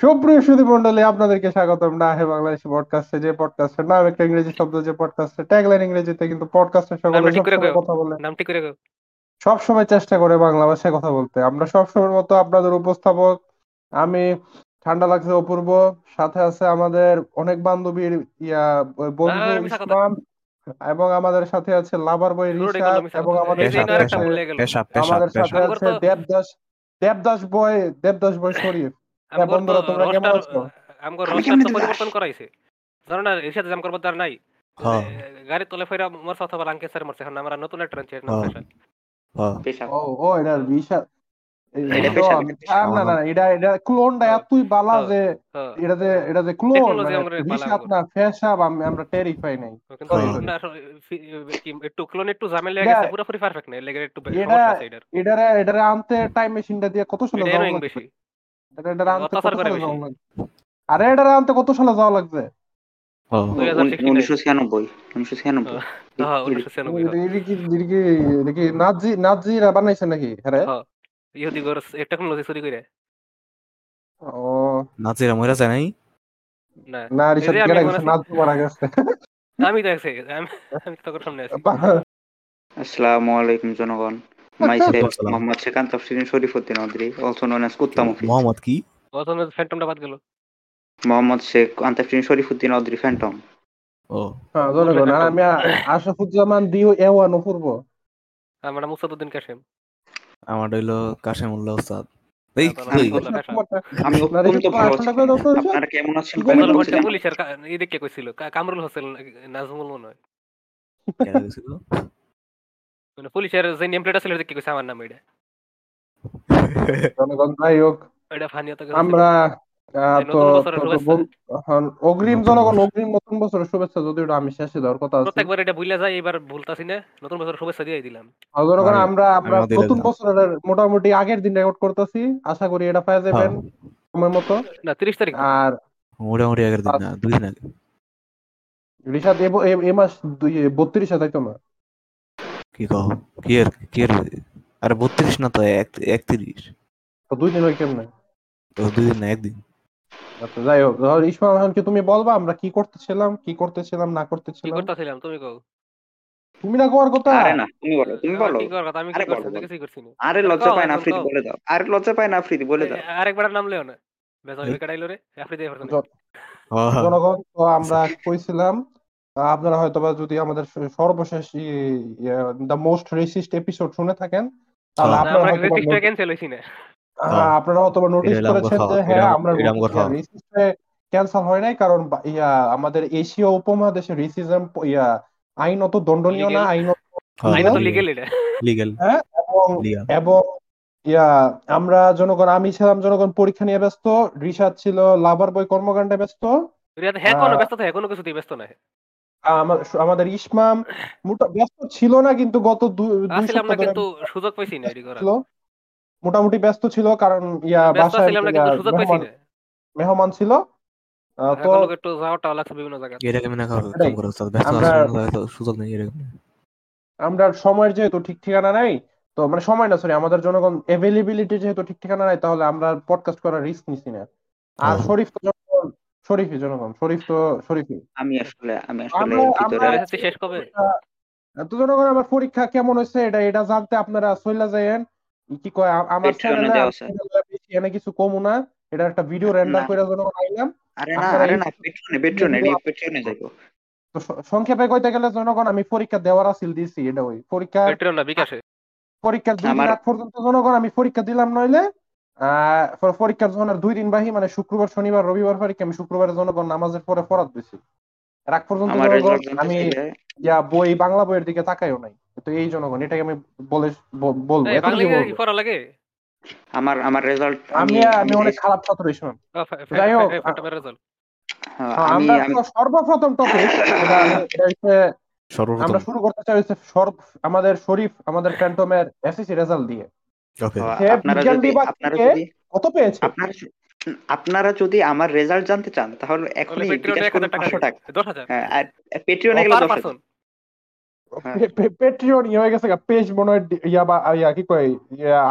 সুপ্রিয় সুধী মন্ডলী আপনাদেরকে স্বাগতম না হে বাংলাদেশি পডকাস্টে যে পডকাস্টের নাম একটা ইংরেজি শব্দ যে পডকাস্টের ট্যাগলাইন ইংরেজিতে কিন্তু পডকাস্টের সকলে নামটা ঠিক করে কথা বলে। নাম ঠিক করে সব সময় চেষ্টা করে বাংলা ভাষায় কথা বলতে। আমরা সব সময়ের মতো আপনাদের উপস্থাপক আমি ঠান্ডা লাগছে অপূর্ব। সাথে আছে আমাদের অনেক বান্ধবীর ইয়া বন্ধু আহ, ইসলাম এবং আমাদের সাথে আছে লাভার বয় মিশা এবং আমাদের সাথে আছে আমাদের সাথে আছে দেবদাস দেবদাস বয় দেবদাস বয় শরীফ। হ্যাঁ, বন্ধুরা, তোমরা কেমন আছো? তো পরিবর্তন করাইছে। জানো না এর সাথে জাম করবার নাই। গাড়ি তলে ফেরা মরছে অথবা লাঙ্কে স্যার মরছে এখন আমরা নতুন একটা ট্রেন। পেশা। ও ও এটা আনতে টাইম মেশিনটা দিয়ে কত সালে বেশি এটা আনতে কত সালে যাওয়া লাগছে আরে এটারে আনতে কত সালে যাওয়া লাগছে দুই হাজার উন- 69 উনিশশো ছিয়ানব্বই উনিশশো ছিয়ানব্বই। উনিশশো ছিয়ানব্বই এটা এটা কি এটা কি এটা কি নাজি নাজিরা বানাইছে নাকি? হ্যাঁ ইহুদি গর টেকনোলজি চুরি করে। ও। নাচিরা মরে যায় নাই? না। না আমি গেছে নাজি মারা গেছে। আমি দেখছি আমি আমি সামনে আছি। আসসালামু আলাইকুম জনগণ। মাইসেলফ মোহাম্মদ শেখান তফসিরিন Sharifuddin Adri also known as কুত্তা মুফি মোহাম্মদ কি? প্রথমে ফ্যান্টমটা বাদ গেল। মোহাম্মদ শেখ আন্তফসিরিন শরীফুদ্দিন অদ্রি ফ্যান্টম ও। হ্যাঁ জনগণ আর আমি আশাফুজ্জামান দিও এওয়ান অপূর্ব আমরা মুসাদুদ্দিন কাশেম। আমার হইল কাশেমুল্লাহ ওস্তাদ। এই হ্যাঁ? আপনারা কেমন আছেন? পুলিশের কা- এই কইছিল? কামরুল হোসেন নাজমুল মনে হয়? মানে পুলিশের যে নেম প্লেট ছিল দেখে কইছে আমার নাম এটা জনগণ যাই হোক এটা এই তো নতুন তো- তো শুভেচ্ছা। বল- এখন অগ্রিম জনগণ বছর। অগ্রিম নতুন বছরের শুভেচ্ছা যদিও আমি শেষে দেওয়ার কথা আছে প্রত্যেকবার এটা ভুলে যায় এবার ভুলতাছি না নতুন বছর শুভেচ্ছা দিয়ে দিলাম জনগণ আমরা আমরা নতুন বছরের মোটামুটি আগের দিন রেকর্ড করতেছি আশা করি এটা যাবেন। সময় মতো না তিরিশ তারিখ আর মোটামুটি আগের দিন না দুই দিন আগে রিশাদ এ ব- এ- এ মাস দুই বত্রিশে তাই তো না কি কহ কি এর কি এর আরে বত্রিশ না তো একত্রিশ। তো দুই দিন হয় কেমনে? তো দুই দিন না একদিন। আচ্ছা যাই হোক ধর ইসমাল খান কি তুমি বলবা? আমরা কি করতেছিলাম কি করতেছিলাম না কি করতেছিলাম করতেছিলাম তুমি কও। তুমি না কোয়ার কথা? আরে না তুমি বলো তুমি বলো। কি করার কথা? আমি কি আরে করছি করছি না। আরে লজ্জা পায় না এখন আফ্রিদি বলে দাও। আরে লজ্জা পায় না আফ্রিদি বলে দাও। আরেকবার নাম লেও না। বেজাল আইলো রে। আফ্রিদি জনগণ তো আমরা কইছিলাম আপনারা হয়তোবা যদি আমাদের সর্বশেষ দ্য মোস্ট রেসিস্ট এপিসোড শুনে থাকেন তাহলে। আপনারা notice- ক্যান্সেল হইছি না। হ্যাঁ, আপনারা হয়তোবা নোটিস এরকম করেছেন যে হ্যাঁ আমরা এরকম কথা। রেসিস্টে ক্যান্সেল হয় নাই কারণ ইয়া আমাদের এশীয় উপমহাদেশে রেসিজম ইয়া আইনত দণ্ডনীয় না Legal- আইনত হ্যাঁ, আইনা এটা। হ্যাঁ এবং এবং ইয়া আমরা জনগণ আমি ছিলাম জনগণ পরীক্ষা নিয়ে ব্যস্ত রিশাদ ছিল লাভার বই কর্মকাণ্ডে ব্যস্ত। হ্যাঁ কোনো ব্যস্ত থাকে কোনো কিছুতেই ব্যস্ত না আমাদের ইসমাম মোটা ব্যস্ত ছিল না কিন্তু গত দু- দুই ধরে কিন্তু সুযোগ পাইছি না মোটামুটি ব্যস্ত ছিল কারণ ইয়া ব্যস্ত বাসায় ছিলাম না কিন্তু সুযোগ পাইছি মেহমান না। মেহমান ছিল। তো একটু যাওয়াটা লাগছে বিভিন্ন জায়গায়। এরকম না ব্যস্ত আমরা- সুযোগ নেই এরকম। আমরা সময়ের যেহেতু ঠিক ঠিকানা নাই তো মানে সময় না সরি আমাদের জনগণ অ্যাভেলেবিলিটি যেহেতু ঠিক ঠিকানা নাই তাহলে আমরা পডকাস্ট করার রিস্ক নিছি না। আর শরীফ তো শরীফই জনগণ শরীফ তো শরীফই আমি আসলে আমি আসলে আমরা- ভিতরে শেষ কবে? তো জনগণ আমার পরীক্ষা কেমন হয়েছে এটা এটা জানতে আপনারা চলে যায়েন কি কয় আমার চ্যানেলে বেশি এনে কিছু কমু না এটা একটা ভিডিও রেন্ডার। করে জনগণ আইলাম। আরে না আরে না পেট্রোনে পেট্রোনে এডি পেট্রোনে যাইবো। তো সংক্ষেপে কইতে গেলে জনগণ আমি পরীক্ষা দেওয়ার আসিল দিছি এটা ওই। পরীক্ষা পেট্রিয়ন না বিকাশে। পরীক্ষার দুই আগ পর্যন্ত জনগণ আমি পরীক্ষা দিলাম নইলে পরীক্ষার আর দুই দিন বাহি মানে শুক্রবার শনিবার রবিবার পরীক্ষা আমি শুক্রবারে জনগণ নামাজের পরে ফরাত দিছি? এর আগ পর্যন্ত আমি ইয়া বই বাংলা বইয়ের দিকে তাকাইও নাই। তো এই জনগণ এটাকে আমি বলে বলব। পড়া লাগে? আমার আমার রেজাল্ট আমি আমি অনেক খারাপ ছাত্র সময়। যাই হোক, হ্যাঁ, হ্যাঁ, আমি আমরা তো সর্বপ্রথম টপিক আমরা শুরু করতে চাই আমাদের শরীফ আমাদের ফ্যান্টমের এসএসসি রেজাল্ট দিয়ে। আপনারা যদি আপনারা যদি কত পেয়েছে? আপনারা আপনারা যদি আমার রেজাল্ট জানতে চান তাহলে এখনই বিকাশ করুন টাকা হ্যাঁ আর পেট্রিয়নে গেলে হ্যাঁ। পেট্রিয়ন ইয়ে হয়ে গেছে পেজ মনে হয় ইয়া বা ইয়া কি কয়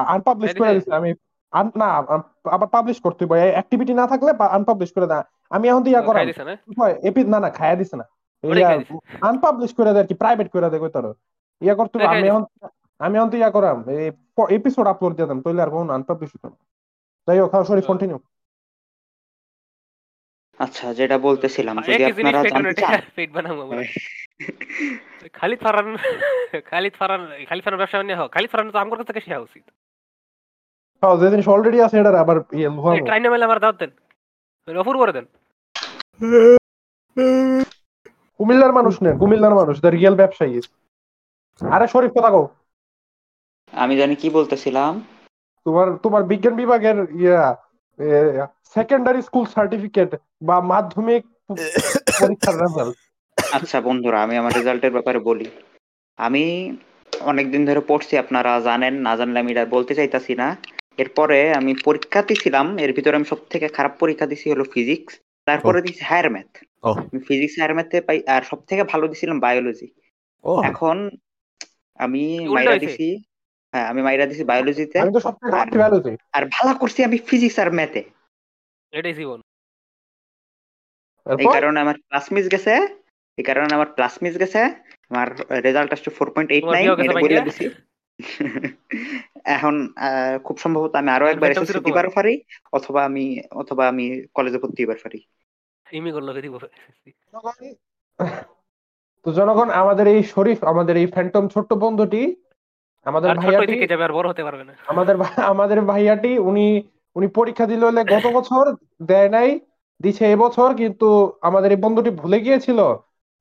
আনপাবলিশ করে আমি আন- না আবার পাবলিশ করতে হবে অ্যাক্টিভিটি না থাকলে আনপাবলিশ করে দেয় আমি এখন ইয়া খাই না? এপি না দিছে না। আনপাবলিশ করে দেয় আর কি প্রাইভেট করে দেয় তারো? ইয়া করতে আমি এখন আমি এখন তো ইয়া করাম এপিসোড আপলোড দিয়ে দিতাম তাহলে আর কোনো আনপাবলিশ হতো না। যাই হোক সরি কন্টিনিউ আচ্ছা যেটা বলতেছিলাম যদি আপনারা জানতে চান। পেট বানাবো আমরা। খালিদ ফারান খালিদ ফারান খালিদ ফারান ব্যবসা নিয়ে হোক খালিদ ফারান তো আমার কাছ থেকে শেখা উচিত। হ্যাঁ যে জিনিস অলরেডি আছে এটা আবার ইয়ে লুহামো ট্রাইনে মেলে আমার দাওয়াত দেন। অফুর করে দেন। কুমিল্লার মানুষ নেন কুমিল্লার মানুষ দ্য রিয়েল ব্যবসায়ী। আরে শরীফ কথা কও আমি জানি কি বলতেছিলাম? তোমার তোমার বিজ্ঞান বিভাগের ইয়া সেকেন্ডারি স্কুল সার্টিফিকেট বা মাধ্যমিক পরীক্ষার রেজাল্ট আচ্ছা বন্ধুরা আমি আমার রেজাল্টের ব্যাপারে বলি। আমি অনেকদিন ধরে পড়ছি আপনারা জানেন না জানলে আমি এটা বলতে চাইতাছি না। এরপরে আমি পরীক্ষা দিছিলাম এর ভিতরে আমি সব থেকে খারাপ পরীক্ষা দিছি হলো ফিজিক্স তারপরে দিছি হায়ার ম্যাথ আমি ফিজিক্স হায়ার ম্যাথে পাই আর সব থেকে ভালো দিছিলাম বায়োলজি ও। এখন আমি মাইরা দিছি হ্যাঁ আমি মাইরা দিছি বায়োলজিতে আমি তো সবথেকে আর- হার্ট ভ্যালুতে আর ভালো করছি আমি ফিজিক্স আর ম্যাথে এটাই জীবন। এই কারণে আমার প্লাস মিস গেছে। এই কারণে আমার ক্লাস মিস গেছে। আমার রেজাল্ট আসছে ফোর পয়েন্ট এইট তোমার নাইন বিয়ে গেছে এটা বলে দিছি। এখন আহ, খুব সম্ভবত আমি আরও একবার এসএসসি দিবার পারি অথবা আমি অথবা আমি কলেজে ভর্তি হবার পারি। ইমি করল দিব তো জনগণ আমাদের এই শরীফ আমাদের এই ফ্যান্টম ছোট্ট বন্ধুটি আমাদের ভাইয়াটি থেকে যাবে আর বড় হতে পারবে না। আমাদের আমাদের ভাইয়াটি উনি উনি পরীক্ষা দিল হলে গত বছর দেয় নাই দিছে এবছর কিন্তু আমাদের এই বন্ধুটি ভুলে গিয়েছিল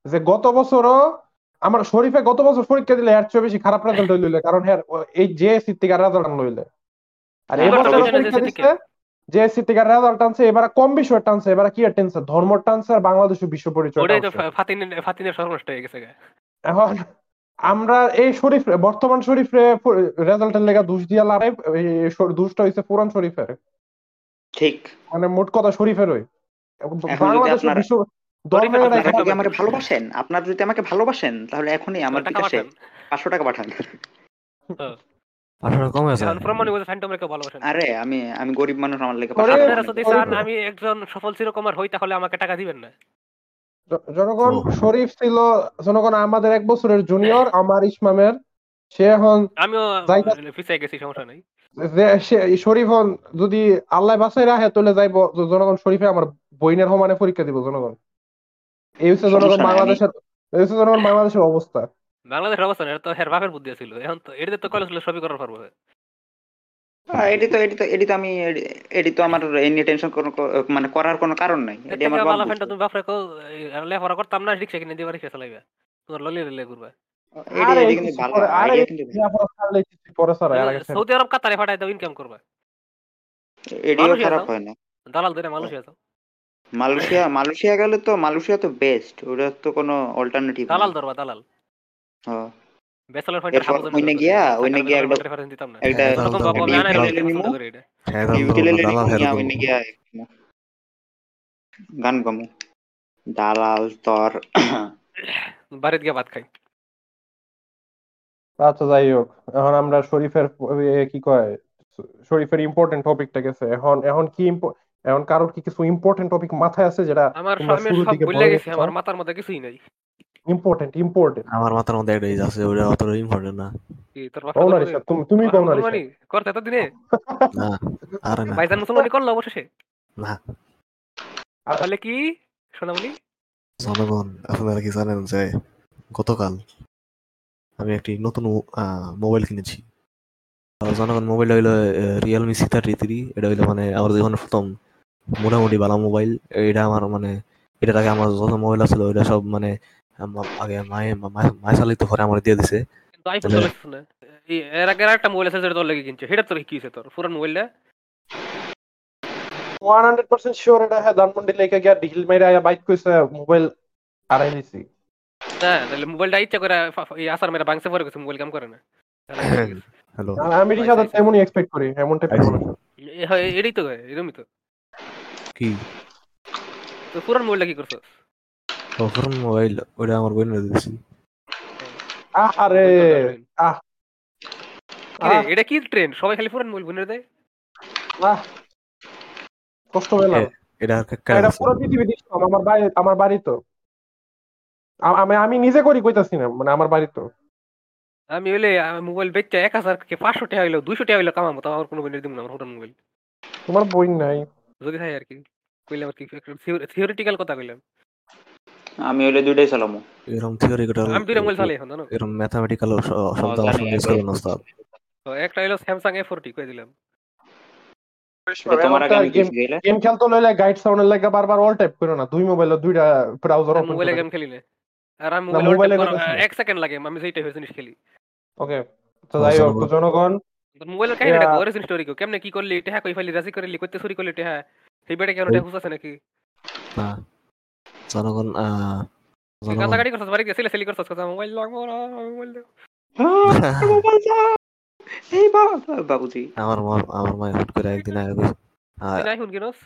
যে গত বছরও আমার শরীফে গত বছর পরীক্ষা দিলে এর চেয়ে বেশি খারাপ রেজাল্ট হইলে কারণ হ্যাঁ এই যে থেকে রেজাল্ট আনলো হইলে। আর এবছর বছর পরীক্ষা দিচ্ছে যে থেকে রেজাল্ট আনছে এবারে কম বিষয় টানছে এবারে কি টানছে? ধর্ম টানছে আর বাংলাদেশের বিশ্ব পরিচয় ফাতিনের ফাতিনের সর্বনষ্ট হয়ে গেছে এখন আমরা এই শরীফ বর্তমান শরীফে রেজাল্টের লেগা দোষ দিয়া লারে দুষটা হইছে পুরান শরীফের। ঠিক। মানে মোট কথা বিশ্ব যদি একটা আমাকে ভালোবাসেন আপনারা যদি আমাকে ভালোবাসেন তাহলে এখনই আমার টাকা বিকাশে পাঁচশো টাকা পাঠান। আরে আমি আমি গরিব মানুষ আমার লেগে আমি একজন সফল চিরকুমার হই তাহলে আমাকে টাকা দিবেন না। জনগণ শরীফ ছিল জনগণ আমাদের এক বছরের জুনিয়র আমার ইসমামের। সে এখন সে- শরীফ হন যদি আল্লাহ বাসাই রাখে তাহলে যাইব জনগণ শরীফে আমার বইনের সমানে পরীক্ষা দিব জনগণ। এই হচ্ছে জনগণ বাংলাদেশের এই হচ্ছে জনগণ বাংলাদেশের অবস্থা। বাংলাদেশের অবস্থা এটা তো হের বাপের বুদ্ধি ছিল এখন তো এটাতে তো কলেজ সবই করার পারব এটি তো এটি তো এটি তো আমি এটি- তো আমার এই নিয়ে টেনশন কোনো মানে করার কোনো কারণ নাই। এটি আমার ভালো বুঝবে। তুমি বাপরে কো করতাম না রিক্সা কিনে দিবা রিক্সা চালাইবা। তোমার ললি ললি ঘুরবা। সৌদি আরব কাতারে ফাটাই দাও ইনকাম করবা। খারাপ হয় না। দালাল ধরে মালয়েশিয়া যাও। মালয়েশিয়া মালয়েশিয়া গেলে তো মালয়েশিয়া তো বেস্ট ওটা তো কোনো অল্টারনেটিভ দালাল ধরবা দালাল। ব্যাচেলর পয়েন্ট এরপর ওইনে গিয়া ওইনে গিয়া একটা রেফারেন্স দিতাম না। একটা এরকম বাবা আমি আনাই একটা নিমু। পছন্দ করি এটা হ্যাঁ দালাল ইউটিলিটি দালাল হেরে নিয়ে দেবো। ওইনে গিয়া গান গামু। দালাল তোর। বাড়িতে গিয়ে ভাত খাই। আচ্ছা যাই হোক এখন আমরা শরীফের কি কয়? শরীফের ইম্পর্টেন্ট টপিকটা গেছে। এখন এখন কি এখন কারোর কি কিছু ইম্পর্টেন্ট টপিক মাথায় আছে যেটা আমার তোমরা আমি শুরুর সব ভুলে গেছি আমার মাথার মধ্যে কিছুই নাই। ইম্পর্টেন্ট ইম্পর্টেন্ট আমার মাথার মধ্যে একটা ইজ আছে ওটা অতটা ইম্পর্টেন্ট না। তুমি তুমি কৌনারি মুসলমানি করতে এত দিনে না আরে না। ভাইজান মুসলমানি করল অবশেষে? না। তাহলে কি সোনামণি? জনগণ আপনারা কি জানেন যে গতকাল আমি একটি নতুন আহ, মোবাইল কিনেছি। জনগণ মোবাইল হইল রিয়েলমি সি থার্টি থ্রি এটা হইল মানে আমার জীবনের প্রথম মোটামুটি ভালো মোবাইল এটা আমার মানে এটার আগে আমার যত মোবাইল আছিল ওইটা সব মানে আগে মায়ে মায়ে- চালিত পরে আমার দিয়ে দিছে। কিন্তু আইফোন এর আগে একটা মোবাইল আছে যেটা তোর লেগে কিনছে। সেটা তোর কি হয়েছে তোর? পুরান মোবাইলটা ওয়ান হান্ড্রেড পার্সেন্ট শিওর এটা হ্যাঁ ধানমন্ডি লেকে গিয়া ডিল মেরে আয়া বাইক কইছে মোবাইল আড়াই দিছি হ্যাঁ তাহলে মোবাইলটা ইচ্ছা করে এই আসার মেরে ভাঙছে পরে গেছে মোবাইল কাম করে না। হয়েছে? হ্যালো। আমি রিসাদ এমনই এক্সপেক্ট করি এমন টাইপের মানুষ এ হয়, এটাই তো এরকমই তো। কি? তো পুরান মোবাইলটা কি করছ? পুরান মোবাইল ওইটা আমার বোনের দিয়েছি আরে কি রে, আহ। এটা কি ট্রেন্ড সবাই খালি পুরান মোবাইল বুনে দেয় আহ কষ্ট পেলাম এটা আর কে- না, কেডা এটা করছে? পুরো পৃথিবী দেখছিলাম আমার বাড়ি আমার বাড়ি তো আমি আমি নিজে করি কইতাছি না মানে আমার বাড়ি তো আমি হইলে মোবাইল বেচা এক হাজার কে পাঁচশো টাকা হইল দুইশো টাকা হইল কামাবো তাও আমার কোনো বইনের দিব না আমার হোটেল মোবাইল তোমার বই নাই যদি হয় আর কি কইলাম আর কি থিওরিটিক্যাল কথা কইলাম আমি হইলে দুইটাই চালামো। এরকম থিওরিক্যাল আমি দুইটা মোবাইল চালাই এখন জানো? এরকম ম্যাথমেটিক্যাল শব্দ আমার ইউজ করবেন ওস্তাদ তো একটা হইল স্যামসাং এ ফোরটি কই দিলাম? তোমার আগে আমি গেলে গেম খেলতে লইলে গাইড সাউন্ডের লাগে বারবার অল টাইপ করো না। দুই মোবাইল দুইটা ব্রাউজার ওপেন মোবাইলে গেম খেলি না আর আমি মোবাইল। এক সেকেন্ড লাগে আমি যেইটা হয়েছে জিনিস খেলি। ওকে তো যাই হোক জনগণ মোবাইলের কাহিনীটা. অরিজিন স্টোরি কো। কেমনে কি করলি? এটা কই ফাইলি রাজি করলি? কইতে চুরি করলি এটা সেই বেটা কেন এটা আছে নাকি? না। জনগণ কাটাকাটি করছস বাড়ি গেছিলে সেলি করছস কথা মোবাইল লাগবো না মোবাইল দাও এই বাবুজি। আমার মা আমার মা হুট করে একদিন আগে কইছে, আইফোন কিনস।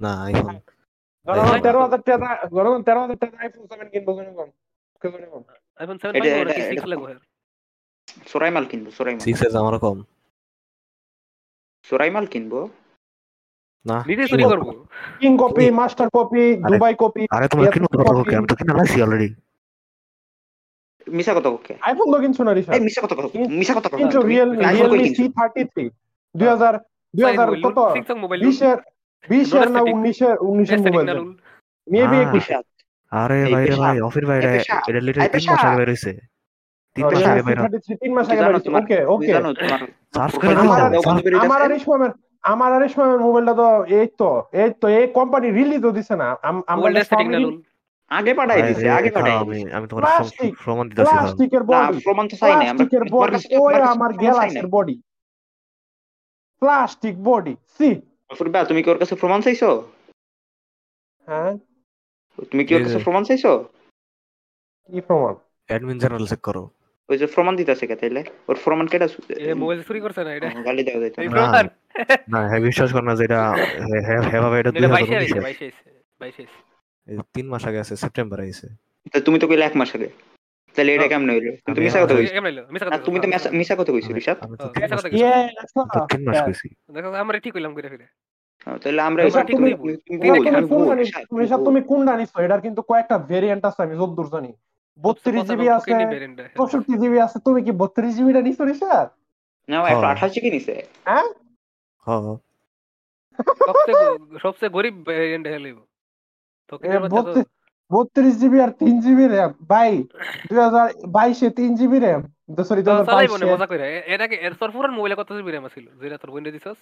না আইফোন জনগণ এই- টাকা জনগণ তেরো টাকা আইফোন সেভেন কিনবো জনগণ কে জনগণ আইফোন 7 এটা- পাইবো 6 লাগবো সোরাইমাল কিনবো সোরাইমাল সিক্স এজ আমারও কম। সোরাইমাল কিনবো? না নিজে চুরি কিনো। King copy master copy Dubai copy আরে তোমার কিনো কথা. বলকে আমি তো কিনা লাইছি অলরেডি মিশা কথা ওকে আইফোন তো কিনছো না রিসা এই মিশা কথা কথা মিশা কথা কথা কিনছো রিয়েল তুমি iPhone কই রিয়েলমি কিনছো? সি থার্টি থ্রি দুই হাজার দুই হাজার কত? সিক্স মোবাইল বিশের বিশের না Aesthetic. উনিশের উনিশের মোবাইল মেবি. একুশ আরে ভাই রে ভাই অফির ভাই এটা এটা লিটারালি তিন মাস আগে বের হইছে। তিন মাস আগে বের তিন মাস আগে জানো বেরিয়েছে। ওকে ওকে জানো তোমার সার্চ করে profile দাও আমার- আর ইসমামের আমার আর সময় মোবাইলটা তো এই তো এই তো এই কোম্পানি রিলিজও দিছে না। আম- আমরা সেটিং না আগে পাঠাই দিছে আগে পাঠাই আমি আমি তোমার প্রম- প্রমাণ দিতেছি। প্লাস্টিকের না বডি প্রমাণ তো চাই না আমরা প্লাস্টিকের বডি ওই আমার। গ্যালাক্সির বডি প্লাস্টিক বডি সি ফুরবা তুমি কি ওর কাছে প্রমাণ চাইছো? হ্যাঁ। তুমি কি ওর কাছে প্রমাণ চাইছো? কি প্রমাণ? অ্যাডমিন জেনারেল চেক করো। ওই যে প্রমাণ দিতেছে কে তাইলে? ওর প্রমাণ কেটা এ মোবাইল চুরি করছে না এটা? গালি দেওয়া যাইতো না। হ্যাঁ বিশ্বাস কর না যে এটা হে- হে- হেভাবে এটা দুই এটা হাজার 22 এর 22 এর 22 এর এই তিন মাস আগে আছে সেপ্টেম্বর আইছে। তো তুমি তো কইলে এক মাস আগে। তাহলে এটা কেমন হইল? তুমি মিশা কথা কইছো। কেমন হইল? মিছা কথা তুমি তো মিশা- মিশা কথা কইছো হ্যাঁ, তিন মিছা মাস কথা কইছি। দেখো আমরা ঠিক কইলাম করে ফিরে। হ্যাঁ, তাহলে আমরা তুমি- কোনটা নিছো এটার কিন্তু কয়েকটা ভেরিয়েন্ট আছে আমি যতদূর জানি। বত্রিশ জিবি আছে। চৌষট্টি জিবি আছে তুমি কি বত্রিশ জিবিটা নিছো রিসা না ও একটা হ্যাঁ। আঠাশ জিবি নিছে। হ্যাঁ? হ্যাঁ। সবচেয়ে গরিব ভ্যারিয়েন্ট হলো বত্রিশ জিবি আর তিন জিবি র্যাম ভাই দুই হাজার বাইশে তিন জিবি র্যাম সরি দুই হাজার বাইশে। মজা করে এর আগে এর মোবাইলে কত জিবি র্যাম ছিল যেটা তোর বইনে দিছস?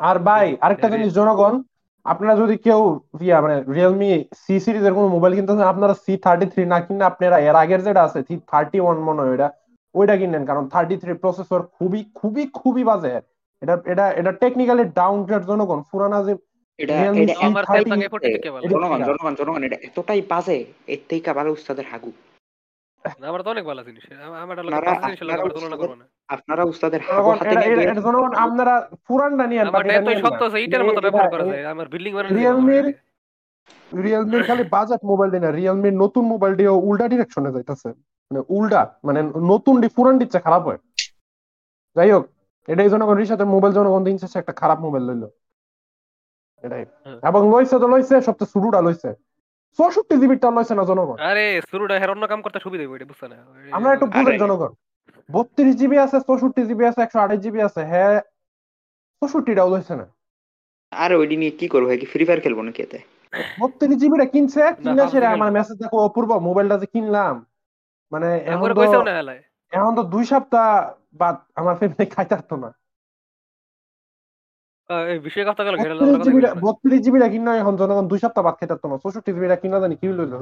আর ভাই আরেকটা জিনিস জনগণ আপনারা যদি কেউ ইয়া মানে রিয়েলমি সি সিরিজের কোনো মোবাইল কিনতে চান, আপনারা সি থার্টি থ্রি না কিনে আপনারা এর আগের যেটা আছে সি থার্টি ওয়ান মনে হয় ওইটা ওইটা কিনেন। কারণ থার্টি থ্রি প্রসেসর খুবই খুবই খুবই বাজে। এটা এটা এটা টেকনিক্যালি ডাউন গ্রেড জনগণ পুরানা যে এটা এটা C30 আমার স্যামসাং এ ফোরটি কে ভালো এটা- জনগণ জনগণ জনগণ এটা এতটাই বাজে এর থেকে ভালো উস্তাদের হাগু। আমার তো অনেক ভালো জিনিস। আমার জিনিস তুলনা করব না। আপনারা উস্তাদের হাগু জনগণ হাতে এটা নিয়ে এটা- বের এটা জনগণ আপনারা পুরানটা নিয়েন আমার এত শক্ত আছে এইটার মতো ব্যবহার করা যায় আমার বিল্ডিং রিয়েলমির রিয়েলমির খালি বাজেট মোবাইল দিয়ে না রিয়েলমির নতুন মোবাইল দিয়ে উল্টা ডিরেকশনে যাইতেছে। মানে উল্টা মানে নতুন ডি পুরান দিচ্ছে খারাপ হয়। যাই হোক এটাই জনগণ রিসাতে মোবাইল জনগণ দিন একটা খারাপ মোবাইল লইলো। এটাই। হ্যাঁ। এবং লইছে তো লইছে সবচেয়ে শুরুটা লইছে। চৌষট্টি জিবিটা লইছে না জনগণ? আরে শুরুটা হের অন্য কাম করতে সুবিধা হইব এটা বুঝছ না? আমরা একটু বুঝেন জনগণ। বত্রিশ জিবি আছে চৌষট্টি জিবি আছে একশো আঠাশ জিবি আছে হ্যাঁ চৌষট্টিটাও লইছে না। আর ওইডি নিয়ে কি করব কি ফ্রি ফায়ার খেলব নাকি এতে? বত্রিশ জিবিটা কিনছে কিনা PUBG আমার মেসেজ দেখো অপূর্ব মোবাইলটা যে কিনলাম মানে এখন তো পয়সাও না এলাই এখন তো দুই সপ্তাহ বাদ আমার ফ্যামিলি খাইতে পারতো না। এই কথা গেল ঘেরা বত্রিশ জিবিটা কিনা এখন জনগণ দুই সপ্তাহ বাদ খাইতে না। চৌষট্টি জিবিটা কিনা জানি কি লইলো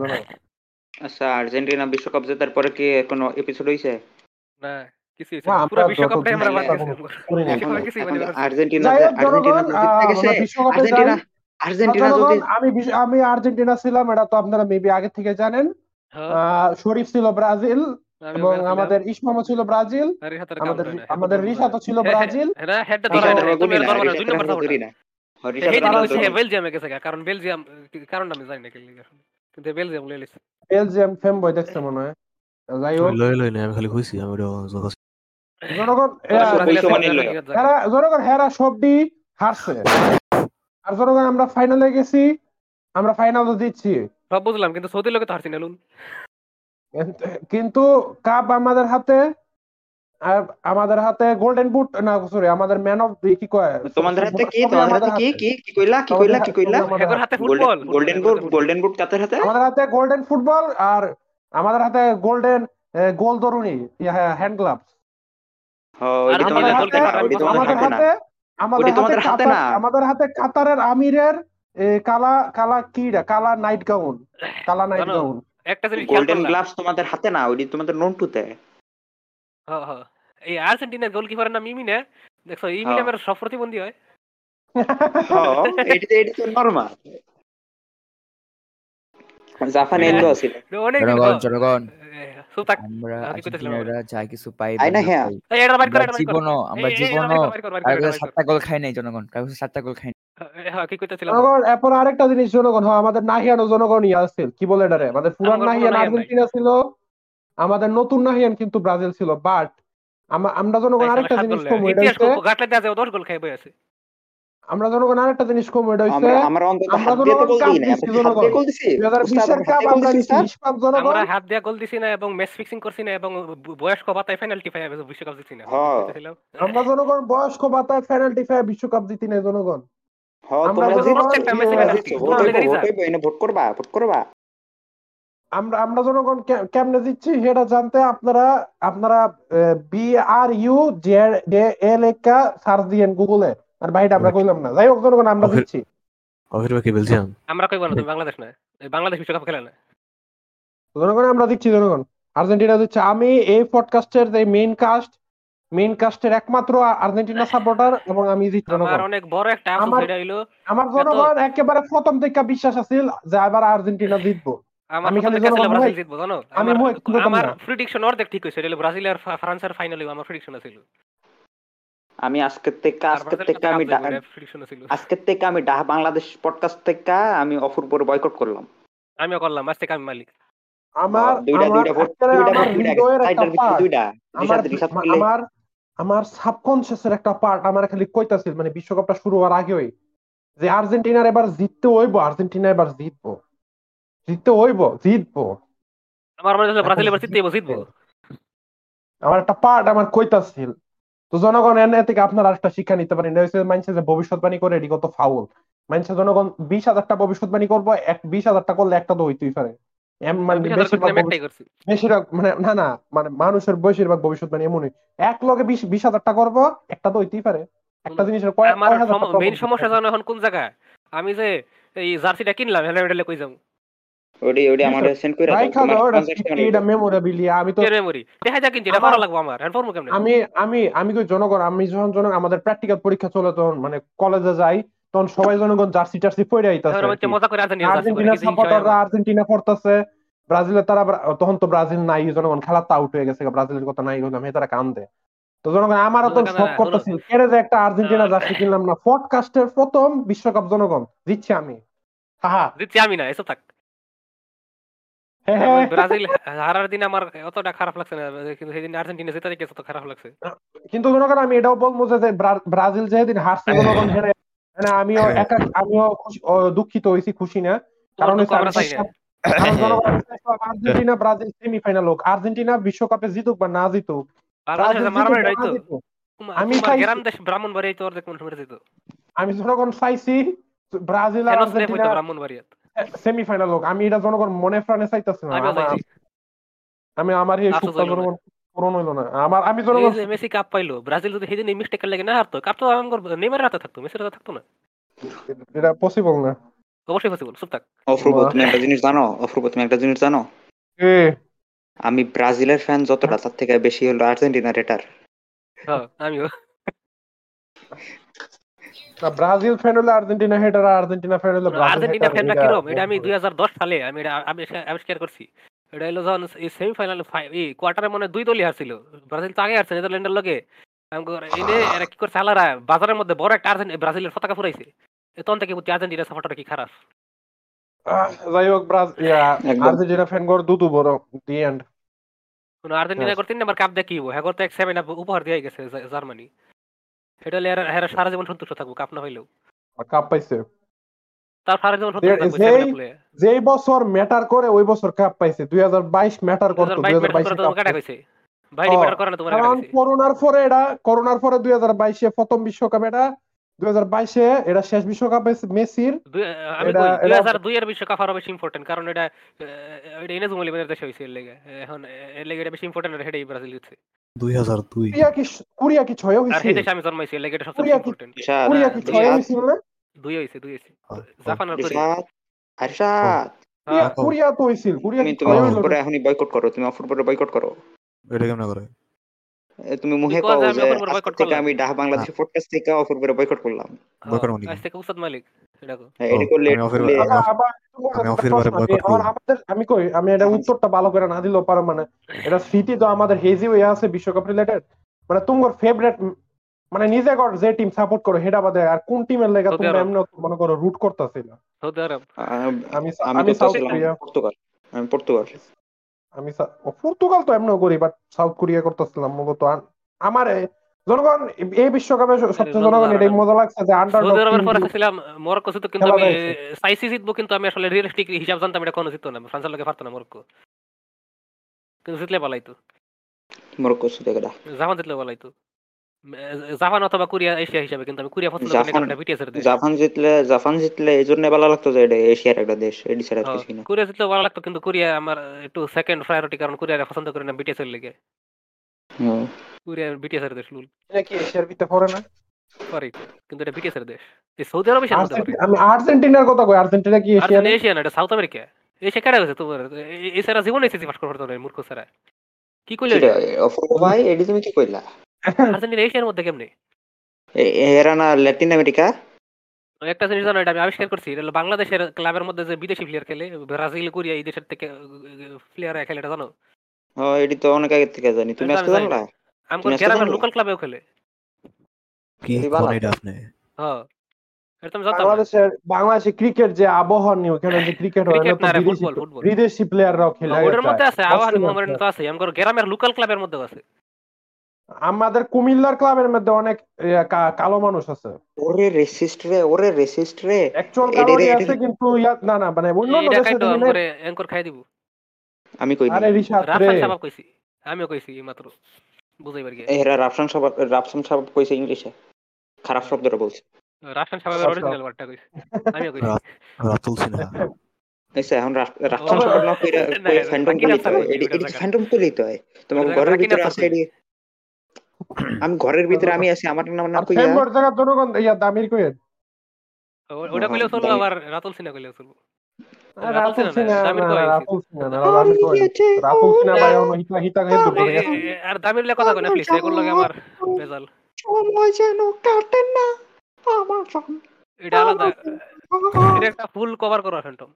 আচ্ছা আর্জেন্টিনা বিশ্বকাপ জেতার পরে কি কোনো এপিসোড হইছে? না কিছু পুরো বিশ্বকাপটাই আমরা বাদ গেছি। আর্জেন্টিনা আর্জেন্টিনা যদি আমি আমি আর্জেন্টিনা ছিলাম এটা তো আপনারা মেবি আগে থেকে জানেন। হ্যাঁ, আহ, শরীফ ছিল ব্রাজিল এবং আমাদের ইসমামও ছিল ব্রাজিল আমাদের হয় আমাদের হেড রিশাতও ছিল হ্যাঁ, ব্রাজিল। হ্যাঁ, হ্যাঁ, হ্যাঁ, কারণ বেলজিয়াম কারণ আমি জানি না কিন্তু বেলজিয়াম লয়ে লিছে। বেলজিয়াম ফেম বই দেখছে মনে হয়। যাই হোক। লই লই না আমি খালি কইছি আমি জনগণ জায়গা। হেরা জনগণ হেরা হারছে। আর জনগণ আমরা ফাইনালে গেছি। আমরা ফাইনাল দিচ্ছি সব বুঝলাম কিন্তু সৌদি লোকে তো হারছি না লুন। কিন্তু কাপ আমাদের হাতে আর আমাদের হাতে গোল্ডেন বুট না সরি আমাদের ম্যান অফ দি কি কয়? তোমাদের হাতে কি? তোমাদের হাতে কি? কি? কি? কইলা? কি কইলা? কি কইলা? আমাদের হাতে football golden boot golden boot কাদের হাতে? আমাদের হাতে গোল্ডেন ফুটবল আর আমাদের হাতে গোল্ডেন গোল দরুনি হ্যান্ড গ্লাভস তোমাদের আমাদের হাতে? আমাদের হাতে না? আমাদের হাতে হাতে না। আমাদের হাতে কাতারের আমিরের কালা কালা কিরা কালা নাইট গাউন কালা নাইট গাউন একটা জিনিস গোল্ডেন গ্লাভস তোমাদের হাতে না ওইটি তোমাদের নন্টুতে। হ্যাঁ, হ্যাঁ। এই আর্জেন্টিনার গোলকিপারের নাম ইমিনে। দেখছ ইমিনে হ্যাঁ। আমার সব প্রতিবন্ধী হয়। হ্যাঁ এটি তো নরমাল এন্ডো ছিল। জনগণ জনগণ। আমরা আমি আর্জেন্টিনারা যা কিছু পাই এটা আমরা এটা জীবনও এটা জীবনও। সাতটা গোল খাই নাই জনগণ কারও সাতটা গোল খাই নাই। হ্যাঁ কি করতেছিলাম জনগণ এরপর আরেকটা জিনিস জনগণ হ্যাঁ আমাদের নাহিয়ানো জনগণ ইয়া আছিল। কি বলে এটারে? আমাদের পুরান নাহিয়ান নাহিয়ান আর্জেন্টিনা ছিল আমাদের নতুন নাহিয়ান কিন্তু ব্রাজিল ছিল বাট আমরা জনগণ আরেকটা জিনিস কম এটা হচ্ছে গাটলে দেওয়া যায় দশ গোল খাই বই আছে। আমরা জনগণ আরেকটা জিনিস কম এটা হচ্ছে আমরা আমরা হাত দিয়ে তো গোল দিই না জনগণ। গোল দিছি? কাপ আমরা দিছি, নিষ্পাপ জনগণ। আমরা হাত দিয়া গোল দিছি না এবং ম্যাচ ফিক্সিং করছি না এবং বয়স্ক ভাতায় পেনাল্টি পাই বিশ্বকাপ জিতছি না। হ্যাঁ। আমরা জনগণ বয়স্ক ভাতায় পেনাল্টি ফায় বিশ্বকাপ জিতি নাই জনগণ। হ্যাঁ আমরা তোমরা যখন জিতছো, প্রত্যেকটা ম্যাচে তোমরা penalty, জিতছো, তোমরা ভোট হইবো, লেগে ভোট যা। হইবো, এনে ভোট করবা ভোট করবা। আমরা আমরা জনগণ কেমনে দিচ্ছি সেটা জানতে আপনারা আপনারা B R U J L একা সার্চ দিয়েন গুগলে আর বাইরে আমরা কইলাম না। যাই হোক জনগণ আমরা দিচ্ছি আমরা কইব না তুমি বাংলাদেশ না। বাংলাদেশ বিশ্বকাপ খেলে না। জনগণ আমরা দিচ্ছি জনগণ। আর্জেন্টিনা দিচ্ছে আমি এই পডকাস্টের যে মেইন কাস্ট মেইন কাস্টের একমাত্র আর্জেন্টিনা সাপোর্টার এবং আমি আমার অনেক বড় একটা আমার- এটা হইল। আমার জনগণ একেবারে প্রথম থেকে বিশ্বাস আছিল যে এবার আর্জেন্টিনা জিতবো। আমি খালি ব্রাজিল জিতবো জানো? আমি আমার। প্রিডিকশন অর্ধেক ঠিক হইছে এটা হলো ব্রাজিল আর ফ্রান্সের ফাইনাল আমার প্রিডিকশন ছিল আমি আজকের থেকে আজকের থেকে আমি ডা- আজকের থেকে আমি ডাহা বাংলাদেশ পডকাস্ট থেকে আমি অপূর্বর বয়কট করলাম। আমিও করলাম আজ থেকে আমি মালিক। আমার দুইটা দুইটা দুইটা দুইটা হৃদয়ের একটা সাইডের ভিতরে part, দুইটা। আমার সাবকনসিয়াসের একটা পার্ট আমার খালি কইতাছিল মানে বিশ্বকাপটা শুরু হওয়ার আগেই যে আর্জেন্টিনার এবার জিততে হইব আর্জেন্টিনা এবার জিতবো। জিততে হইব জিতবো। আমার মনে হচ্ছে ব্রাজিল এবার জিততে জিতবো। আমার একটা পার্ট আমার কইতাছিল। তো জনগণ এনে থেকে আপনার আরেকটা শিক্ষা নিতে পারেন। হচ্ছে মানছে যে ভবিষ্যৎবাণী করে এটি কত ফাউল মানছে জনগণ বিশ হাজারটা ভবিষ্যৎবাণী করব এক বিশ হাজারটা করলে একটা তো হইতেই পারে। এম- মানে বেশিরভাগ মানে না না মানে মানুষের বেশিরভাগ ভবিষ্যৎবাণী এমনই। এক লগে বিশ বিশ হাজারটা করব একটা তো হইতেই পারে। একটা জিনিসের কয়েক মেইন সমস্যা জানো এখন কোন জায়গায় আমি যে এই জার্সিটা কিনলাম হেলমেটে কই যাব? ওডি ওডি আমার সেন্ড করে ভাই দাও খালো তোমার এটা transaction এটা মেমোরেবিলি আমি তো মেমোরি দেখা যাক কিনছি এটা ভালো লাগবো আমার ফর্ম কেমনে? আমি আমি আমি কই জনগণ আমি যখন জন আমাদের প্র্যাকটিক্যাল পরীক্ষা চলে তখন মানে কলেজে যাই তখন সবাই জনগণ জার্সি টার্সি পরে আইতাছে আর্জেন্টিনা সাপোর্টাররা আর্জেন্টিনা পড়তেছে ব্রাজিলের তারা তখন তো ব্রাজিল নাই জনগণ খেলা তো আউট হয়ে গেছে ব্রাজিলের কথা নাই হইলাম তারা কান্দে। তো জনগণ আমারও তো শখ করতেছিল কেড়ে যে একটা আর্জেন্টিনা জার্সি কিনলাম না পডকাস্টের প্রথম বিশ্বকাপ জনগণ দিচ্ছি আমি। হাহা। জিতছি আমি না এসব থাক। হ্যাঁ, আমি হ্যাঁ। ব্রাজিল হারার দিন আমার অতটা খারাপ লাগছে না কিন্তু সেদিন আর্জেন্টিনা জেতা দেখে খারাপ লাগছে। কিন্তু জনগণ আমি এটাও বলব যে ব্রা- ব্রাজিল যেদিন হারছে জনগণ হেরে মানে আমিও একা আমিও দুঃখিত হয়েছি খুশি না। কারণ না। জনগণ আর্জেন্টিনা ব্রাজিল সেমিফাইনাল হোক। আর্জেন্টিনা বিশ্বকাপে জিতুক বা না জিতুক না আমি আমি জনগণ চাইছি ব্রাজিল আর কেন আর্জেন্টিনা সেমিফাইনাল হোক। আমি এটা জনগণ মনে প্রাণে চাইতেছি না। আমার- আমি আমার এই না। জনগণ পূরণ হইল না। আমার আমি যে মেসি কাপ পাইলো ব্রাজিল যদি সেদিন এই মিস্টেক লাগে না হারতো কাপ তো আমার নেইমারের হাতে থাকতো মেসির হাতে থাকতো না। এটা পসিবল না? অবশ্যই পসিবল চুপ থাক। তুমি একটা জিনিস জানো? তুমি একটা জিনিস জানো? আমি ব্রাজিলের ফ্যান যতটা তার থেকে বেশি হলো আর্জেন্টিনার এটার হ্যাঁ আমিও। ব্রাজিল ফ্যান হলে আর্জেন্টিনা হেটার আর্জেন্টিনা ফ্যান হলে আর্জেন্টিনা ফ্যানরা এটা- কিরম? এটা আমি দুই সালে আমি এটা আবিষ্কার করছি। এটা হলো যখন এই সেমিফাইনাল এই কোয়ার্টারে মনে দুই দলই হারছিল। ব্রাজিল তো আগে হারছে নেদারল্যান্ডের লগে। এনে এরা কি করছে? আলারা বাজারের মধ্যে বড় একটা আর্জেন্টিনা ব্রাজিলের পতাকা ফুরাইছে। এ তখন থেকে বুঝছি আর্জেন্টিনা সাপোর্টার কি খারাপ। যাই হোক। আর্জেন্টিনা ফ্যান গড় দুদু বড় দি এন্ড। কোনো আর্জেন্টিনা করে তিন নাম্বার কাপ হব হ্যাঁ করতে এক সেভেন আপ উপহার দিয়ে গেছে জার্মানি। সেটা হলে এরা সারা জীবন সন্তুষ্ট থাকব কাপ না হইলেও। কাপ পাইছে। তার যেই- বছর ম্যাটার করে ওই বছর কাপ পাইছে। দুই ম্যাটার করতো দুই বাইশ হাজার মিনিট বাইশে করে তো কাটা কইছে। বাইরে ম্যাটার করে না তোমার কারণ করোনার পরে এটা করোনার পরে দুই হাজার বাইশে প্রথম বিশ্বকাপ এটা শেষ বিশ্বকাপ মেসির। দুই- আমি এটা- কই দুই এটা- হাজার দুই এর বিশ্বকাপ আরও বেশি ইম্পর্টেন্ট কারণ এটা আহ, এটা ইনেজ মুলিমের দেশে হয়েছে এর লেগে। এখন এর লেগে এটা বেশি ইম্পর্টেন্ট আর ব্রাজিল কুরিয়া কি কুরিয়া কি ছয় আর হয়েছে আমি জন্মাইছি এর লেগে এটা সবচেয়ে ইম্পর্টেন্ট কুরিয়া কি ছয় রিশাদ না দুই হইছে দুই হইছে। হ্যাঁ, জাপান আর কোরিয়া রিশাদ রিশাদ কুরিয়া- হ্যাঁ, তো কুরিয়া তুমি তুমি হ্যাঁ। এখনই বয়কট করো তুমি ফুটবলে বয়কট করো। এটা কেমন করে? তুমি মুহে কও আমি যে থেকে আমি ডাহ বাংলাদেশ পডকাস্ট থেকে বয়কট করলাম। বয়কট মানে কি? আজ থেকে উস্তাদ মালিক। হ্যাঁ, করলে আমি কই আমি এটা উত্তরটা ভালো করে না দিলেও পারো মানে এটা স্মৃতি তো আমাদের হেজি হয়ে আছে বিশ্বকাপ রিলেটেড মানে তোমার ফেভারিট মানে নিজে কর যে টিম সাপোর্ট করো হেডা বাদে আর কোন টিমের লেগে তোমরা এমন মনে করো রুট করতেছিল। Saudi Arab. আমি আমি সাউথ কোরিয়া পর্তুগাল। আমি পর্তুগাল। আমি ও, পর্তুগাল তো এমনও করি বাট সাউথ কোরিয়া করতেছিলাম মূলত। আমার জনগণ এই বিশ্বকাপে সবচেয়ে জনগণ এটাই মজা লাগছে যে আন্ডার সৌদি আরবের পরে ছিলাম মরক্কো জিতো কিন্তু আমি। সাইসি জিতবো কিন্তু আমি আসলে রিয়েলিস্টিক হিসাব জানতাম এটা কোনো জিততো না ফ্রান্সের লোকে পারতো না মরক্কো। কিন্তু জিতলে পালাইতো মরক্কো সুদেগা জাপান জিতলে পালাইতো জাপান অথবা কোরিয়া এশিয়া হিসাবে কিন্তু আমি কোরিয়া পছন্দ করি জাপান- এটা বিটিএস এর দেশ। জাপান জিতলে জাপান জিতলে এই জন্য ভালো লাগতো যে এটা এশিয়ার একটা দেশ এডি ছাড়া হ্যাঁ, না কোরিয়া জিতলে ভালো লাগতো কিন্তু কোরিয়া আমার একটু সেকেন্ড প্রায়োরিটি কারণ কোরিয়া পছন্দ করি না বিটিএস এর লেগে। হুম। কোরিয়া বিটিএস এর দেশ লুল। কি এশিয়ার ভিতরে পড়ে না? সরি কিন্তু এটা বিটিএস এর দেশ। এই সৌদি আরব আমি আর্জেন্টিনার কথা কই আর্জেন্টিনা কি আর্জেন্টিনা এশিয়া না এটা সাউথ আমেরিকা। এশিয়া কেটে গেছে তোমার? এ- এছাড়া জীবনে এসেছি পাস করতে পারতো না মূর্খ ছাড়া কি কইলে কিরে, ভাই এডি তুমি কি কইলা? আর্জেন্টিনা এশিয়ার মধ্যে কেমনে? এরা না ল্যাটিন আমেরিকা একটা জিনিস জানো এটা আমি আবিষ্কার করছি এটা হলো বাংলাদেশের ক্লাবের মধ্যে যে বিদেশি প্লেয়ার খেলে ব্রাজিল কোরিয়া এই দেশের থেকে প্লেয়ার খেলে এটা জানো? ও এডি তো অনেক আগে থেকে জানি তুমি আজকে জানলা গ্রামের লোকাল ক্লাবেও খেলে। কি কোন এটা আপনি? হ্যাঁ এটা তুমি বাংলাদেশের বাংলাদেশে ক্রিকেট যে আবহাওয়া নিয়ে ওখানে যে ক্রিকেট হয় না বিদেশি ফুটবল, ফুটবল। বিদেশি প্লেয়াররাও খেলে ওটার মধ্যে আছে অস্ট্রেলিয়ার তো আছে আমার গ্রামের লোকাল ক্লাবের মধ্যেও আছে। আমাদের কুমিল্লার ক্লাবের মধ্যে অনেক কালো মানুষ আছে। ওরে রেসিস্ট রে ওরে রেসিস্ট রে। অ্যাকচুয়াল কালোরই আছে কিন্তু ইয়া না না মানে অন্য অন্য দেশে খাইতো দিলে করে এঙ্কর খাই দিব। আমি কই আরে রিশাদ রে। রাফান সাবাব কইছি আমিও কইছি মাত্র। বুঝাইবার গিয়ে। এরা রাফসান সাহেব রাফসান সাহেব কইছে ইংলিশে। খারাপ শব্দটা বলছে। রাফান সাবাবের আচ্ছা। অরিজিনাল ওয়ার্ডটা কইছি। আমিও কইছি। রাতুল সিনহা। এসে এখন রাফ- রাফসান সাহেব না কইরা ফ্যান্ডম বাকি কইলে রাফসান তো কইছি, এডি এডি ফ্যান্ডম কইলে তো হয়? ওটা ঘরের ভিতরে রাফসান আছে এডি। আমি ঘরের ভিতরে আমি আছি আমার নাম না কইয়া। ফ্যানবোর্ড জায়গা জনগণ ইয়া দামির কই ও- ওটা কইলেও চলবো আবার রাতুল সিনহা কইলেও চলবো। রাতুল কই রাতুল সিনহা না রাতুল সিনহা ভাই হিতা হিতা হে দূর করে গেছে আর দামির লে কথা কই না প্লিজ এগুলো লাগে আমার বেজাল সময় যেন কাটে না আমার এটা আলাদা এটা একটা ফুল কভার করা ফ্যান্টম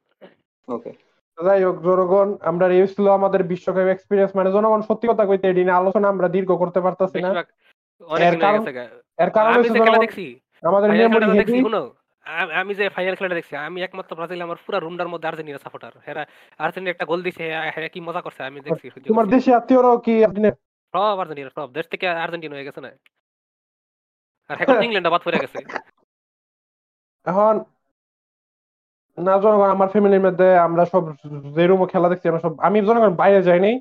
ওকে যাই হোক জনগণ আমরা এই ছিল আমাদের বিশ্বকাপ এক্সপিরিয়েন্স মানে জনগণ সত্যি কথা কইতে এদিনে আলোচনা আমরা দীর্ঘ করতে পারতাছি না। এর কারণ- আমাদের মেমোরি হেভি আমি যে ফাইনাল খেলাটা দেখছি আমি একমাত্র ব্রাজিল আমার পুরো রুমটার মধ্যে আর্জেন্টিনা সাপোর্টার হেরা আর্জেন্টিনা একটা গোল দিছে হ্যাঁ, হ্যাঁ, কি মজা করছে আমি দেখছি তোমার দেশে আত্মীয়রাও কি আপনি সব আর্জেন্টিনা সব দেশ থেকে আর্জেন্টিনা হয়ে গেছে না। আর এখন ইংল্যান্ড বাদ পড়ে গেছে। এখন না জনগণ আমার ফ্যামিলির মধ্যে আমরা সব যে খেলা দেখছি আমরা সব আমি জনগণ বাইরে যাই নাই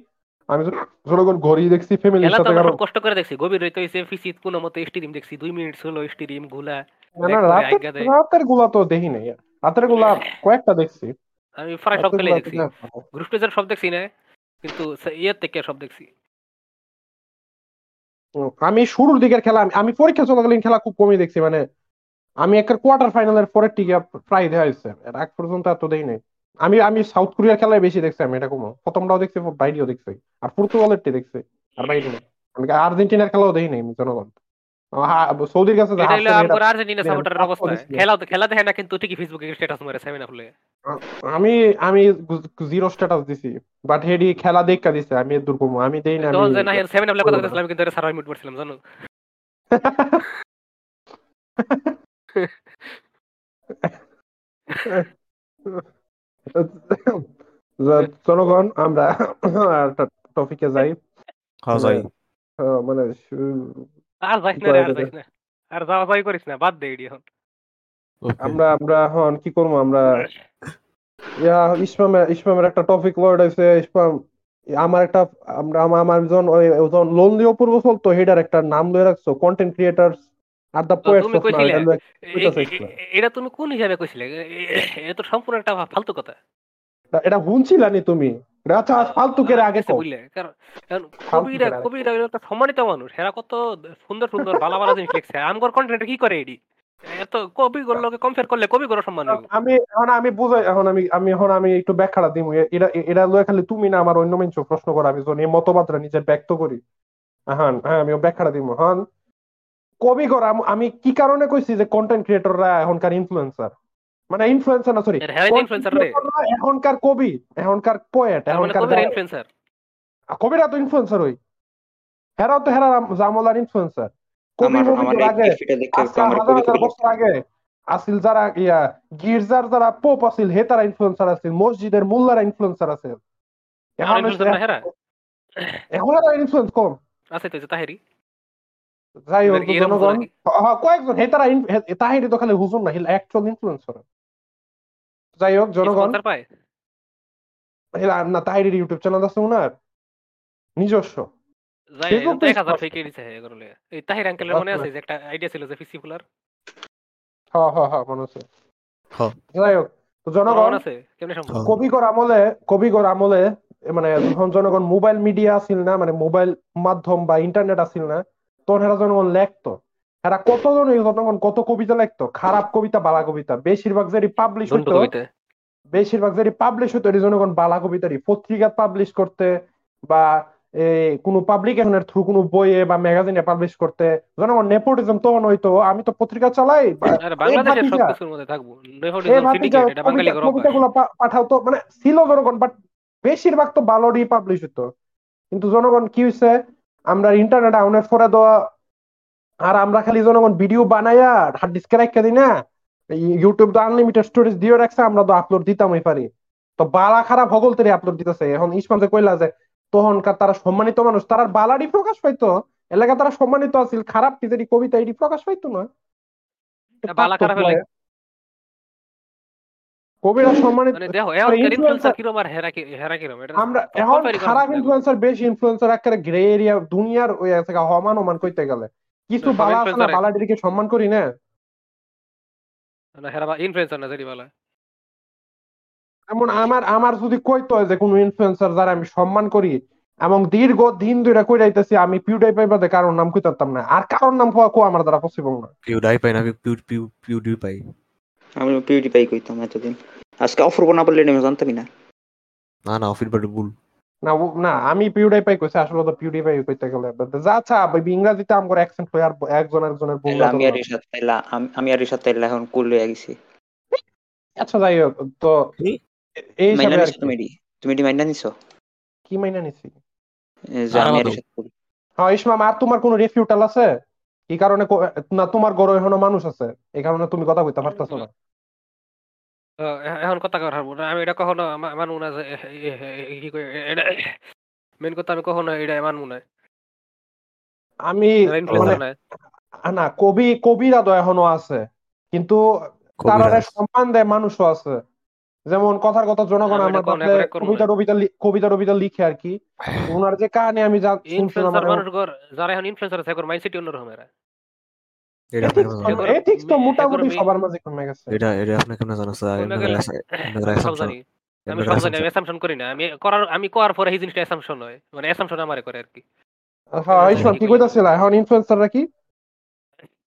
আমি জন- জনগণ ঘরেই দেখছি ফ্যামিলির খেলা সাথে কারণ কষ্ট করে দেখছি গভীর রইতে হইছে ফিসিত কোনো মতে স্টেডিয়াম দেখছি দুই মিনিট হলো স্টেডিয়াম ঘুলা না না রাতের রাতেরগুলা তো দেখি নাই রাতেরগুলা কয়েকটা দেখছি। আমি প্রায় সবগুলা দেখছি। গ্রুপ স্টেজের সব দেখছি না কিন্তু ইয়ের থেকে সব দেখছি। আমি শুরুর দিকের খেলা আমি- আমি পরীক্ষা চলাকালীন খেলা খুব কমই দেখছি মানে আমি একটা কোয়ার্টার ফাইনালের পরের টিকে প্রায় দেওয়া হয়েছে। এর আগ পর্যন্ত এত দেই নাই। আমি আমি সাউথ কোরিয়ার খেলায় বেশি দেখছি আমি এটা কমো। প্রথমটাও দেখছি বাইরেও দেখছি। আর পর্তুগালের টি দেখছি আর বাইরে আমি আর্জেন্টিনার খেলাও দেই নাই জনগণ। সৌদির কাছে। খেলা দেখে না কিন্তু ঠিকই ফেসবুকে স্ট্যাটাস আমি আমি জিরো স্ট্যাটাস দিছি বাট হেডি খেলা দেখা দিছে আমি এর দূর কমো। আমি দেই না আমি না সেভেন আপ কথা বলছিলাম কিন্তু সারা মিট পড়ছিলাম জানো? জনগণ আমরা টপিকে যাই। হ্যাঁ যাই। হ্যাঁ, মানে আর যাইস না আর যাইস না। আর যাওয়া যাই করিস না বাদ দে এডি এখন। আমরা আমরা এখন কি করব আমরা ইয়া ইসমামের ইসমামের একটা টপিক ওয়ার্ড আছে ইসমাম আমার একটা আমরা আমার আমার যখন ওই যখন লোনলি অপূর্ব চলতো হেডার একটা নাম লয়ে রাখছো কন্টেন্ট ক্রিয়েটার্স আর দ্য তো পোয়েটস তুমি অফ এটা তুমি কোন হিসাবে কইছিলে? এ- এ- এ তো সম্পূর্ণ একটা ফালতু কথা। এটা শুনছিলানি তুমি? আচ্ছা ফালতু করে আগে বুঝলে কারণ কবিরা কবিরা একটা সম্মানিত মানুষ। এরা কত সুন্দর সুন্দর ভালো ভালো জিনিস লিখছে। আমগর কন্টেন্ট কি করে এডি? এত কবি গুলোকে কম্পেয়ার করলে কবি গুলো সম্মান আমি এখন আমি বুঝাই এখন আমি আমি এখন আমি একটু ব্যাখ্যাটা দিব এটা এটা লয়ে খালি তুমি না আমার অন্য মানুষ প্রশ্ন করা। আমি যখন এই মতবাদটা নিজের ব্যক্ত করি। হ্যাঁ হ্যাঁ আমি ব্যাখ্যাটা দিব হন কবি করা আমি কি কারণে কইছি যে কন্টেন্ট ক্রিয়েটররা এখনকার ইনফ্লুয়েন্সার মানে ইনফ্লুয়েন্সার না সরি হ্যাঁ ইনফ্লুয়েন্সার রে। এখনকার কবি এখনকার পোয়েট মানে এখনকার ইনফ্লুয়েন্সার কবিরা তো ইনফ্লুয়েন্সার হই হেরাও তো হেরা জামলার ইনফ্লুয়েন্সার কবি আগে হাজার বছর আগে আসিল যারা ইয়া গির্জার যারা পোপ আসিল হে তারা ইনফ্লুয়েন্সার আছিল মসজিদের মোল্লারা ইনফ্লুয়েন্সার আছে এখন এখন ইনফ্লুয়েন্স কম। আছে তো তাহেরি। যাই হোক জনগণ নাকি? হ- হ, কয়েকজন। হে তারা তাহিরি তো খালি হুজুর না হিল অ্যাকচুয়াল ইনফ্লুয়েন্সার যাই হোক জনগণ। পায়? না তাহিরির ইউটিউব চ্যানেল আছে উনার। নিজস্ব। যাই Facebook তো এক page হাজার পায়। ফেকে দিছে এগুলো এই তাহির আঙ্কেলের মনে আছে যে একটা আইডিয়া ছিল যে ফিসি ফুলার? হ্যাঁ হ্যাঁ হ্যাঁ মনে আছে। হ্যাঁ। যাই হোক তো জনগণ মনে আছে কেমনে সম্ভব? হ্যাঁ। কবিগর আমলে কবিগর আমলে মানে যখন জনগণ মোবাইল মিডিয়া আসিল না মানে মোবাইল মাধ্যম বা ইন্টারনেট আসিল না তখন এরা জনগণ লেখতো। এরা কতজন জনগণ কত কবিতা লেখতো? খারাপ কবিতা বালা কবিতা। বেশিরভাগ যেটি পাবলিশ হতো বেশিরভাগ যেটি পাবলিশ হতো এটি জনগণ বালা কবিতারই। পত্রিকা পাবলিশ করতে বা কোনো পাবলিকেশনের থ্রু কোনো বইয়ে বা ম্যাগাজিনে পাবলিশ করতে জনগণ নেপোটিজম তখন হইতো আমি তো পত্রিকা চালাই কবিতা- কবিতাগুলো পা- পাঠাতো মানে ছিল জনগণ বাট বেশিরভাগ তো বালোরই পাবলিশ হতো কিন্তু জনগণ কি হয়েছে আমরা ইন্টারনেট আউনের পরে দেওয়া, আর আমরা খালি জনগণ ভিডিও বানাইয়া হার্ড ডিস্কে রাখতে দিই না ইউটিউব তো আনলিমিটেড স্টোরেজ দিয়ে রাখছে, আমরা তো আপলোড দিতামই পারি। তো বালা খারাপ হগল তেরে আপলোড দিতেছে। এখন ইসমান যে কইলা যে, তখনকার তারা সম্মানিত মানুষ, তারা বালারই প্রকাশ পাইতো। এলাকা তারা সম্মানিত আছিল, খারাপ নিজের কবিতা এটি প্রকাশ পাইতো না। বালা খারাপ কবিরা সম্মানিত মানে দেখো এখন ইনফ্লুয়েন্সার কিরম আর হেরা হেরা কিরম এটা আমরা তো এখন খারাপ ইনফ্লুয়েন্সার বেশি ইনফ্লুয়েন্সার একেবারে গ্রে এরিয়া দুনিয়ার ওই আছে গা হমান ওমান কইতে গেলে। কিছু বালা আছে না বালাডিকে সম্মান করি না? না হেরা ইনফ্লুয়েন্সার না যেটি বলা। এমন আমার আমার যদি কইতো যে কোনো ইনফ্লুয়েন্সার যারা আমি সম্মান করি এবং দীর্ঘ দিন ধরে কই যাইতেছি আমি পিউডাই পাইবাদে কারণ নাম কইতাম না। আর কারণ নাম কোয়া কো আমার দ্বারা পসিবল না। পিউ ডাই পাই না আমি পিউ পিউ পাই আমি পিউডি পাই কইতাম এতদিন। আজকে অফুর্ব না বললে আমি জানতামই না। না না অফির বাটে ভুল। না না আমি পিউডাই পাই কইছি আসলে তো পিউডাই পাই কইতে গেলে। আচ্ছা ইংরেজিতে আমার অ্যাকসেন্ট হই আর একজন একজনের ভুল তাইলে আমি আর। ইসাদ তাইলা আমি- আর ইসাদ তাইলা এখন কুল হয়ে গেছি। আচ্ছা যাই হোক তো এই হিসাবে। তুমি এডি? তুমি এডি মাইনা নিছো? কি মাইনা নিছি? আমি আর। কুল হ্যাঁ ইসমাম আর তোমার কোনো রেফিউটাল আছে? কি কারণে না তোমার গড় এখনও মানুষ আছে। এই কারণে তুমি কথা কইতে পারতেছো না। এ- এখন কথা কর হারবো না। আমি এটা কখনো মা- মানবো না যে এ- কি এটা মেন কথা আমি কখনো এটা মানবো না আমি ইনফ্লুয়েন্সার মানে না না কবি কবিরা তো এখনও আছে। কিন্তু তারা কবিরাজ। সম্মান দেয় মানুষও আছে। যেমন কথার কথা জনগণ আমি এটা আমার record করব না। কবিতা টবিতা লি- কবিতা টবিতা লিখে আর কি। ওনার যে কাহিনী আমি যা শুনছিলাম ইনফ্লুয়েন্সার মানে মানুষ গর যারা এখন ইনফ্লুয়েন্সার আছে এখন মাইন্ডসেট অন্যরকম এরা। এথিক্স তো মোটামুটি সবার মাঝে কমে গেছে। এটা এটা আপনি কেমন জানেন স্যার? আমি সব জানি আমি সব জানি আমি অ্যাসাম্পশন করি না। আমি করার আমি করার পরে এই জিনিসটা অ্যাসাম্পশন হয়। মানে অ্যাসাম্পশন আমারে করে আর কি। হ্যাঁ ইসমাম কি কইতাছিল? এখন ইনফ্লুয়েন্সাররা কি?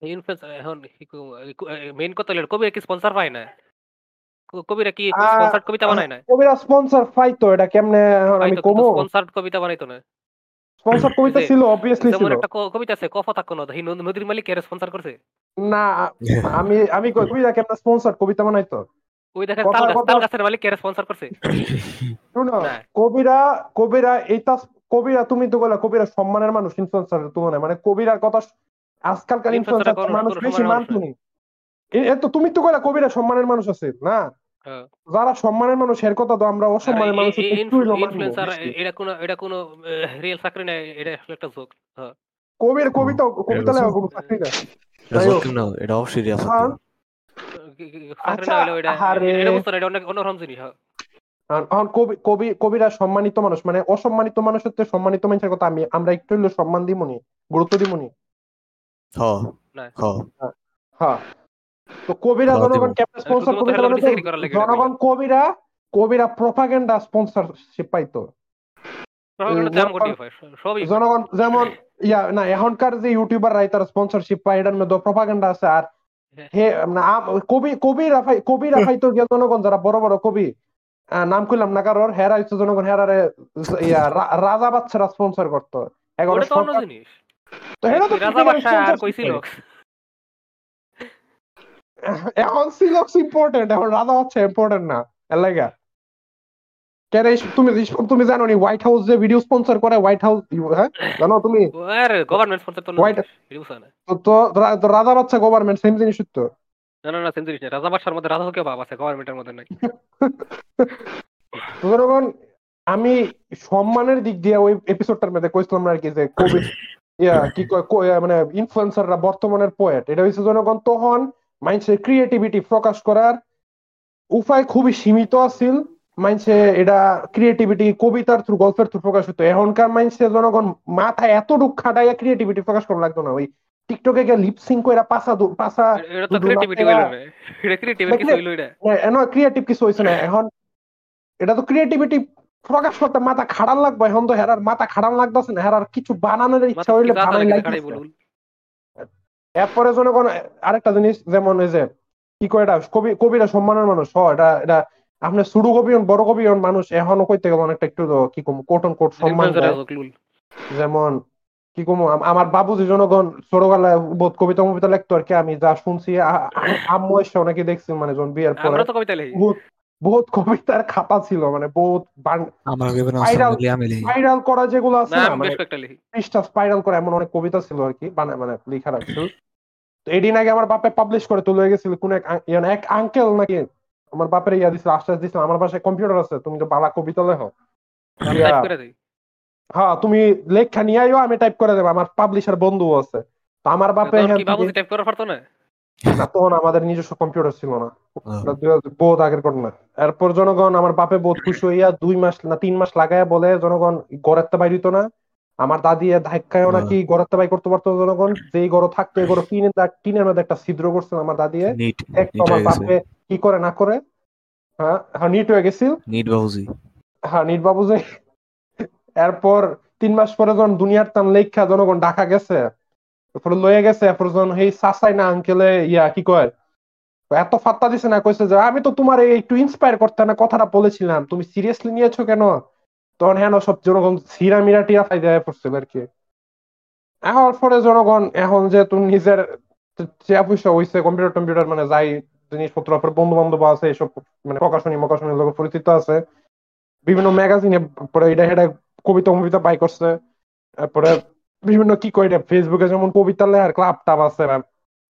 ইনফ্লুয়েন্সার এখন মেইন কথা হলো কবি কি স্পন্সর পায় না? ক- কবিরা কি আহ, স্পন্সর কবিতা বানায় না? কবিরা স্পন্সর পাইতো এটা কেমনে এখন আমি কমু? স্পন্সর কবিতা বানাইতো না। স্পন্সর কবিতা ছিল অবভিয়াসলি ছিল। একটা কবিতা আছে কফ থাকো না নদীর মালিক এর স্পন্সর করছে? না আমি আমি কবিতা স্পন্সর কবিতা বানাইতো ওই দেখেন তাল গাছ তাল গাছের মালিক এর স্পন্সর করছে। শুনো কবিরা কবিরা এইটা কবিরা তুমি তো বলে কবিরা সম্মানের মানুষ ইনফ্লুয়েন্সারের তুলনায় মানে কবিরার কথা আজকালকার ইনফ্লুয়েন্সার মানুষ বেশি সম্মানের মানুষ এ- এ তো তুমি তো কইলা কবিরা সম্মানের মানুষ আছে না। যারা সম্মানের মানুষ এর কথা তো আমরা অসম্মানের মানুষ ইনফ্লুয়েন্সার। এটা কোনো এটা কোনো রিয়েল চাকরি না এটা আসলে একটা জোক হ্যাঁ। কবির কবিতা কবিতা লেখা কোনো চাকরি না। এটা এটা অবশ্যই হ্যাঁ। চাকরি হ্যাঁ। কবিরা সম্মানিত মানুষ মানে অসম্মানিত সম্মানিত মানুষের কথা আমি আমরা একটু সম্মান দিমনি গুরুত্ব দিমনি। হ না। হ্যাঁ। তো কবিরা জনগণ দিব। স্পন্সর শুধুমাত্র কবিতা হেলার তো চাকরি করার লাগে এটা জনগণ কবিরা কবিরা প্রপাগান্ডা স্পন্সরশিপ পাইতো হয় হয়। জনগণ যেমন ইয়া না এখনকার যে ইউটিউবার রাই তারা স্পন্সরশিপ পায় এটার মধ্যে প্রপাগান্ডা আছে আর হ্যাঁ। হে কবি কবি রাফাই কবি রাফাই তো গিয়ে জনগণ যারা বড় বড় কবি নাম কইলাম না কারোর হেরা হচ্ছে জনগণ হেরারে ইয়া রাজা বাচ্চারা স্পন্সর করতো এগারো তো অন্য জিনিস তো হেরা তো রাজা বাদশাহ আর কইছিল। এখন সিলক্স ইম্পর্টেন্ট এখন হচ্ছে ইম্পর্টেন্ট না। এর লাগা। কেন তুমি তুমি জানো নি হোয়াইট হাউস যে ভিডিও স্পন্সর করে হোয়াইট হাউস হ্যাঁ? জানো তুমি? আর গভর্নমেন্ট স্পন্সর তো বাচ্চা গভর্নমেন্ট সেম জিনিস তো না না না সেম জিনিস না। রাজা বাদশার মধ্যে রাজা কেউ ভাব আছে গভর্নমেন্টের মধ্যে নাই তো জনগণ আমি সম্মানের দিক দিয়ে ওই এপিসোডটার মধ্যে কইছিলাম আর কি যে কোভিড ইয়া কি কয় মানে ইনফ্লুয়েন্সাররা বর্তমানের পোয়েট এটা হচ্ছে জনগণ তখন মাইন্ডসের ক্রিয়েটিভিটি প্রকাশ করার উপায় খুবই সীমিত আছিল। মাইন্ডসে এটা ক্রিয়েটিভিটি কবিতার থ্রু গল্পের থ্রু প্রকাশ হতো। এখনকার মাইন্ডসে জনগণ মাথায় এতটুক খাটাইয়া ক্রিয়েটিভিটি প্রকাশ করা লাগতো না। ওই টিকটকে গিয়ে লিপসিং কইরা পাসা পাসা এটা তো ক্রিয়েটিভিটি হইল না এটা ক্রিয়েটিভিটি কিছু হইল এটা ক্রিয়েটিভ কিছু হয়েছে না। এখন এটা তো ক্রিয়েটিভিটি প্রকাশ করতে মাথা খাড়ান লাগবে। এখন তো হেরার মাথা খাড়ান লাগতেছে না। হেরার কিছু বানানোর ইচ্ছা হইলে বানাই লাগে এরপরে জনগণ আরেকটা জিনিস যেমন এই যে কি কয় এটা কবি কবিরা সম্মানের মানুষ হ এটা এটা আপনি শুরু কবি হন বড় কবি হন মানুষ এখনও কইতে গেলে অনেকটা একটু কি কম কোট অন কোট সম্মান যেমন কি কম আমার বাবুজি জনগণ ছোটবেলায় বোধ কবিতা মবিতা লিখতো আর কি আমি যা শুনছি আম্মু এসে অনেকে দেখছি মানে যখন বিয়ের পরে। বহুত কবিতার খাতা ছিল মানে বহুত স্পাইরাল করা যেগুলো আছে না মানে পৃষ্ঠা স্পাইরাল করে এমন অনেক কবিতা ছিল আর কি মানে মানে লেখা রাখছিল তো এদিন আগে আমার বাপে পাবলিশ করে তুলে গেছিল কোন এক এক আঙ্কেল নাকি আমার বাপের ইয়া দিছিল আশ্বাস দিছিল আমার পাশে কম্পিউটার আছে তুমি তো বালা কবিতা লেখো। হ্যাঁ তুমি লেখা নিয়ে আইও আমি টাইপ করে দেবো আমার পাবলিশার বন্ধু আছে। তো আমার বাপে টাইপ করা পারতো না? না তখন আমাদের নিজস্ব কম্পিউটার ছিল না। হ্যাঁ। বহুত আগের ঘটনা। এরপর জনগণ আমার বাপে বহুত খুশি হইয়া দুই মাস না তিন মাস লাগায় বলে জনগণ গড়ের বাইর হইতো না। আমার দাদি ধাক্কায়ও নাকি গড়ের তে বাই করতে পারতো জনগণ। যেই গড় থাকতো গড় টিনের টিনের মধ্যে একটা ছিদ্র করছিল আমার দাদি নিট আমার বাপে কি করে না করে। হ্যাঁ হ্যাঁ নিট হয়ে গেছিল। নিট বাবুজি। হ্যাঁ নিট বাবু যে এরপর তিন মাস পরে যখন দুনিয়ার টান লেখা জনগণ ঢাকা গেছে গেছে না আঙ্কেলে ইয়া, কি কয়? এত ফাত্তা দিছে না, কইছে যে, আমি তো তোমার একটু ইন্সপায়ার করতে না, কথাটা বলেছিলাম। তুমি সিরিয়াসলি নিয়েছো কেন? তখন হ্যাঁ সব জনগণ সিরা মিরা টিরা ফাই দেয় আর কি। এখন পরে জনগণ এখন যে তুমি নিজের চেয়া পয়সা হইছে কম্পিউটার টম্পিউটার মানে যাই জিনিসপত্র আপনার বন্ধু বান্ধব আছে, এসব মানে প্রকাশনী মকাশনীর লোক পরিচিত আছে। বিভিন্ন ম্যাগাজিনে পরে এটা এটা কবিতা মবিতা বাই করছে। তারপরে বিভিন্ন কি কয় এটা ফেসবুকে যেমন কবিতা লেখার ক্লাব টাব আছে বা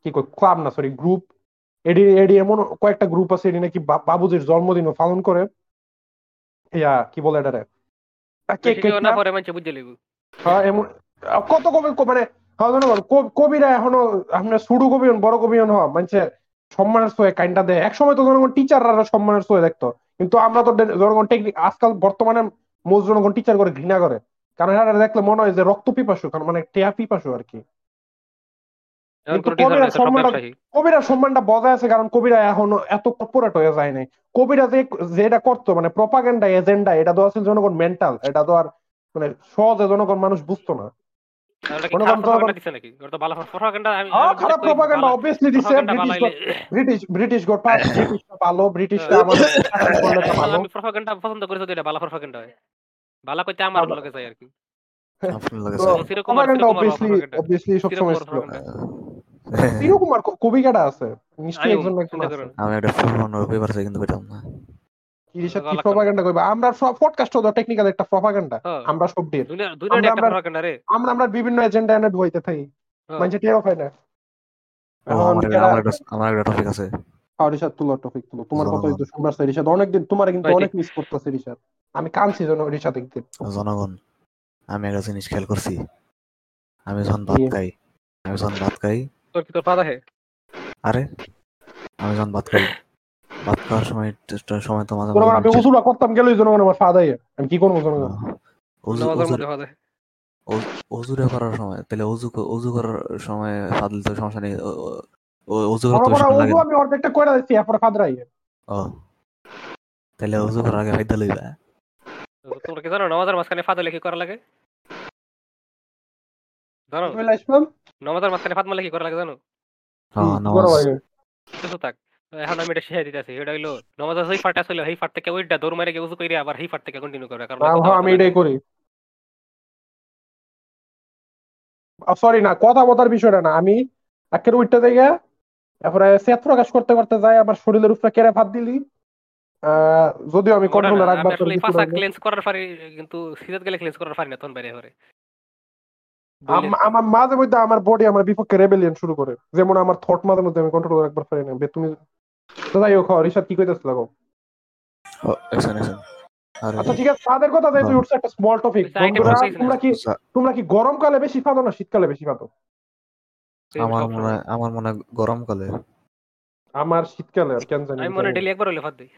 কি কয় ক্লাব না সরি গ্রুপ এডি এডি এমন কয়েকটা গ্রুপ আছে এডি নাকি বাবুজির জন্মদিনও পালন করে। ইয়া কি বলে এটা কেক বেশি না পরে মানুষ বুঝে লিখব হ্যাঁ এমন কত কবি মানে হ্যাঁ কবিরা এখনও আপনার শুরু কবি হন বড় কবি হন মানুষের সম্মানের সয়ে কাইন্ডা দেয়। একসময় তো জনগণ টিচাররা সম্মানের সয়ে দেখতো। কিন্তু আমরা তো জনগণ টেকনিক আজকাল বর্তমানে মোট জনগণ টিচার করে ঘৃণা করে। কারণ এরা দেখলে মনে হয় যে রক্ত পিপাসু কারণ মানে টেয়া পিপাসু আর কি। কবিরা সম্মানটা- বজায় আছে কারণ কবিরা এখনও এত কর্পোরেট হয়ে যায় নাই। কবিরা যে যেটা করতো মানে প্রপাগেন্ডা এজেন্ডা এটা তো আসলে জনগণ মেন্টাল এটা তো আর মানে সহজে জনগণ মানুষ বুঝতো না। ব্রিটিশ ব্রিটিশ ব্রিটিশ ব্রিটিশ পছন্দ এটা হয়। ভালো কইতে আমার লগে যায় আর কি আপনার লাগে তো স্যার চিরকুমার অবভিয়াসলি অবভিয়াসলি সব সময় চিরকুমার ছিল propaganda। চিরকুমার ক- কবি কাটা আছে। নিশ্চয়ই একজন না একজন চিন্তা আছে। করুন। আমি একটা ফুল বানানোর পেপার চাই কিন্তু পেতাম না। কিরিশার কি গলা কইবা? আমরা সব পডকাস্ট তো টেকনিক্যাল একটা প্রপাগেন্ডা হ্যাঁ। আমরা সব আমরা- একটা আমরা- রে। আমরা আমরা বিভিন্ন এজেন্ডা এনে থাকি হ্যাঁ। মানুষ টেরও পায় না। আমার একটা টপিক আছে। হ্যাঁ রিশাদ তুলো টপিক তুলো। তোমার কথাই তো শুনবার চাই রিশাদ? অনেকদিন তোমার কিন্তু অনেক মিস করতেছে রিশাদ। আমি কাঁদছি যেন রিশাদ একদিন। জনগণ আমি একটা জিনিস খেয়াল করছি। আমি যখন ভাত খাই আমি যখন ভাত খাই তোর কি তোর পাতা হে আরে আমি যখন ভাত খাই ভাত খাওয়ার সময় সময় তো মাঝে মাঝে আমি উজুরা করতাম গেলেই জনগণ আমার ফাদাই আমি কি করব জনগণ? অজু করার সময় তাহলে অজু অজু করার সময় ফাদলে তো সমস্যা নেই। লাগে আমি অর্ধেকটা করে দিচ্ছি এরপরে ফাদরাই ও। তাহলে অজু করার আগে ফাইদা লইবা। তোমরা কি জানো নামাজের মাঝখানে ফাদা লেখি করা লাগে? জানো? নামাজের মাঝখানে ফাদমা লেখি করা লাগে জানো? হ্যাঁ নামাজ। কিছু থাক এখন আমি এটা শিখাই দিতেছি এটা হইল নামাজের যেই ফাটটা ছিল সেই ফাট থেকে ওইটা দৌড় মারে গিয়ে উজু করে আবার সেই ফাট থেকে কন্টিনিউ কারণ হ্যাঁ, আমি বলতে এটাই করি। সরি না কথা বলার বিষয়টা না আমি একের উইটটা থেকে তারপরে সেত প্রকাশ করতে করতে যাই আমার শরীরের উপরে কেড়ে ভাত দিলি। আহ, যদিও আমি কন্ট্রোলে রাখবার। ক্লেন্স করার পারি কিন্তু সিজাত গেলে ক্লেন্স করার পারি না তখন বাইরে করে আমার মাঝে মধ্যে আমার বডি আমার বিপক্ষে রেবেলিয়ন শুরু করে। যেমন আমার থট মাঝে মধ্যে আমি কন্ট্রোল রাখবার পারি না। বে তুমি তো যাই হোক হ্যাঁ, রিশাদ কি কইতেছিল গো ও, একশন একশন। আরে। আচ্ছা ঠিক আছে তাদের কথা যেহেতু হ্যাঁ। উঠছে একটা স্মল টপিক বন্ধুরা তোমরা কি তোমরা কি গরমকালে বেশি ফাদো না শীতকালে বেশি ফাদো আমার মনে হয় আমার মনে হয় গরমকালে। আমার শীতকালে আর কেন জানি আমি মনে ডেলি একবার হলে ফাদ দিই।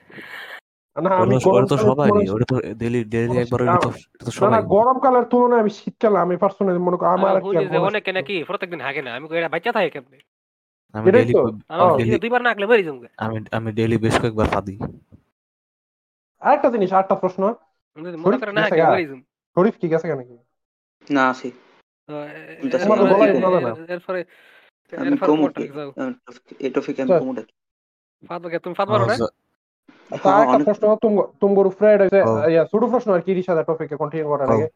না আমি ওটা তো সবাই ওটা তো ডেলি ডেলি একবার হইলে তো তো সবাই না গরমকালের তুলনায় আমি শীতকালে আমি পার্সোনালি মনে করি আমার আর কি আর যে মনে- নাকি প্রত্যেকদিন হাগে না আমি কই এটা বাচ্চা থাকে কেমনে? আমি ডেলি দুইবার না আগলে মরি যাবে আমি আমি ডেলি বেশ কয়েকবার ফাদি আরেকটা জিনিস আরেকটা প্রশ্ন। মনে শরীফ কি গেছে কেন না কিন্তু এরপরে- না। আচ্ছা। তুমি ফাদ মারো না? আচ্ছা। আরেকটা অনেক- প্রশ্ন তুম ফ্রেড হইছে ইয়া ছোট প্রশ্ন আর কি রিসাদা টপিকে কন্টিনিউ করার আগে।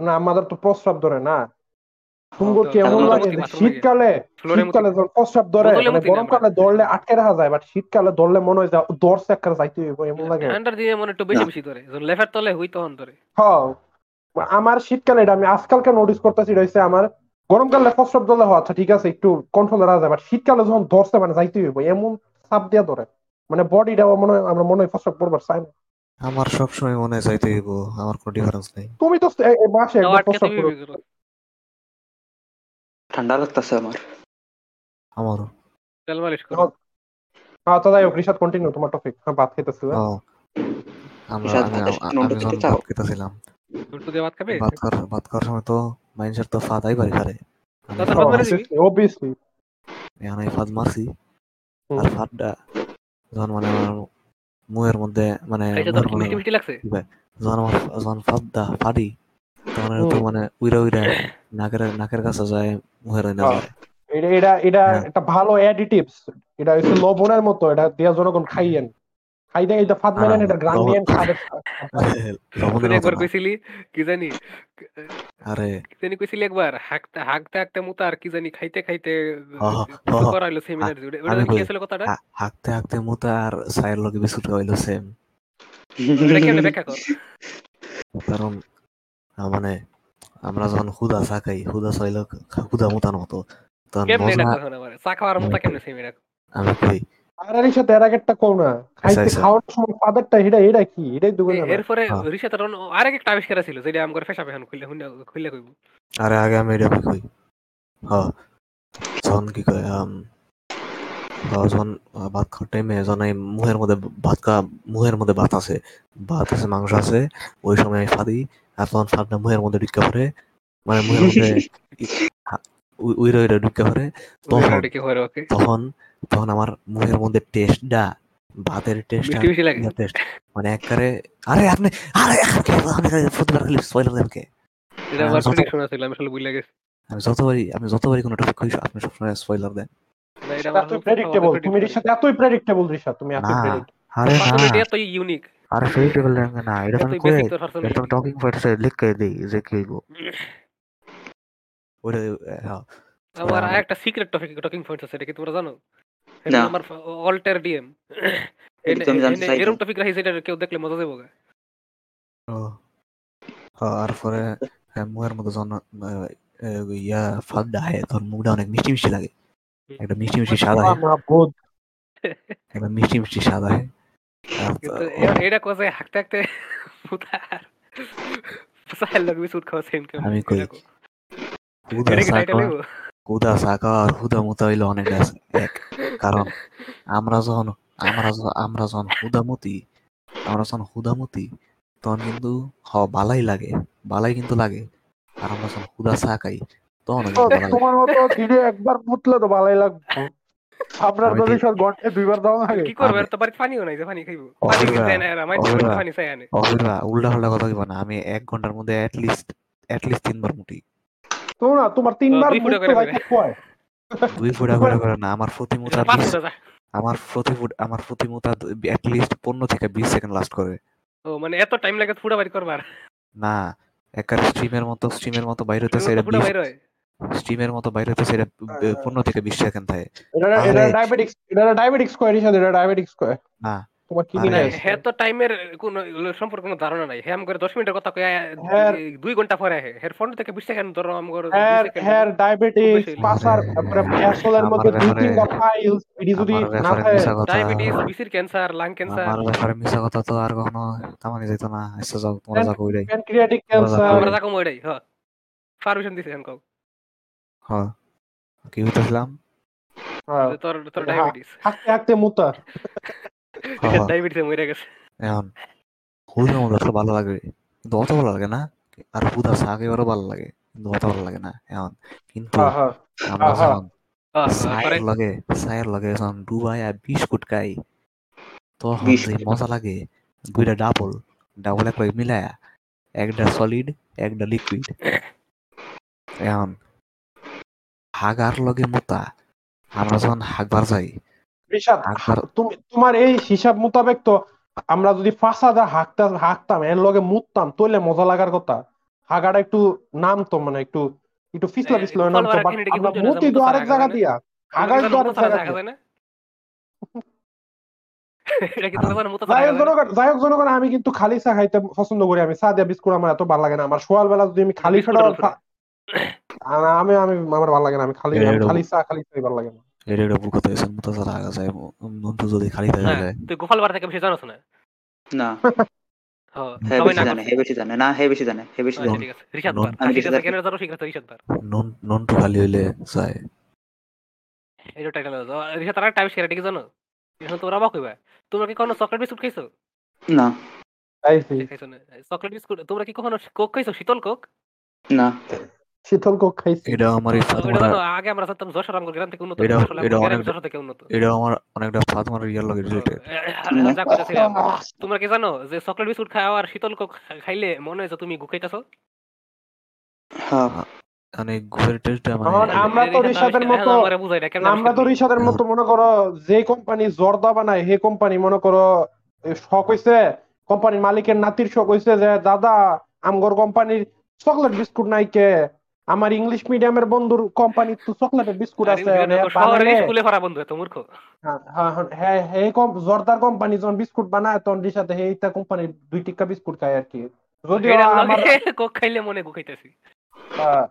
না আমাদের তো প্রস্রাব ধরে না। তুমগোর লাগে শীতকালে শীতকালে যখন প্রস্রাব ধরে মানে গরমকালে। ধরলে আটকে রাখা যায় বাট শীতকালে ধরলে মনে হয় যে দর্শ একটা যাইতে হইব এমন লাগে। আন্ডার দিয়ে মনে একটু বেশি। বেশি ধরে যখন লেফার তলে হই তখন ধরে। হ্যাঁ আমার শীতকালে এটা আমি আজকালকে নোটিস করতেছি এটা হচ্ছে আমার গরমকালে প্রস্রাব ধরলে হয়, আচ্ছা ঠিক আছে একটু কন্ট্রোলে রাখা যায় বাট শীতকালে যখন ধরছে মানে যাইতে হইব এমন চাপ দিয়া ধরে। মানে বডিটা মনে হয় আমরা মনে হয় প্রস্রাব করবার চাই না। আমার সব সময় মনে হয় যাইতে হইব আমার কোনো ডিফারেন্স নেই। তুমি তো মাসে একবার তুমি করো। করো। ঠান্ডা লাগতেছে আমার। আমারও। তেল মালিশ করো। হ্যাঁ, আচ্ছা যাই হোক রিসাদ কন্টিনিউ তোমার টপিক হ্যাঁ ভাত খেতেছিল আমরা আমি? ভাত খেতেছিলাম। দুটো দিয়ে ভাত খাবে? ভাত খাওয়ার ভাত খাওয়ার সময় তো মানুষের তো ফাদ মারছি, দিবি? অবভিয়াসলি এখন আমি ফাদ মারছি। আর ফাদটা যখন মানে আমার মুহের মধ্যে মানে মিষ্টি মিষ্টি লাগছে? যখন আমার যখন ফাদটা ফাদি তখন তো মানে উইরা উইরা নাকের নাকের কাছে যায় মুহের না হ্যাঁ। যায়। এটা এটা এটা হ্যাঁ। একটা ভালো অ্যাডিটিভস এটা হচ্ছে লবণের মতো এটা দিয়া জনগণ খাইয়েন। খাইতে এটা ফাদ মেলেন এটা গ্রাম লবণ। নিয়েন তুই একবার কইছিলি কি জানি আরে। কি জানি কইছিলি একবার হাঁকতে হাঁকতে হাঁকতে মুতা আর কি জানি খাইতে খাইতে হ, হ, কিছু হ, হ। করাইলো সেমিনার ওটা কি কই- কথাটা? হা- হাঁকতে হাঁকতে মুতা আর সাইয়ের লগে বিস্কুট খাওয়াইলো সেম এটা কেমনে ব্যাখ্যা কর? কারণ মানে আমরা যখন হুদা চা খাই হুদা চাইলে হুদা মুতার মতো। তখন কেমনে এটা মজা কথা না চা খাওয়ার মতো কেমনে সেমিনার আমি কই আর এর সাথে এর আগেরটা কও না। খাইতে আচ্ছা। খাওয়ার সময় ফাদারটা এটা এটা কি? এটাই দুগুণ এরপরে। রিসাতের আরেক একটা আবিষ্কার ছিল যেটা আমার ফেসা পেহান খুললে খুললে খুললে কইব। আরে আগে আমি এটা কই? হ্যাঁ। যখন কি কয় আম, হ্যাঁ, যখন ভাত খাওয়ার টাইমে যখন এই মুহের মধ্যে ভাত খা মুহের মধ্যে ভাত আছে। ভাত আছে মাংস আছে ওই সময় আমি ফাদি আর তখন ফাদটা মুহের মধ্যে ঢুকে পড়ে মানে মুহের মধ্যে উইরা উইরা ঢুকে তখন তখন তখন আমার মুখের মধ্যে টেস্টটা ভাতের টেস্ট মানে একবারে আরে আপনি আরে আপনি প্রতিবার খালি স্পয়লার দেন কে? আমি যতবারই আমি যতবারই কোনো টপিক কই আপনি সবসময় স্পয়লার দেন। না তুমি রিসাদ এতই প্রেডিক্টেবল রিসাদ তুমি এতই না আরে না। পার্সোনালিটি এত ইউনিক আরে প্রেডিক্টেবল না এটা আমি কই? আমি টকিং পয়েন্টসে লিখে দেই যে কি ওটা হ্যাঁ আমার একটা সিক্রেট টপিক টকিং পয়েন্ট আছে এটা কি তোমরা জানো? না। এটা আমার অল্টার ডিএম এটা এরকম টপিক যেটা কেউ দেখলে মজা দেবো ও। হ্যাঁ, আর পরে হ্যাঁ, আহ, আহ, ইয়া ফাঁদ তখন মুখটা অনেক মিষ্টি মিষ্টি লাগে। একটা মিষ্টি মিষ্টি স্বাদ আছে একটা মিষ্টি মিষ্টি স্বাদ তো- কিন্তু এটা কোসে হাঁকতে হাঁকতে পুতার সাহেল লাগবে সুদ খাওয়া সেম আমি কই হুদা এটা কি চা টাইটেল খাওয়া হইব হুদা মুতা হইল অনেক এক। কারণ আমরা যখন আমরা আমরা যখন হুদামতি আমরা যখন হুদামতি তখন কিন্তু হ বালাই লাগে বালাই কিন্তু লাগে। আর আমরা যখন হুদা খাই তখন তোমার মতো দিনে একবার মুতলে তো ভালোই লাগবে। আপনার আমি সব ঘন্টায় দুইবার দেওয়া লাগে। কি করবে? তো বাড়িতে পানিও নাই পানি খাইবো। পানি কিনতে না, না। পানি চাই আনে উল্টা পাল্টা কথা কিবা না আমি এক ঘণ্টার মধ্যে অ্যাটলিস্ট অ্যাটলিস্ট তিনবার মুটি। তোমরা তোমার তিনবার দুই ফুটা করে করে করে না আমার প্রতি মুতা আমার প্রতি আমার প্রতি মুতা অ্যাটলিস্ট পনেরো থেকে বিশ সেকেন্ড লাস্ট করে। ও মানে এত টাইম লাগে ফুটা বাড়ি করবার? না একার স্ট্রিমের মতো স্ট্রিমের মতো বাইরে এগুলো এটা বাইর স্ট্রিমের মতো বাইরে হইতেছে এটা বে- পনেরো থেকে বিশ সেকেন্ড থাকে। এটা এটা ডায়াবেটিক্স এটা ডায়াবেটিক্স কয় রিসাদ এটা ডায়াবেটিক্স কয়। না। তোমার কি আরে- নিয়ে হ্যাঁ তো টাইমের কোনো সম্পর্কে কোনো ধারণা নাই। হ্যাঁ করে দশ মিনিটের কথা কয়ে হ্যাঁ। দুই ঘণ্টা পরে আহে হের ফোন থেকে বিশ সেকেন্ড ধরো আমি করে হ্যার হ্যার ডায়াবেটিস পাসার তারপরে অ্যাসলের মধ্যে দুই তিনটা এটি যদি না থাকে ডায়াবেটিস বিসির ক্যান্সার লাং ক্যান্সার আমার ব্যাপারে মিশা কথা তো আর কখনো তামানি যেত না। এসে যাও তোমরা হ্যাঁ। যা কইরাই। প্যানক্রিয়াটিক ক্যান্সার মইডাই হ্যাঁ পারমিশন দিছে এখন কও। হ্যাঁ কি হইতেছিলাম? যে তোর তোর হ্যাঁ। ডায়াবেটিস মুতা। হ্যাঁ। ডায়াবেটিসে মরে গেছে। এখন হুদার মধ্যে আসলে ভালো লাগে কিন্তু অত ভালো লাগে না আর হুদা শাক এবারও ভালো লাগে কিন্তু অত ভালো লাগে না এখন। কিন্তু হ্যাঁ হ্যাঁ। আমরা হ্যাঁ। যখন হ্যাঁ, চায়ের লগে চায়ের লগে যখন ডুবাই আর বিস্কুট খাই তখন যে মজা লাগে দুইটা ডাবল ডাবল এক মিলায়া একটা সলিড একটা লিকুইড এখন হাগার লগে মোতা আমরা যখন হাগবার যাই হাগবার তুমি তোমার এই হিসাব মোতাবেক তো আমরা যদি ফাঁসাদা হাঁকতাম হাঁকতাম এর লগে মুততাম তাহলে মজা লাগার কথা। হাগাটা একটু নাম তো মানে একটু একটু ফিসলা ফিসলা নাম তো আমরা মুতি তো আরেক জায়গা দিয়া। হাগাই তো আরেক জায়গা দিয়া। আমি কিন্তু খালি চা খাইতে পছন্দ করি। আমি চা দিয়া বিস্কুট আমার এত ভালো লাগে না। আমার সকাল বেলা যদি আমি খালি ফেটা আমি আমি আমার ভালো লাগে না। আমি খালি খালি চা খালি চাই ভালো লাগে না। এটা একটা ভুল কথা হয়েছে মোতা ছাড়া আগা যায় নন্তু যদি খালি থাকে হ্যাঁ, তুই গোপাল বাড়া থেকে বেশি জানোস না? না। হ্যাঁ, হে সবাই জানে করছে। হে বেশি জানে না হে বেশি জানে হে বেশি আচ্ছা, কেন নন্টু খালি হইলে যায়। এই টাইটেল হলো রিশাদ টাইপ ঠিক জানো? এখন তোমরা অবাক হইবা। তোমরা কি কখনো চকলেট বিস্কুট খাইছো? না। খাইছি না? চকলেট বিস্কুট তোমরা কি কখনো কোক খাইছো? শীতল কোক না। শীতল কোক খাইছি। এটা আমার আগে আমরা যশোর গ্রাম থেকে উন্নত এটা- এটা অনেক- যশোর থেকে উন্নত। এটা আমার অনেকটা ফাতমারা ইয়ার লগে রিলেটেড তোমরা কি জানো যে চকলেট বিস্কুট খাওয়া আর শীতল কোক খাইলে মনে হয় যে তুমি গুকাইতাছো হ্যাঁ। মানে আমার- মানে আমরা তো রিশাদের মতো আমারে বুঝাই না কেমন আমরা তো রিশাদের মতো মনে করো যে কোম্পানি জর্দা বানায় সেই কোম্পানি মনে করো শখ হইছে। কোম্পানির মালিকের নাতির শখ হইছে যে দাদা আমগর কোম্পানির চকলেট বিস্কুট নাই কে আমার ইংলিশ মিডিয়ামের বন্ধুর কোম্পানি তো চকলেটের বিস্কুট আছে স্কুলে পড়া বন্ধু এত মূর্খ। হ্যাঁ, হ্যাঁ, হ্যাঁ, এই কম- জর্দার কোম্পানি যখন বিস্কুট বানায় তখন রিশাতে এইটা কোম্পানির দুই টিক্কা বিস্কুট খায় আর কি। যদিও এটার আমার কোক খাইলে মনে গুকাইতাছি আহ,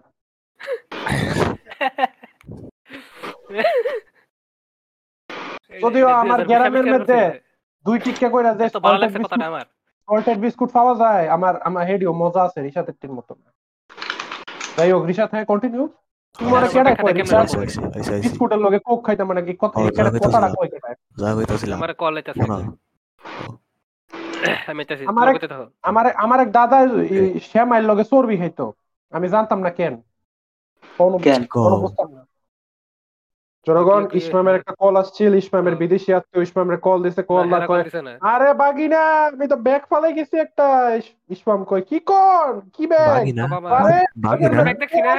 যদিও আমার গ্রামের মধ্যে দুই টিক্কা কইরা যে সল্টেড বিস্কুট পাওয়া যায় আমার আমার হেডিও মজা আছে রিশাতের টির মতো না যাই হোক রিশা থাকে কন্টিনিউ বিস্কুটের লগে কোক খাইতাম মানে কি তো কথাটা। কই যা কইতাছিলাম আমার কল আইতাছে আমার এক- আমার এক দাদা শ্যামাইল লগে চর্বি খাইতো। আমি জানতাম না কেন। কোনো কেন? কোনো বুঝতাম না। জনগণ ইসমামের একটা কল আসছিল ইসমামের বিদেশি আত্মীয় ইসমামের কল দিছে কল না, কয় আরে বাগিনা আমি তো ব্যাগ ফালাই গেছি একটা ইস- ইসমাম কয় কি কর? কি ব্যাগ আরে বাগি না ব্যাগ দেখছি না?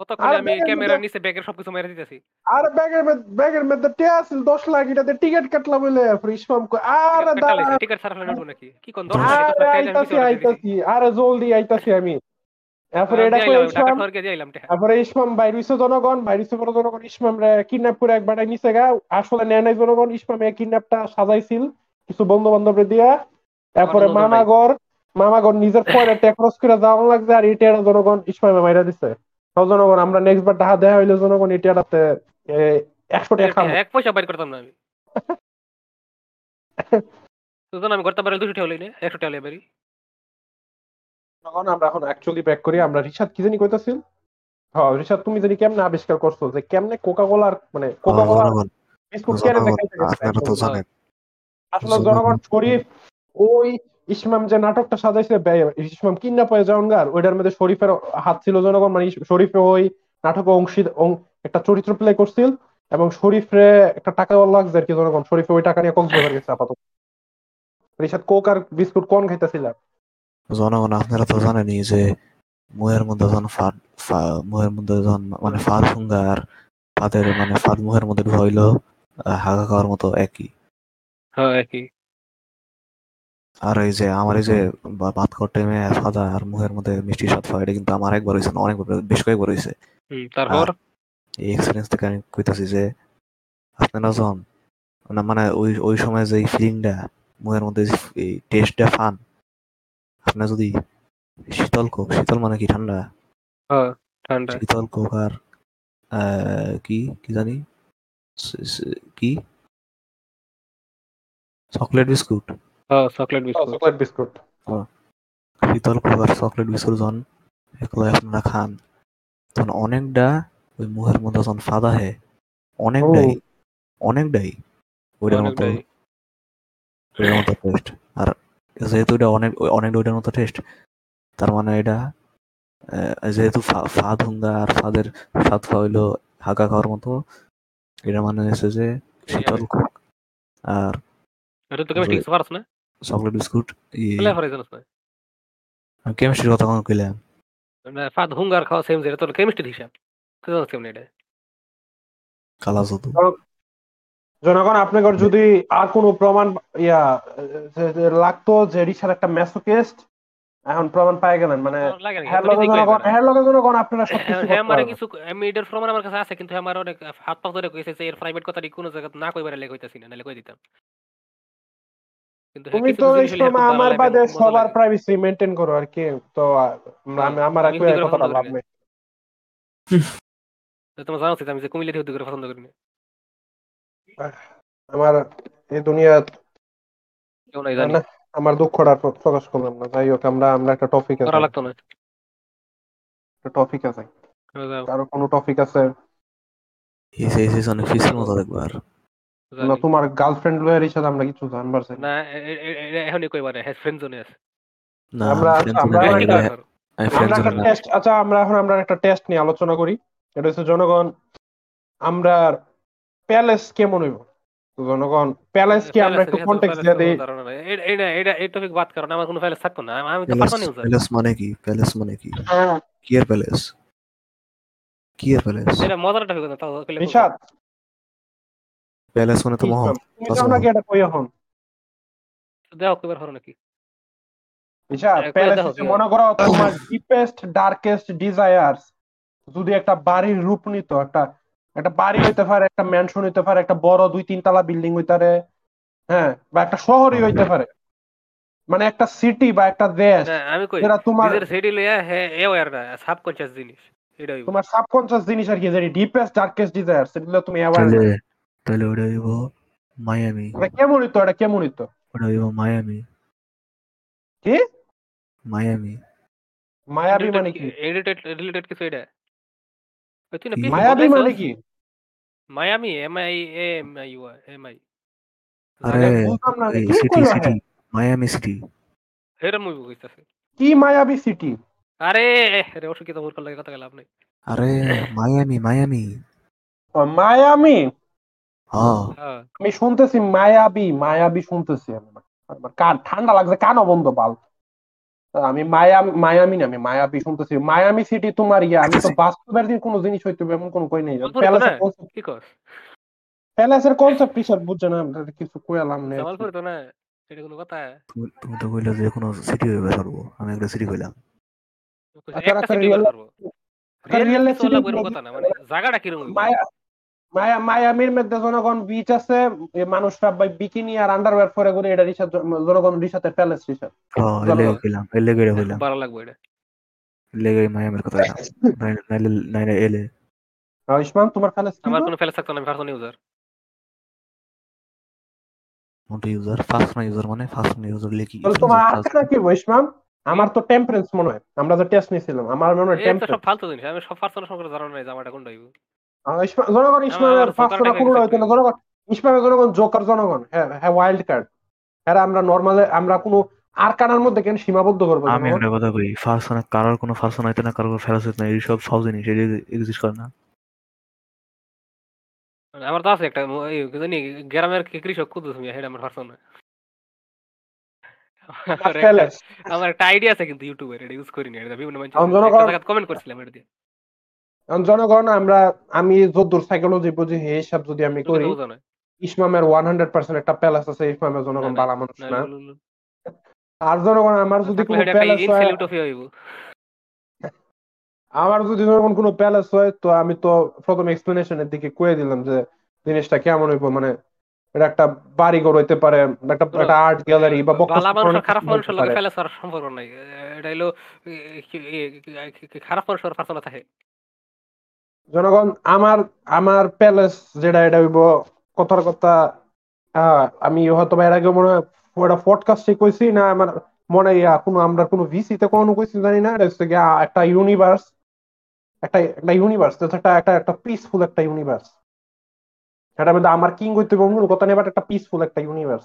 কতক্ষণে আরে আমি ব্যাগের নিচে ব্যাগের সবকিছু মেরে দিতেছি। আর ব্যাগের ব্যাগের মধ্যে আছিল লাখ এটাতে টিকিট কাটলাম বলে ইসমাম কয় আরে দাঁড়া। ফেলে নাকি? কি কোন আরে আইতাছি। আইতাছি আরে জলদি আইতাছি আমি। তারপরে এটা কই ইসমাম সরকে দিয়ে আইলাম টাকা। তারপরে ইসমাম বাইরিছে জনগণ জনগণ ইসমাম রে কিডন্যাপ করে একবার নিছে গা। আসলে নেয় নাই জনগণ ইসমামে কিডন্যাপটা সাজাইছিল কিছু বন্ধু বান্ধবরে দিয়া। তারপরে মামাগর মামাগর নিজের পরে টেকরস করে যাওয়া লাগছে আর এটা জনগণ ইসমামে মাইরা দিছে। জনগণ আমরা নেক্সট বার টাকা দেয়া হইলে জনগণ এটাতে একশো টাকা খাব এক পয়সা বাইর করতাম না আমি। আমি করতে দুশো টাকা একশো টাকা তখন আমরা এখন অ্যাকচুয়ালি ব্যাক করি আমরা রিসাদ কি জানি কইতাছিল? হ্যাঁ রিসাদ তুমি জানি কেমনে আবিষ্কার করছ যে কেমনে কোকা কোলার মানে কোকা কোলার বিস্কুট কেনে আপনারা তো জানেন। আসলে জনগণ- শরীফ ওই ইসমাম যে নাটকটা সাজাইছে ইসমাম কিন্না পয়ে ওইটার মধ্যে শরীফের হাত ছিল জনগণ মানে শরীফে ওই নাটকে অংশী একটা চরিত্র প্লে করছিল এবং শরীফে একটা টাকা লাগছে আর কি জনগণ শরীফে ওই টাকা নিয়ে কক্সবাজার গেছে আপাতত। রিসাদ কোক আর বিস্কুট কোন খাইতেছিল? জনগণ আপনারা তো জানেনই যে মুহের মধ্যে যখন ফাদ মুহের মধ্যে যখন মানে ফাদ ফুঙ্গা আর ফাদের মানে ফাদ মুহের মধ্যে ঢুকাইলো হাগা খাওয়ার মতো একই। হ্যাঁ একই। আর এই যে আমার এই যে ভাত খাওয়ার টাইমে ফাদা আর মুহের মধ্যে মিষ্টি স্বাদ পাওয়া এটা কিন্তু আমার একবার হয়েছে না অনেকবার বেশ কয়েকবার হয়েছে। তারপর? এই এক্সপিরিয়েন্স থেকে আমি কইতাছি যে আপনারা যখন মানে ওই ওই সময় যে ফিলিংটা মুহের মধ্যে এই টেস্টটা পান আপনার যদি শীতল কোক শীতল মানে কি ঠান্ডা? হ্যাঁ ঠান্ডা। শীতল কোক আর কি কি জানি? কি? Chocolate biscuit? হ্যাঁ চকলেট বিস্কুট। Chocolate biscuit. শীতল কোক আর চকলেট বিস্কুট যখন এগুলো আপনারা খান। তখন অনেকটা ওই মুখের মধ্যে যখন ফাদা হে অনেকটাই অনেকটাই ওইটার মতো ওইটার মতো টেস্ট আর যেহেতু এটা অনেক অনেক ওইটার মতো টেস্ট তার মানে এটা যেহেতু ফা- ফাদ হুঙ্গা আর ফাদের স্বাদ হইল হাগা খাওয়ার মতো এটা মানে হচ্ছে যে শীতল কোক আর চকলেট বিস্কুট কেমিস্ট্রির কথা কখন কইলাম ফাদ হুঙ্গার খাওয়া সেম যেটা তোর কেমিস্ট্রি হিসাব। কেমন এটা। কালা জনগণ আপনাদের যদি আর কোনো প্রমাণ ইয়া লাগতো যে রিসার একটা মেসোকেস্ট এখন প্রমাণ পাই গেলেন। মানে আমার হ্যাঁ লগে জনগণ হ্যাঁ লগে জনগণ আপনারা হ্যাঁ, করতে হ্যাঁ, আমারে পারবেন। কিছু আমি এটার প্রমাণ আমার কাছে আছে কিন্তু আমার অনেক হাত পা ধরে কইছে যে এর প্রাইভেট কোনো জায়গা না কইবার লেগে কইতাছি না নাহলে কই দিতাম। হ্যাঁ, তুমি তো কিছু আমার বাদে সবার প্রাইভেসি মেনটেন করো আর কি তো আমি আমার লাভ। তো তোমার জানা আমি যে কুমিল্লা থেকে পছন্দ করি না। আমার এই দুনিয়া কেউ নাই জানি। আমার দুঃখটা প্রকাশ করলাম না। যাই হোক আমরা আমরা একটা টপিক করা আছে লাগতো না। একটা টপিক আছে হ্যাঁ, কোনো টপিক আছে? এই সেই সিজনে ফিসের মতো দেখবার না তোমার গার্লফ্রেন্ড লয়ের হিসাবে আমরা কিছু জানবার চাই। না এখনই কইবার হ্যাঁ ফ্রেন্ড জোনে আছে। না আমরা- আমরা। টেস্ট আচ্ছা আমরা এখন আমরা একটা টেস্ট নিয়ে আলোচনা করি। এটা হচ্ছে জনগণ আমরা প্যালেস কেমন হইব? তো জনগণ প্যালেস কি আমরা একটু কন্টেক্সট দিয়ে দিই? এই টপিক বাদ কারণ আমার কোনো ফাইলে থাকতো না। আমি তো প্যালেস পারব নিউজ প্যালেস মানে কি? প্যালেস মানে কি? কি এর প্যালেস? কি এর প্যালেস? এটা মজার টপিক না তাও রিশাদ প্যালেস মানে তো মহল তুমি তো আমাকে এটা কই এখন? দেখো কইবার হলো নাকি? একবার প্যালেস মনে করো তোমার ডিপেস্ট ডার্কেস্ট ডিজায়ার্স যদি একটা বাড়ির রূপ নিত একটা একটা বাড়ি হইতে পারে একটা ম্যানশন হইতে পারে একটা বড় দুই তিন তলা বিল্ডিং হইতে পারে হ্যাঁ বা একটা শহরই হইতে পারে। মানে একটা সিটি বা একটা দেশ আমি কই যেটা তোমার সেটি লইয়া হে এ ওয়ার না সাবকনশিয়াস জিনিস এটা হইবো। তোমার সাবকনসিয়াস জিনিস আর কি যে ডিপেস্ট ডার্কেস্ট ডিজায়ার সেগুলো তুমি অ্যাওয়ার তাহলে তাহলে ওটা হইব মায়ামি। কেমন হইতো এটা কেমন হইতো? ওটা হইব মায়ামি। কি? মায়ামি। মায়াবী মানে কি রিলেটেড রিলেটেড কিছু এটা? ওই তুই না মায়াবী মানে কি Miami M I M I U M I আরে কি সিটি কইলা সিটি? মায়ামি সিটি হেরাম মুভি কইতাছে কি মায়াবী সিটি আরে রে অসুকিত মূর্খ লাগে কথা লাভ নাই আরে মায়ামি মায়ামি মায়ামি আমি শুনতেছি মায়াবি মায়াবি শুনতেছি আমি। কান ঠান্ডা লাগছে কানও বন্ধ বাল আমি মায়া মায়ামি না আমি মায়াবী শুনতেছি। মায়ামি সিটি তোমার ইয়া আমি তো বাস্তবের দিন কোনো জিনিস হইতে হবে এমন কোনো কই নেই। প্যালেসের কনসেপ্ট হিসাব বুঝছে না আমরা কিছু কইলাম না। জামালপুর তো না এটা কোনো কথা? তুমি তো কইলে যে কোনো সিটি হইবে সর্ব আমি একটা সিটি কইলাম। আচ্ছা, একটা আচ্ছা, সিটি রিয়েল লাইফ কথা না মানে জায়গাটা কীরকম? মায়া মায়া মায়ামির মধ্যে জনগণ বিচ আছে মানুষরা ভাই বিকিনি আর আন্ডারওয়্যার পরে ঘুরে এটা রিসার্চ জনগণ রিসাতে প্যালেস রিসার্চ। হ্যাঁ এলে কইলাম এলে গেড়ে কইলাম ভালো লাগবে এটা। এলে গেড়ে মায়ামির কথা কইলাম নাইলে নাইলে এলে আহ, ইসমান তোমার প্যালেস কি আমার কোনো ফেলে থাকতো না পার্সোনাল ইউজার কোনটা ইউজার ফার্স্ট না ইউজার মানে ফার্স্ট না ইউজার লিখি তাহলে তোমার আর্কানা কি হলো, ইসমান? আমার তো টেম্পারেন্স মনে হয়। আমরা যে টেস্ট নিয়েছিলাম আমার মনে হয় তো টেম্পারেন্স সব ফালতু জিনিস আমি সব পার্সোনাল সম্পর্কে জানা নাই জামাটা কোনটা হইব। জনগণ ইসমামের হইতো না জনগণ ইসমামের জনগণ জোকার জনগণ হ্যাঁ হ্যাঁ ওয়াইল্ড কার্ড হ্যাঁ আমরা নর্মালে আমরা কোনো আরকানার মধ্যে কেন সীমাবদ্ধ করব আমি? একটা কথা না কারোর কোনো ফার্স্ট হইতে না কারোর ফেরাস হইতে না এই সব জিনিস এক্সিস্ট করে না। আমার তো আছে একটা জানি গ্রামের কৃষক মিয়া হেড আমার আমার একটা আমার একটা আইডিয়া আছে কিন্তু ইউটিউবের এটা ইউজ করি না এটা বিভিন্ন মানুষ কমেন্ট করছিলাম এটা দিয়ে। জনগণ আমরা আমি যদ্দূর সাইকোলজি বুঝি এই হিসাব যদি আমি করি ইসমামের ওয়ান হান্ড্রেড পার্সেন্ট একটা প্যালেস আছে ইসমামের জনগণ বালা মানুষ না। আর জনগণ আমার যদি কোনো প্যালেস হয় আমার যদি জনগণ কোনো প্যালেস হয় তো আমি তো প্রথম এক্সপ্লেনেশনের দিকে কয়ে দিলাম যে জিনিসটা কেমন হইব? মানে এটা একটা বাড়ি ঘর হইতে পারে একটা একটা আর্ট গ্যালারি বা ভালো মানুষ খারাপ কিছু মানুষের লগে। আর সম্পর্ক নাই। এটা হলো খারাপ মানুষের পার্সোনাল থাকে। জনগণ আমার আমার প্যালেস যেটা এটা হইব কথার কথা আমি হয়তো এর আগে মনে হয় ওটা পডকাস্টে কইছি না আমার মনে ইয়া, কোনো আমরা কোনো ভিসি তে কোনো কইছি জানি না এটা হচ্ছে গিয়া একটা ইউনিভার্স একটা একটা ইউনিভার্স একটা একটা একটা পিসফুল একটা ইউনিভার্স এটা মধ্যে আমার কিং হইতে কোনো কথা নেই বাট একটা পিসফুল একটা ইউনিভার্স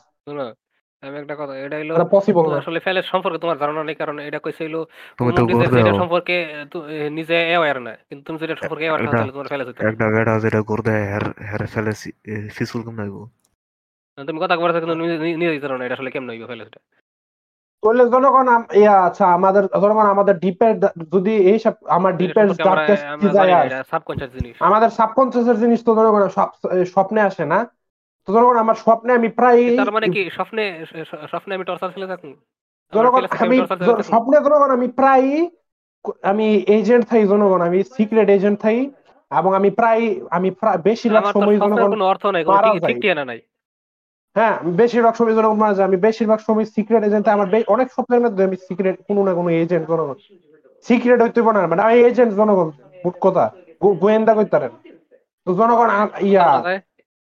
আমি একটা কথা এটা হলো পসিবল না। আসলে ফেলের সম্পর্কে তোমার ধারণা নেই কারণ এটা কইছে হলো তুমি তো যেটা যাও। সম্পর্কে নিজে অ্যাওয়ার না। কিন্তু তুমি যেটা সম্পর্কে এটা- তাহলে তোমার ফেলে যেত একটা গেট আছে এটা ঘুরতে হের হের ফেলে ফিসুল কম নাইবো তুমি কথা বলছো কিন্তু নিজে নিজে না এটা আসলে কেমন হইবে ফেলে সেটা? তাহলে জনগণ ইয়া আচ্ছা আমাদের জনগণ আমাদের ডিপের যদি এই সব আমার এটা ডিপের ডার্কেস্ট ডিজায়ার এটা জিনিস। আমাদের সাবকনসিয়াসের জিনিস তো জনগণ সব স্বপ্নে আসে না। তো জনগণ আমার স্বপ্নে আমি প্রায় তার মানে কি স্বপ্নে স্বপ্নে আমি টর্চার ফেলে থাকুন জনগণ আমি। স্বপ্নে জনগণ আমি প্রায় আমি এজেন্ট থাই জনগণ আমি সিক্রেট এজেন্ট থাই এবং আমি প্রায় আমি বেশিরভাগ সময় জনগণ অর্থ নাই নাই হ্যাঁ বেশিরভাগ সময় জনগণ মারা যায় আমি বেশিরভাগ সময় সিক্রেট এজেন্ট আমার অনেক স্বপ্নের মধ্যে আমি সিক্রেট কোনো না কোনো এজেন্ট জনগণ সিক্রেট হইতে পারে না মানে আমি এজেন্ট জনগণ বুট কথা গোয়েন্দা কইতারেন তো জনগণ ইয়া?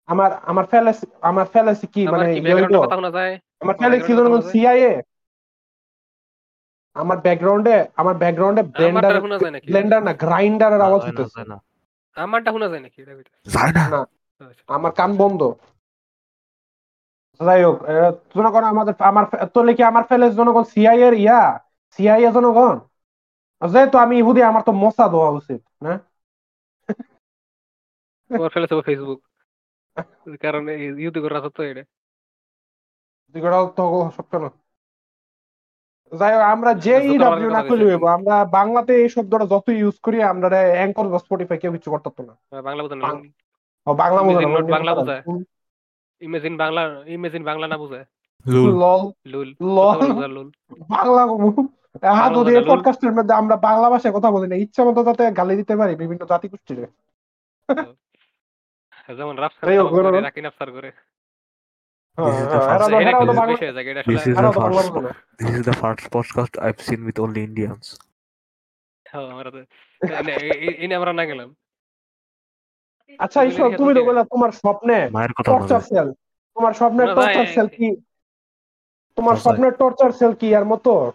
আমার আমার ফেলাস আমার ফেলাস কি? মানে আমার জনগণ কথা সিআইএ আমার ব্যাকগ্রাউন্ডে আমার ব্যাকগ্রাউন্ডে ব্লেন্ডার ব্লেন্ডার না গ্রাইন্ডারের আওয়াজ হইতেছে। আমারটা শোনা যায় নাকি? যায় না। না আমার কান বন্ধ। যাই হোক জনগণ আমাদের আমার তোলে কি আমার ফেলেস জনগণ সিআই এর ইয়া সিআই জনগণ। যেহেতু আমি ইহুদি আমার তো মশা দেওয়া উচিত না? তোমার ফেলে ফেসবুক কারণ ইউটিউবের রাস্তা তো এটা তো সব কেন যাই হোক আমরা যে যত ই আমার ডাব্লিউ কথা না করি। আমরা বাংলাতে এই শব্দটা যত ইউজ করি আমরা অ্যাঙ্কর বা স্পটিফাই কেউ কিছু করতে পারতো না। বাংলা বোঝেন বাং- ও, বাংলা বোঝে না, বাংলা বোঝে। বলে। ইমেজিন বাংলা ইমেজিন বাংলা না বুঝে। লুল। লল। লুল। লল। কথা বলে বুঝা বাংলা। হ্যাঁ বাংলা এই পডকাস্টের মধ্যে আমরা বাংলা ভাষায় কথা বলি না। ইচ্ছা মতো যাতে গালি দিতে পারি বিভিন্ন জাতি গোষ্ঠীর যেমন রাফসার করে রাকিন আফসার করে। This is the first- হয়ে This is the first podcast I've seen with only Indians. হ্যাঁ, আমরা না গেলাম। আচ্ছা ঈশ্বর তুমি তো বললা তোমার স্বপ্নে টর্চার সেল তোমার স্বপ্নের টর্চার সেল কি? তোমার. স্বপ্নের টর্চার সেল কি আর মতো?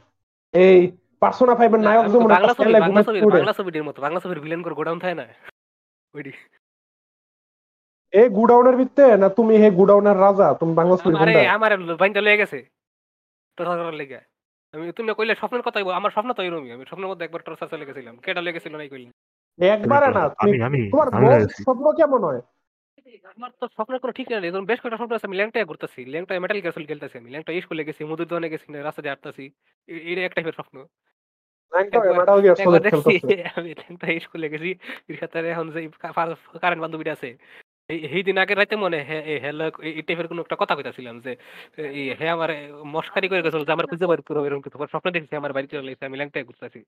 এই পার্সোনা ফাইভের নায়ক যেমন বাংলা ছবির বাংলা মতো বাংলা ছবির ভিলেন করে গোডাউন থাকে না? ওইটি এই গুডাউনের ভিত্তে না তুমি হে গুডাউনের রাজা? তুমি বাংলা ছবি গুন্ডা আমার বাইনটা লয়ে গেছে। টর্চার করার লেগে আমি তুমি কইলে স্বপ্নের বল- আমার স্বপ্ন তো এরকমই আমি স্বপ্নের মধ্যে একবার টর্চার চলে গেছিলাম। কেটা লেগেছিল নাই কইলি? একবারে না তুমি আমি আমি তোমার স্বপ্ন কেমন হয়? আমার তো স্বপ্নের কোনো ঠিক নেই বেশ কয়েকটা স্বপ্ন আছে আমি ল্যাংটায় ঘুরতেছি। ল্যাংটায় মেটাল ক্যাসেল খেলতেছি আমি। ল্যাংটা স্কুলে গেছি মধুর দোকানে গেছি রাস্তা দিয়ে হাঁটতেছি। এটা এক টাইপের স্বপ্ন। আমি ল্যাংটা স্কুলে গেছি এখন যে কারেন্ট বান্ধবীটা আছে এই এই দিন আগে রাতে মনে হে হেলো এই টাইপের কোনো একটা কথা কইতাছিলাম যে এই হে আমার মস্কারি করে গেছিল যে আমার খুঁজে বাড়ি পুরো এরকম কিছু। স্বপ্ন দেখছি আমার বাড়ি চলে এসেছে আমি ল্যাংটায় ঘুরতেছি।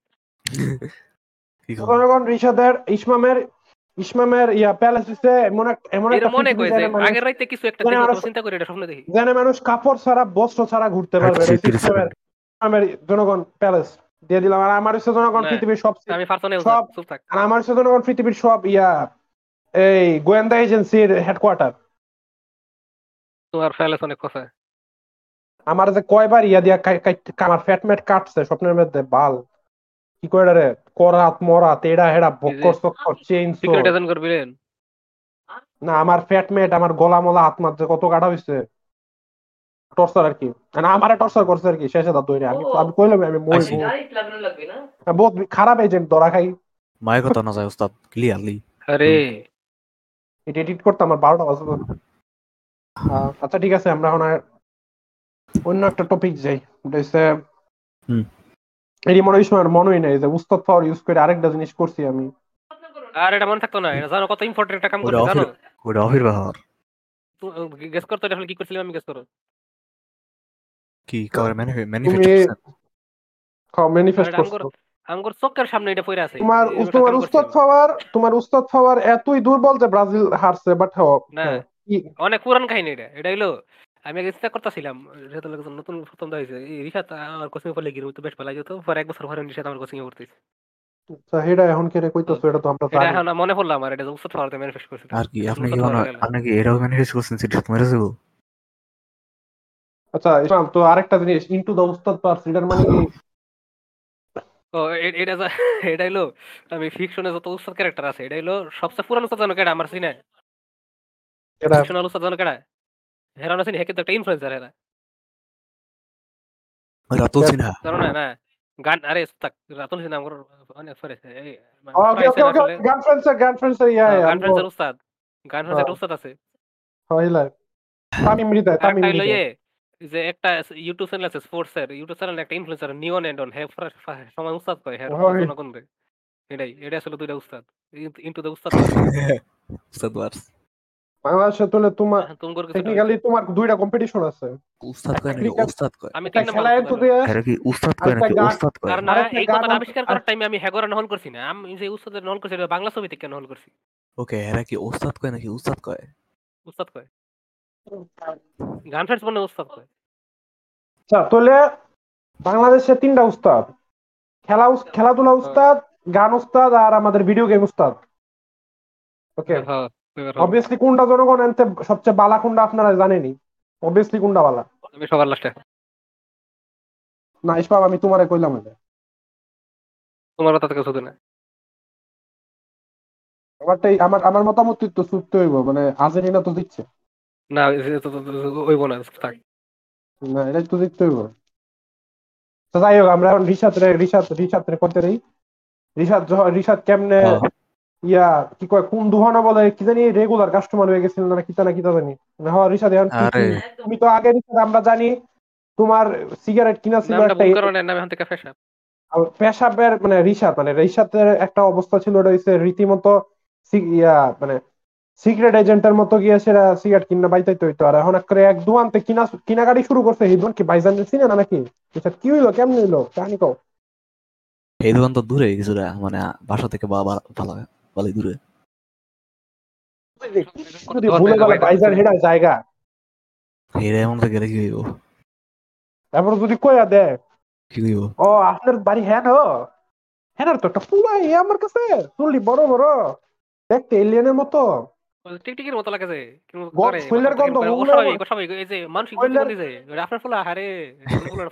খবর? ইসমামের ইসমামের ইয়া প্যালেসিসে এমন এক এমন একটা মনে কই যে আগের রাতে কিছু একটা দেখি চিন্তা করি এটা স্বপ্ন দেখি। যেখানে মানুষ কাপড় ছাড়া বস্ত্র ছাড়া ঘুরতে পারবে আচ্ছা, ইসলামের ইসলামের জনগণ প্যালেস দিয়ে দিলাম। আর আমার হচ্ছে জনগণ পৃথিবীর সব আমি পারতো না সব- চুপ থাক। আর আমার হচ্ছে জনগণ পৃথিবীর সব ইয়া এই গোয়েন্দা এজেন্সির হেডকোয়ার্টার তোমার ফেলেছ অনেক কথা আমার যে কয়বার ইয়া দিয়া ফ্যাট কাটছে স্বপ্নের মধ্যে বাল। কি করে রে করাত মরাত এড়া হেড়া বক্কর চক্কর চেইন করবিলেন? না আমার ফ্যাট ম্যাট আমার গলা মলা হাত মারছে কত কাটা হইছে। টর্চার আর কি। মানে আমারে টর্চার করছে আর কি শেষে দাঁত ধরে আমি আমি কইলাম আমি মই আইসি। বহুত খারাপ এজেন্ট ধরা খাই। মায়ের কথা না যায় ওস্তাদ ক্লিয়ারলি আরে এটা এডিট করতে আমার বারোটা বাজবে আহ, আচ্ছা ঠিক আছে আমরা এখন আর অন্য একটা টপিক যাই। ওটা হচ্ছে এরই মনে হয় সময় মনেই নাই যে উস্তাদ পাওয়ার ইউজ করে আরেকটা জিনিস করছি আমি। আর এটা মনে থাকতো না এটা জানো কত ইম্পর্টেন্ট একটা কাম করছে জানো? ওটা অফির ব্যবহার। গেস করতে এটা কি করছিলাম আমি গেস করো? কি কারে ম্যানিফেস্ট ম্যানিফেস্ট করছ। আমগর চোখের সামনে এটা পড়ে আছে। তোমার তোমার উস্তাদ। পাওয়ার তোমার উস্তাদ পাওয়ার এতই দুর্বল যে ব্রাজিল হারছে বাট না অনেক পুরান কাহিনী এটা। এটা হইল আমি আগে চেষ্টা করতেছিলাম একজন নতুন প্রথম হয়েছে রিসাত আমার কোচিং পড়লে গিয়ে তো বেশ ভালো যেত পরে এক বছর পরে রিসাত আমার কোচিং হয়েছে। এটা এখন কে রে কইতাছো? এটা তো আমরা জানি। এখন মনে পড়ল আমার এটা উৎসব পাওয়াতে ম্যানিফেস্ট করছিল আর কি আপনি কি হয়। আপনি কি এটাও ম্যানিফেস্ট করছেন? সেটা মেরে যাব আচ্ছা ইসলাম তো আরেকটা জিনিস ইনটু দা উস্তাদ পাওয়ার এটার মানে ও এ- এটা যা- এটা হইল আমি ফিকশনে যত উস্তাদ ক্যারেক্টার আছে এটা হইল সবচেয়ে পুরান উস্তাদ জানো কেডা আমার সিনে এটা ফিকশনাল উস্তাদ জানো কেডা? হেরা না চিনি হে কিন্তু একটা ইনফ্লুয়েন্সার হেরা। রাতুল সিনহা। জানো না না। গান আরে উস্তাদ রাতুল সিনহা আমার অনেক সরে এই ওকে ওকে ওকে গার্লফ্রেন্ডস গার্লফ্রেন্ডস ইয়া ইয়া গানফ্রেন্ডের উস্তাদ। গানফ্রেন্ডের হ্যাঁ। উস্তাদ আছে। হইলা তামিম হৃদয় তামিম হইল হৃদয় ইয়ে যে একটা ইউটিউব চ্যানেল আছে স্পোর্টস এর ইউটিউব চ্যানেল একটা ইনফ্লুয়েন্সার নিওন এন্ড অন হে সমান উস্তাদ কয় হ্যাঁ হয়। জনগণ রে? এটাই এটা আসলে দুইটা উস্তাদ ইনটু দ্য উস্তাদ উস্তাদ বার্স বাংলাদেশে তোলে তোমার তুমি করে কিছু টেকনিক্যালি তোমার দুইটা কম্পিটিশন আছে। উস্তাদ কয় নাকি? উস্তাদ কয়? আমি তিন খেলা নম্বর একটু উস্তাদ দিয়ে এরা কি উস্তাদ কয় নাকি? উস্তাদ কয়? কারণ এই আছে- আবিষ্কার করার টাইমে আমি হেগরে নহল করছি না। আমি যে উস্তাদের নহল করছি এটা বাংলা ছবি থেকে নহল করছি? ওকে এরা কি উস্তাদ কয় নাকি? উস্তাদ কয়? উস্তাদ কয়। গান ফ্রেন্ডস বলে উস্তাদ আচ্ছা তাহলে বাংলাদেশে তিনটা উস্তাদ। খেলা খেলাধুলা উস্তাদ গান উস্তাদ আর আমাদের ভিডিও গেম উস্তাদ। ওকে হ্যাঁ অবভিয়াসলি কোনটা জনগণ এনতে সবচেয়ে বালা কোনটা আপনারা জানেনই। অবভিয়াসলি কোনটা বালা? আমি সবার লাস্টে না ইসবাব আমি তোমারে কইলাম এটা তোমার কথা থেকে শুধু না আমারটাই আমার আমার মতামত তো সুপ্ত হইব মানে আর্জেন্টিনা তো দিচ্ছে না ওইব না থাক। না এটা তো দেখতে হইব। তো যাই হোক আমরা এখন রিসাদ রে রিসাদ রিসাদ রে করতে রই রিসাদ রিসাদ কেমনে হ্যাঁ। ইয়া কি কয় কোন দুহানা বলে কি জানি রেগুলার কাস্টমার হয়ে গেছিল না কিতা না কিতা জানি। মানে হ্যাঁ রিসাদ এখন তুমি তো আগে রিসাদ আমরা জানি তোমার সিগারেট কিনা ছিল একটা পেশাবের মানে রিসাদ মানে রিসাদের একটা অবস্থা ছিল ওটা হচ্ছে রীতিমতো ইয়া মানে সিক্রেট এজেন্টের মতো গিয়ে সেটা সিগারেট কিনা বাইতাইতে হইতো আর এখন করে এক দোকানতে কিনা কিনাকাটি শুরু করছে দোকান কি বাইজান চিনে না নাকি? রিসাদ কি হইল কেমন হইল? কাহিনী কও। এই দোকান তো দূরে কিছুটা মানে বাসা থেকে বা বা- ভালো ভালোই দূরে। ভুলে গেলে বাইজান হেডা জায়গা। এরা এমন গেলে কি হইব? এবার যদি কইয়া দেয় কি হইব? ও আপনার বাড়ি হ্যাঁ ও হ্যাঁ তো একটা এ আমার কাছে। চুল্লি বড় বড়। দেখতে এলিয়েনের মতো। টিকটিকির মতো লাগে যে কিন্তু গন্ধ- এই যে মানসিক আপনার ফুলা হারে,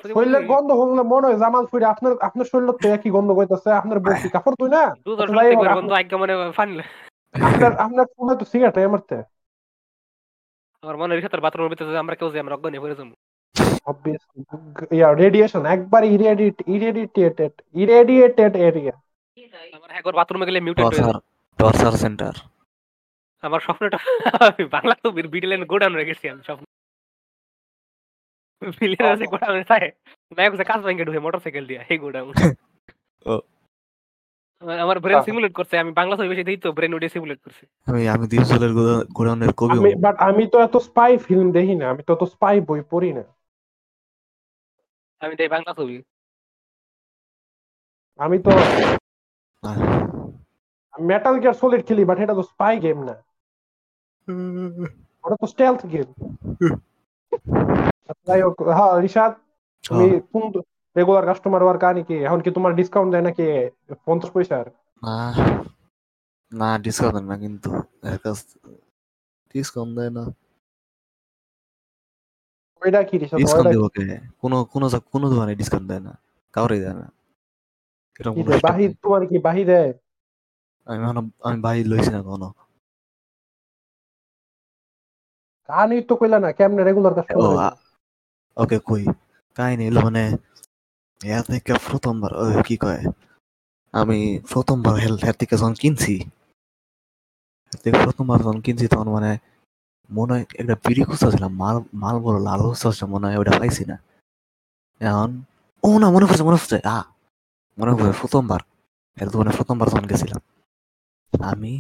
ফুলার গন্ধ হলে মনে হয় জামাল আপনার আপনার শরীর তো একই গন্ধ কইতাছে আপনার বসি কাপড় তুই না আচ্ছা, গন্ধ আজ্ঞা মনে ফানি লাগে। আপনার আপনার ফোনে তো সিগারেট এমারতে আমার মনে হয় রিসাতের বাথরুমের ভিতরে যে আমরা কেউ যে আমরা অজ্ঞানী হয়ে যাব। obviously yeah radiation একবার irradiate irradiated irradiated area আমার একবার বাথরুমে গেলে মিউটেট হয়ে যায়। টর্চার সেন্টার আমার স্বপ্নটা আমি বাংলা তো বিডিলেন গোডাউন রেখেছি আমি স্বপ্ন। বিলিয়ন আছে গোডাউনে থাকে নায়ক যে কাজ ভেঙে ঢুকে মোটরসাইকেল দিয়ে এই গোডাউন। আমার ব্রেন সিমুলেট করছে আমি বাংলা ছবি বেশি দিই তো ব্রেন সিমুলেট করছে। আমি আমি দিউজলের গোডাউনের কবি আমি বাট আমি তো এত স্পাই ফিল্ম দেখি না আমি তো এত স্পাই বই পড়ি না। আমি দেই বাংলা ছবি। আমি তো মেটাল গিয়ার সলিড খেলি বাট এটা তো স্পাই গেম না। ওটা তো স্টেলথ গেম যাই হোক হ্যাঁ রিশাদ তুমি কোন রেগুলার কাস্টমার হওয়ার কাহিনী কি? এখন কি তোমার ডিসকাউন্ট দেয় নাকি পঞ্চাশ পয়সার? না না ডিসকাউন্ট দেয় না কিন্তু। ডিসকাউন্ট দেয় না। ওইটা কি ডিসকাউন্ট দেবো কে? কোনো কোনো কোনো দোকানে ডিসকাউন্ট দেয় না। কাউরে দেয় না। কি কোনো দেয়? নেই। তোমার কি আমি এখনও আমি বাহির লইছি না কখনো। কাহানি তো কইলা না কেমনে রেগুলার আ- ওকে কই কাহিনী এলো মানে এর থেকে প্রথমবার ও, কি কয়? আমি প্রথমবার হেলথ এর থেকে যখন কিনছি প্রথমবার যখন কিনছি তখন মানে মনে হয় একটা বিড়ি খুঁজতেছিলাম মাল মাল বড় লাল খুঁজতে মনে হয় ওটা পাইছি না। এখন ও না মনে পড়ছে মনে পড়ছে আ মনে পড়ছে প্রথমবার এর দোকানে প্রথমবার যখন গেছিলাম আমি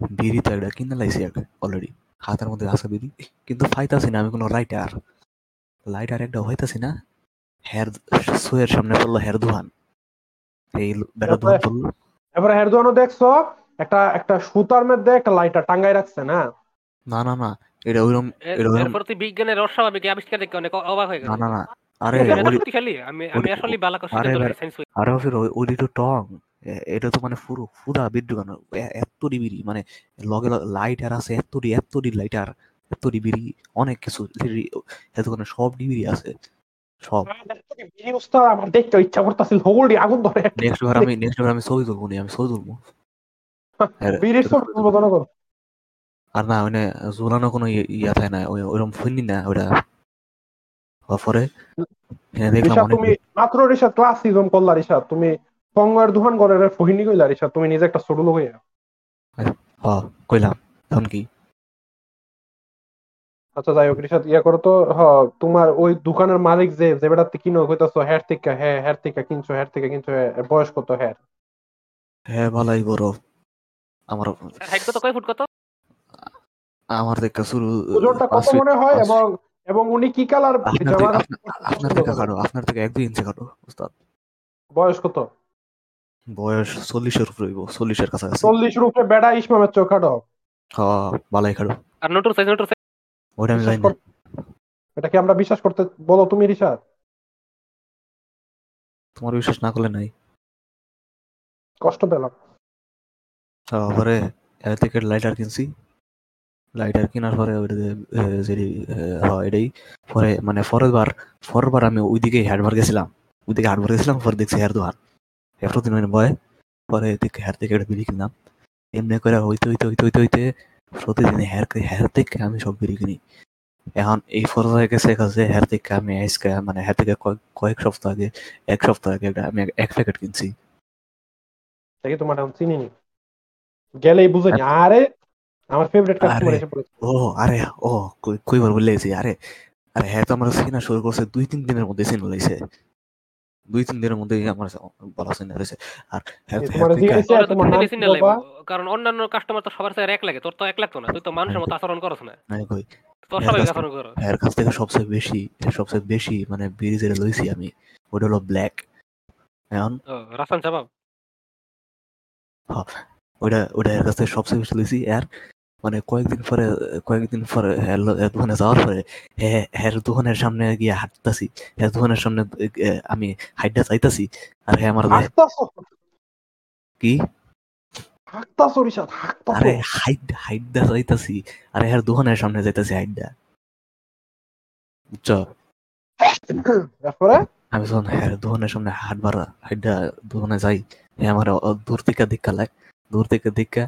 বিড়ি তো একটা কিনে লাইছি অলরেডি হাতের মধ্যে আছে বিড়ি কিন্তু পাইতাছি না আমি কোনো রাইটার লাইটার একটা হইতাছি না হেয়ার সুয়ের সামনে পড়ল হেয়ার দোকান এই বেটা দোকান পড়ল। এবারে হেরদোয়ানো দেখছ? একটা একটা সুতার মধ্যে একটা লাইটার টাঙ্গাই রাখছে না? না না না এটা ওইরকম এর- এটা ওইরকম বিজ্ঞানের অস্বাভাবিক আবিষ্কার দেখে অনেক অবাক হয়ে গেল না না না আরে ওই আমি আমি আসলে বালাকা আরে শিখে এবার- আরে ফির ওই তো টং এটা তো মানে পুরো পুরা বিদ্যুৎ এত ডিবিরি মানে লগে লাইটার আছে এত ডি এত ডি লাইটার এত ডিবিরি অনেক কিছু। এত কোনো সব ডিবিরি আছে সব। উস্তাদ আমার দেখতে ইচ্ছা করতেছিল আগুন ধরে। নেক্সট বার আমি নেক্সট বার আমি ছবি তুলবো নি আমি ছবি তুলবো। আর না মানে ঝুলানো কোনো ইয়ে- থাকে না ওইরকম না ওটা পরে হ্যাঁ দেখলাম তুমি মাত্র রিশাদ ক্লাস সিজম করলা রিশাদ তুমি দুহান ফহিনী কইলা তুমি নিজে একটা ছোট লোক হইয়া। হ কইলাম এখন কি? আচ্ছা যাই হোক রিশাদ ইয়া করো তো হ তোমার ওই দোকানের মালিক যে যে বেড়াতে কিনো কইতাছো হ্যার থেকে হ্যাঁ হ্যার থেকে কিনছো হ্যার থেকে কিনছো হ্যাঁ, বয়স কত হ্যাঁ হ্যাঁ ভালাই বড়। আমার হাইট কত কয় ফুট কত? আমার দেখা শুরু ওজনটা কত মনে হয় এবং এবং উনি কি কালার আপনার থেকে আপনা- আপনার থেকে কাটো আপনার থেকে এক দুই ইঞ্চি কাটো উস্তাদ। বয়স কত? বয়স চল্লিশের উপরে হইব চল্লিশের কাছাকাছি। চল্লিশ রূপে বেড়া ইসমামের চোখ খাটো হ্যাঁ বালাই কাটো। আর নোটুর সাইজ নোটুর সাইজ ওইটা আমি জানি না। এটা কি আমরা বিশ্বাস করতে বলো তুমি তোমার বিশ্বাস না করলে নাই। কষ্ট পেলাম। তারপরে এর থেকে লাইটার কিনছি। লাইটার কেনার পরে যেটি হয় এটাই। পরে মানে পরের বার পরের বার আমি ওইদিকে হাটবার গেছিলাম। ওইদিকে হাটবার গেছিলাম পরে দেখছি হেয়ার দোকান এত দিন মানে বয় পরে দেখে হেয়ার থেকে একটা বিড়ি কিনলাম। এমনি করে হইতে হইতে হইতে হইতে হইতে প্রতিদিন হেয়ার হেয়ার থেকে আমি সব বিড়ি কিনি। এখন এই পর্যায়ে গেছে কাছে হেয়ার থেকে আমি আজকে মানে হেয়ার থেকে কয়েক সপ্তাহ আগে এক সপ্তাহ আগে একটা আমি এক প্যাকেট কিনছি। তোমার চিনি গেলেই আরে আমার ফেভারিট কাস্টমার আরে। এসে পড়েছে। ও আরে ও কই- কইবার বলে আরে আরে হ্যাঁ তো আমার সিনা শুরু করছে দুই তিন দিনের মধ্যে সিন লাইছে। দুই তিন দিনের মধ্যেই আমার বলা সিনা হয়েছে। আর হ্যাঁ হ্যাঁ? কারণ অন্যান্য কাস্টমার তো সবার সাথে এক লাগে তোর তো এক লাগতো না তুই তো মানুষের মতো আচরণ করছ না। তোর হ্যাঁ, সবাই আচরণ করো এর কাছ থেকে সবচেয়ে বেশি সবচেয়ে বেশি মানে যেটা লইছি আমি ওটা হলো ব্ল্যাক এখন? রাসান জবাব ওইটা ওইটা এর কাছ থেকে সবচেয়ে বেশি লইছি আর মানে কয়েকদিন পরে কয়েকদিন পরে দোকানে যাওয়ার পরে হ্যাঁ দোকানের সামনে গিয়ে হাঁটতাছি। দোকানের সামনে আমি হাইটটা চাইতাছি। আর হ্যাঁ আমার কি? আরে দা যাইতাছি আরে দোকানের সামনে যাইতাছি বুঝছ? আমি যখন হ্যাঁ দোকানের সামনে হাঁটবার হাইটটা দোকানে যাই হ্যাঁ আমার দূর থেকে দেখা লাগে। দূর থেকে দেখা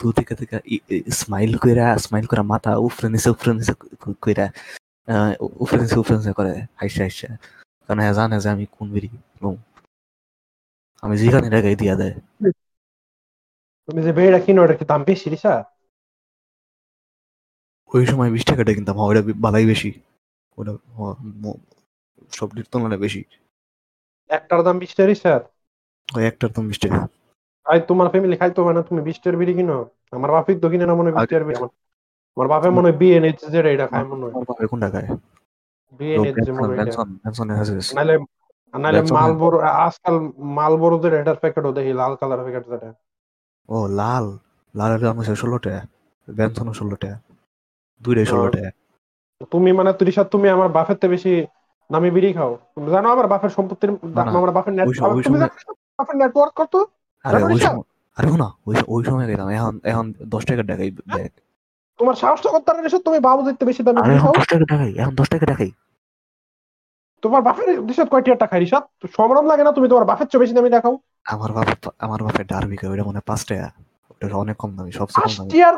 দূর থেকে দেখা স্মাইল কইরা স্মাইল করা মাথা উফরে নিচে উফরে নিচে কইরা উফরে নিচে উফরে নিচে করে হাইসা হাইসা। কারণ হ্যাঁ জানে যে আমি কোন বেরি আমি যেখানে জায়গায় দিয়া দেয়। তুমি যে বেড়া কিনো এটা কি দাম বেশি রিশাদ ওই সময় বিশ টাকাটা কিনতাম হ্যাঁ, ওটা বালাই বেশি। ওটা হ্যাঁ, সবটির তুলনায় বেশি। একটার দাম বিশ টাকা রিশাদ ওই একটার দাম বিশ টাকা। আই তোমার ফ্যামিলি খাইতো মানে তুমি বিশ টাকার বিড়ি কিনো? আমার বাপিক তো কিনে না মনে হয় আগে- টাকার বিড়ি। আমার বাপে মনে হয় বিয়ে নিচ্ছে যেটা এটা খায় মনে হয়। আমার বাপে কোন টাকায় বিয়ে নিচ্ছে মনে হয় নাইলে Benson- মালবoro আজকাল মালবoroদের এটার প্যাকেটও দেখি লাল কালার প্যাকেট যেটা। ও লাল। লালের দাম হচ্ছে ষোলো টাকা। বেনসনও ষোলো টাকা। দুইটাই ষোলো। টাকা। তুমি মানে ত্রিশাদ তুমি আমার বাপের থেকে বেশি নামি বিড়ি খাও। তুমি জানো আমার বাপের সম্পত্তির না, আমার বাপের নেট তুমি বাপের নেটওয়ার্ক কত? আরে ওই সময় আরে না ওই ওই সময় গেলাম। এখন এখন দশ টাকা টাকাই ব্যাগ তোমার সাহসটা করতে পারে এসব তুমি বাবু দেখতে বেশি দামি এখন দশ টাকা টাকাই এখন দশ টাকা টাকাই তোমার বাপের দেশত কয়টি টাকা রিসাদ সমরম লাগে না তুমি তোমার বাপের চেয়ে বেশি দামি দেখাও। আমার বাবা আমার বাপের ডারবি খায় ওইটা মনে পাঁচ টাকা। ওটা অনেক কম দামি সবচেয়ে কম দামি। পাঁচটিয়ার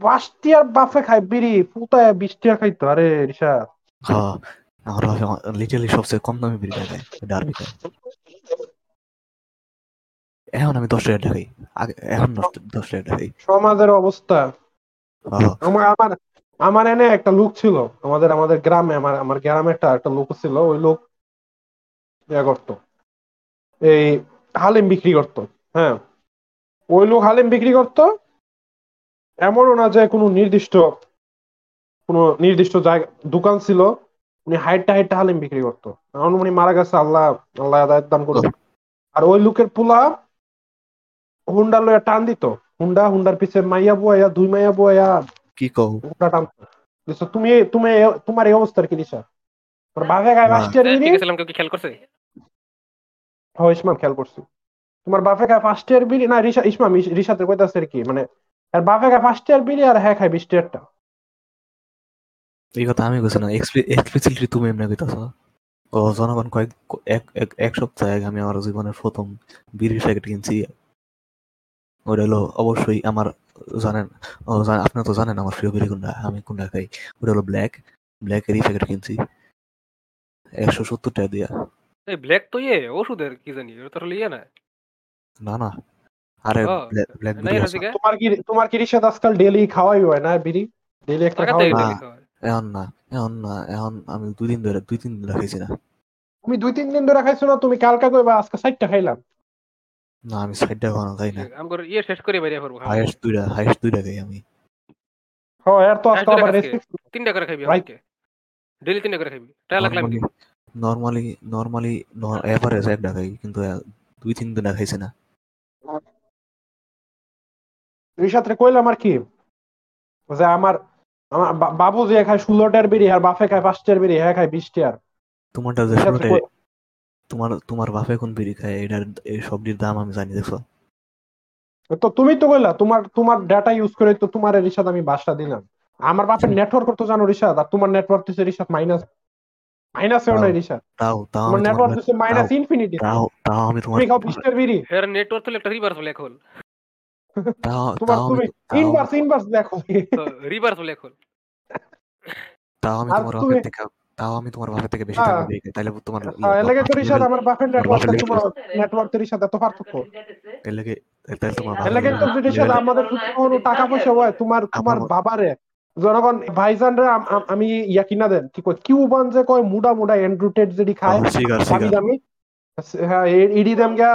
পাঁচটিয়ার বাপে খায় বিড়ি। পুতায় বিশ টিয়া খাইতো আরে রিসাদ হ্যাঁ আমার বাপে লিটারলি সবচেয়ে কম দামি বিড়ি খায় ডারবি খায়। এখন আমি দশ টাকা আগে এখন দশ- টাকা টাকাই সমাজের অবস্থা। আমার আমার আমার এনে একটা লোক ছিল। আমাদের আমাদের গ্রামে আমার আমার গ্রামে একটা একটা লোক ছিল। ওই লোক ইয়া করতো। এই হালিম বিক্রি করতো। হ্যাঁ। ওই লোক হালিম বিক্রি করতো। এমনও না যে কোনো নির্দিষ্ট কোনো নির্দিষ্ট জায়গা দোকান ছিল। উনি হাইটটা হাইটটা হালিম বিক্রি করতো। এখন উনি মারা গেছে আল্লাহ আল্লাহ আদায় দান করুন আর ওই লোকের পোলা হুন্ডা লইয়া টান দিত। হুন্ডা হুন্ডার পিছে মাইয়া বুয়াইয়া দুই মাইয়া বুয়াইয়া কি কও? হুন্ডা টান দিছো তুমি তুমি তোমার এই অবস্থার কি দিশা তোর বাপে গায়ে। ফার্স্ট ইয়ার বিড়ি? আছে কেউ কি খেয়াল করছে? হ্যাঁ ইসমাম খেয়াল করছি। তোমার বাপে গায়ে ফার্স্ট ইয়ার বিড়ি? না রিসা ইসমাম ইস- কইতাছে আর কি মানে আর বাপে গায়ে ফার্স্ট ইয়ার বিড়ি আর হ্যাঁ খায় বিশ টিয়ারটা এই কথা আমি কইছি না এক্সপ্লিসিটলি তুমি এমনি কইতাছ। ও জনগণ কয়েক এক এক- এক সপ্তাহ আগে আমি আমার জীবনের প্রথম বিড়ির প্যাকেট কিনছি। ওটা হলো অবশ্যই আমার জানেন ও জান- আপনি তো জানেন আমার প্রিয় বিড়ি কোনটা আমি কোনটা খাই। ওটা হলো ব্ল্যাক ব্ল্যাকেরই প্যাকেট কিনছি। একশো সত্তর টাকা দিয়া। এই ব্ল্যাক তো ইয়ে ওষুধের কি জানি ওটা তো ইয়ে না। না না আরে ব্ল্যাক বিড়ি তোমার কি তোমার কি রিসাদ আজকাল ডেলি খাওয়াই হয় না বিড়ি? ডেলি একটা খাওয়াই না। এখন না এখন না এখন আমি দুই দিন ধরে দুই তিন দিন ধরে খাইছি না। তুমি দুই তিন দিন ধরে খাইছো না তুমি কালকে কইবা আজকে সাইডটা খাইলাম। না আমি সাইডটা না। আমগর ইয়ে শেষ করে বেরিয়ে পড়ব হাইয়েস্ট দুইটা হাইয়েস্ট দুইটা খাই আমি। হ্যাঁ এর তো আজকে আবার তিনটা করে খাইবি. আজকে ডেলি তিনটা করে খাইবি। লাগলাম নর্মালি নর্মালি এভারেজ একটা খাই কিন্তু দুই তিন দিন খাইছি না। কইলাম আর কি যে আমার আমার বাবু যে খায় ষোলো টিয়ার বিড়ি আর বাপে খায় পাঁচ টিয়ার বিড়ি হ্যাঁ খায় বিশ টিয়ার তোমারটা যে তোমার তোমার বাপে কোন বিড়ি খায়? এটার এই সবটির দাম আমি জানি দেখছ? তো তুমি তো কইলা তোমার তোমার ডাটা ইউজ করে তো তোমার রিসাদ আমি বাসটা দিলাম। আমার বাপের নেটওয়ার্ক তো জানো রিসাদ আর তোমার নেটওয়ার্ক দিছে রিসাদ মাইনাস মাইনাস মাইনাসেও নাই রিসাদ তাও তাও তোমার নেটওয়ার্ক দিছে মাইনাস ইনফিনিটি তাও তাও আমি তোমার তুমি খাও বিশ টিয়ার বিড়ি। এর নেটওয়ার্ক তো একটা রিভার্স ব্ল্যাক হোল তাও তোমার তুমি ইনভার্স ইনভার্স দেখো। তো রিভার্স ব্ল্যাক হোল তাও আমি তোমার তুমি- বাপের থেকে তাও আমি তোমার বাপের থেকে বেশি হ্যাঁ। টাকা দিই তাইলে তোমার হ্যাঁ লাগে তো রিসাদ আমার বাপের তোমার নেটওয়ার্ক তোমার নেটওয়ার্কের রিসাদ এত পার্থক্য। এর লাগে তাইলে তোমার এর লাগে তো রিসাদ আমাদের কোনো টাকা পয়সা হয় তোমার তোমার বাবারে। জনগণ ভাইজান রে আম- আম- আমি ইয়া কিনা দেন কি কয় কিউবান যে কয় মুডা মুডা এন্ড্রুটেড যেটি খায় সিগার দামি। হ্যাঁ এডি গা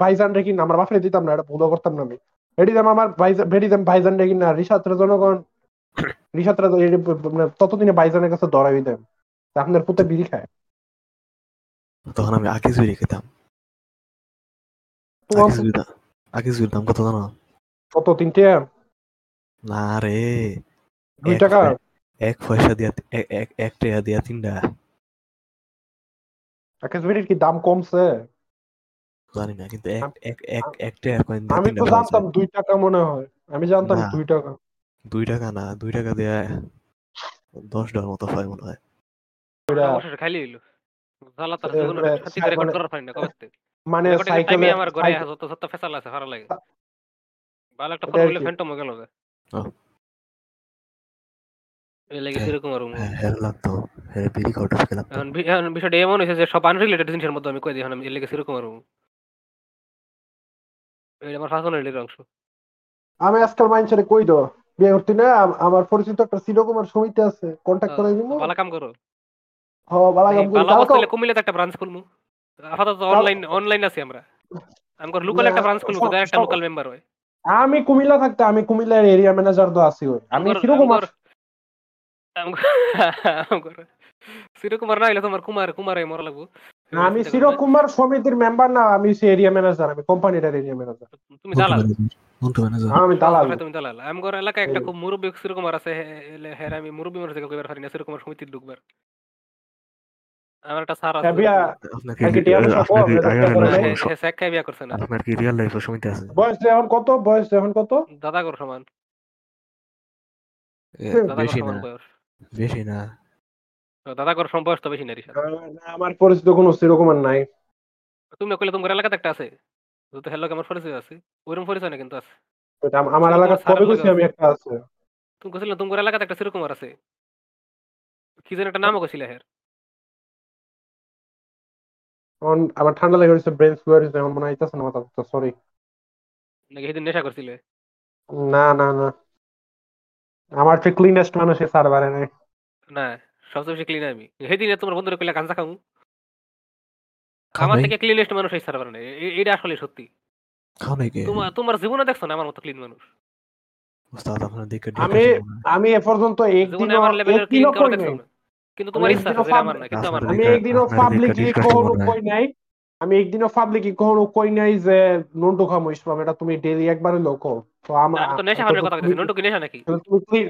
ভাইজান রে কিনা আমার বাপরে দিতাম না এটা ভুলও করতাম না আমি। এডি দাম আমার ভাইজান ভেডি দাম ভাইজান রে কিনা রিসাত্র জনগণ রিসাত্রা মানে ততদিনে ভাইজানের কাছে দরাই দেন আপনার পুতে বিড়ি খায়। তখন আমি আকিস বিড়ি খেতাম। আকিস বিড়ি আকিস বিড়ির দাম কত জানো? কত তিনটে? না রে। দুই টাকা? এক পয়সা দিয়া এক এক টাকা দিয়া তিনটা। বিড়ির কি দাম কমছে? জানি না কিন্তু এক এক এক এক টাকা কয়েন দিয়া আমি তো জানতাম দুই টাকা মনে হয়। আমি জানতাম দুই টাকা। দুই টাকা না দুই টাকা দিয়া দশ ডলার মতো হয় মনে হয়। অবশেষে খাইলি হইল। জ্বালা তার এ- জীবনে এ, রেকর্ড করার পারি না কবে মানে সাইকেলে আমার ঘরে সাইকেল- যত যত ফেসাল আছে ভালো লাগে। ভালো একটা এটা ফটো আর বলে কি। ফ্যান্টম গেল যে এই লাগে এরকম আর লাগতো বিড়ি খাওয়াটা খেলাম এখন এখন বিষয়টা এমন হয়েছে যে সব আনরিলেটেড জিনিসের মধ্যে আমি কই দিই এখন আমি এর লেগে সেরকম আর এটা আমার ফাঁসনের অংশ। আমি আজকাল মাইনসারে কই দো বিয়ে করতে না আম- আমার পরিচিত একটা চিরকুমার সমিতি আছে কন্ট্যাক্ট করে দিব। ভালো কাম করো। হ বালা কুমিল্লাতে একটা ব্রাঞ্চ খুলমু। আপাতত অনলাইন অনলাইন আছি আমরা। আমার লোকাল একটা ব্রাঞ্চ খুলমু তো একটা লোকাল মেম্বার হয়। আমি কুমিল্লা থাকতে আমি কুমিল্লার এরিয়া ম্যানেজার তো আছি ওই। আমি আমগর- চিরকুমার না হইলে তোমার কুমার কুমারে মরা লাগবো। আমি সমিতির মেম্বার না আমি সে এরিয়া ম্যানেজার আমি কোম্পানিটার এরিয়া ম্যানেজার তুমি দালাল। মন্টু ম্যানেজার আমি দালাল। তুমি দালাল। আমগর এলাকায় একটা খুব মুরব্বী আছে হের আমি মুরব্বী মানুষ থেকে কইবার পারি না চিরকুমার সমিতির ঢুকবার। আমার একটা স্যার আছে। হ্যাঁ বিয়া আপনার কি বিয়া করছে না। আপনার রিয়েল সমিতি আছে? বয়স এখন কত? বয়স এখন কত? দাদা কর সমান। এ, হুম, দাদা বেশি না। বেশি না। দাদা কর সম বয়স তো বেশি না আমার পরিচিত কোনো সেরকম আর নাই। তুমি কইলে তোমার এলাকাতে একটা আছে? তো হেলো আমার পরিচয় আছে। ওইরকম পরিচয় না কিন্তু আছে। আমার সেরকম কবে লগে আমি আছে। একটা আছে। তুমি কইছিলে তোমার এলাকাতে একটা সেরকম আর আছে। কি যেন একটা নামও কইছিলে হের। এখন আমার ঠান্ডা লেগে হয়েছে ব্রেন স্কোয়ার হয়েছে এখন মনে হইতেছে না মাথা সরি নাকি সেদিন নেশা করছিলে? না না না। আমার চেয়ে ক্লিনেস্ট মানুষ এই সার্ভারে নাই। না সবচেয়ে বেশি ক্লিন আমি। সেদিন তোমার বন্ধুরা কইলে গাঞ্জা খামু। খাও আমার থেকে ক্লিনেস্ট মানুষ এই সার্ভার নেই। এটা আসলে সত্যি। তোমার তোমার জীবনে দেখছ না আমার মতো ক্লিন মানুষ? আমি। আমি এ পর্যন্ত আমার লেভেলের ক্লিন একদিনও কই নাই কিন্তু তোমার আমি ইচ্ছা আছে আমার না কিন্তু আমার আমি একদিনও পাবলিকলি কখনো কই নাই। আমি একদিনও পাবলিকলি কখনো কই নাই যে নন্টু খামো ইসলাম এটা তুমি ডেইলি একবার তো আমার তো নেশা কথা কইছি নন্টু কি নেশা নাকি? তুমি clean-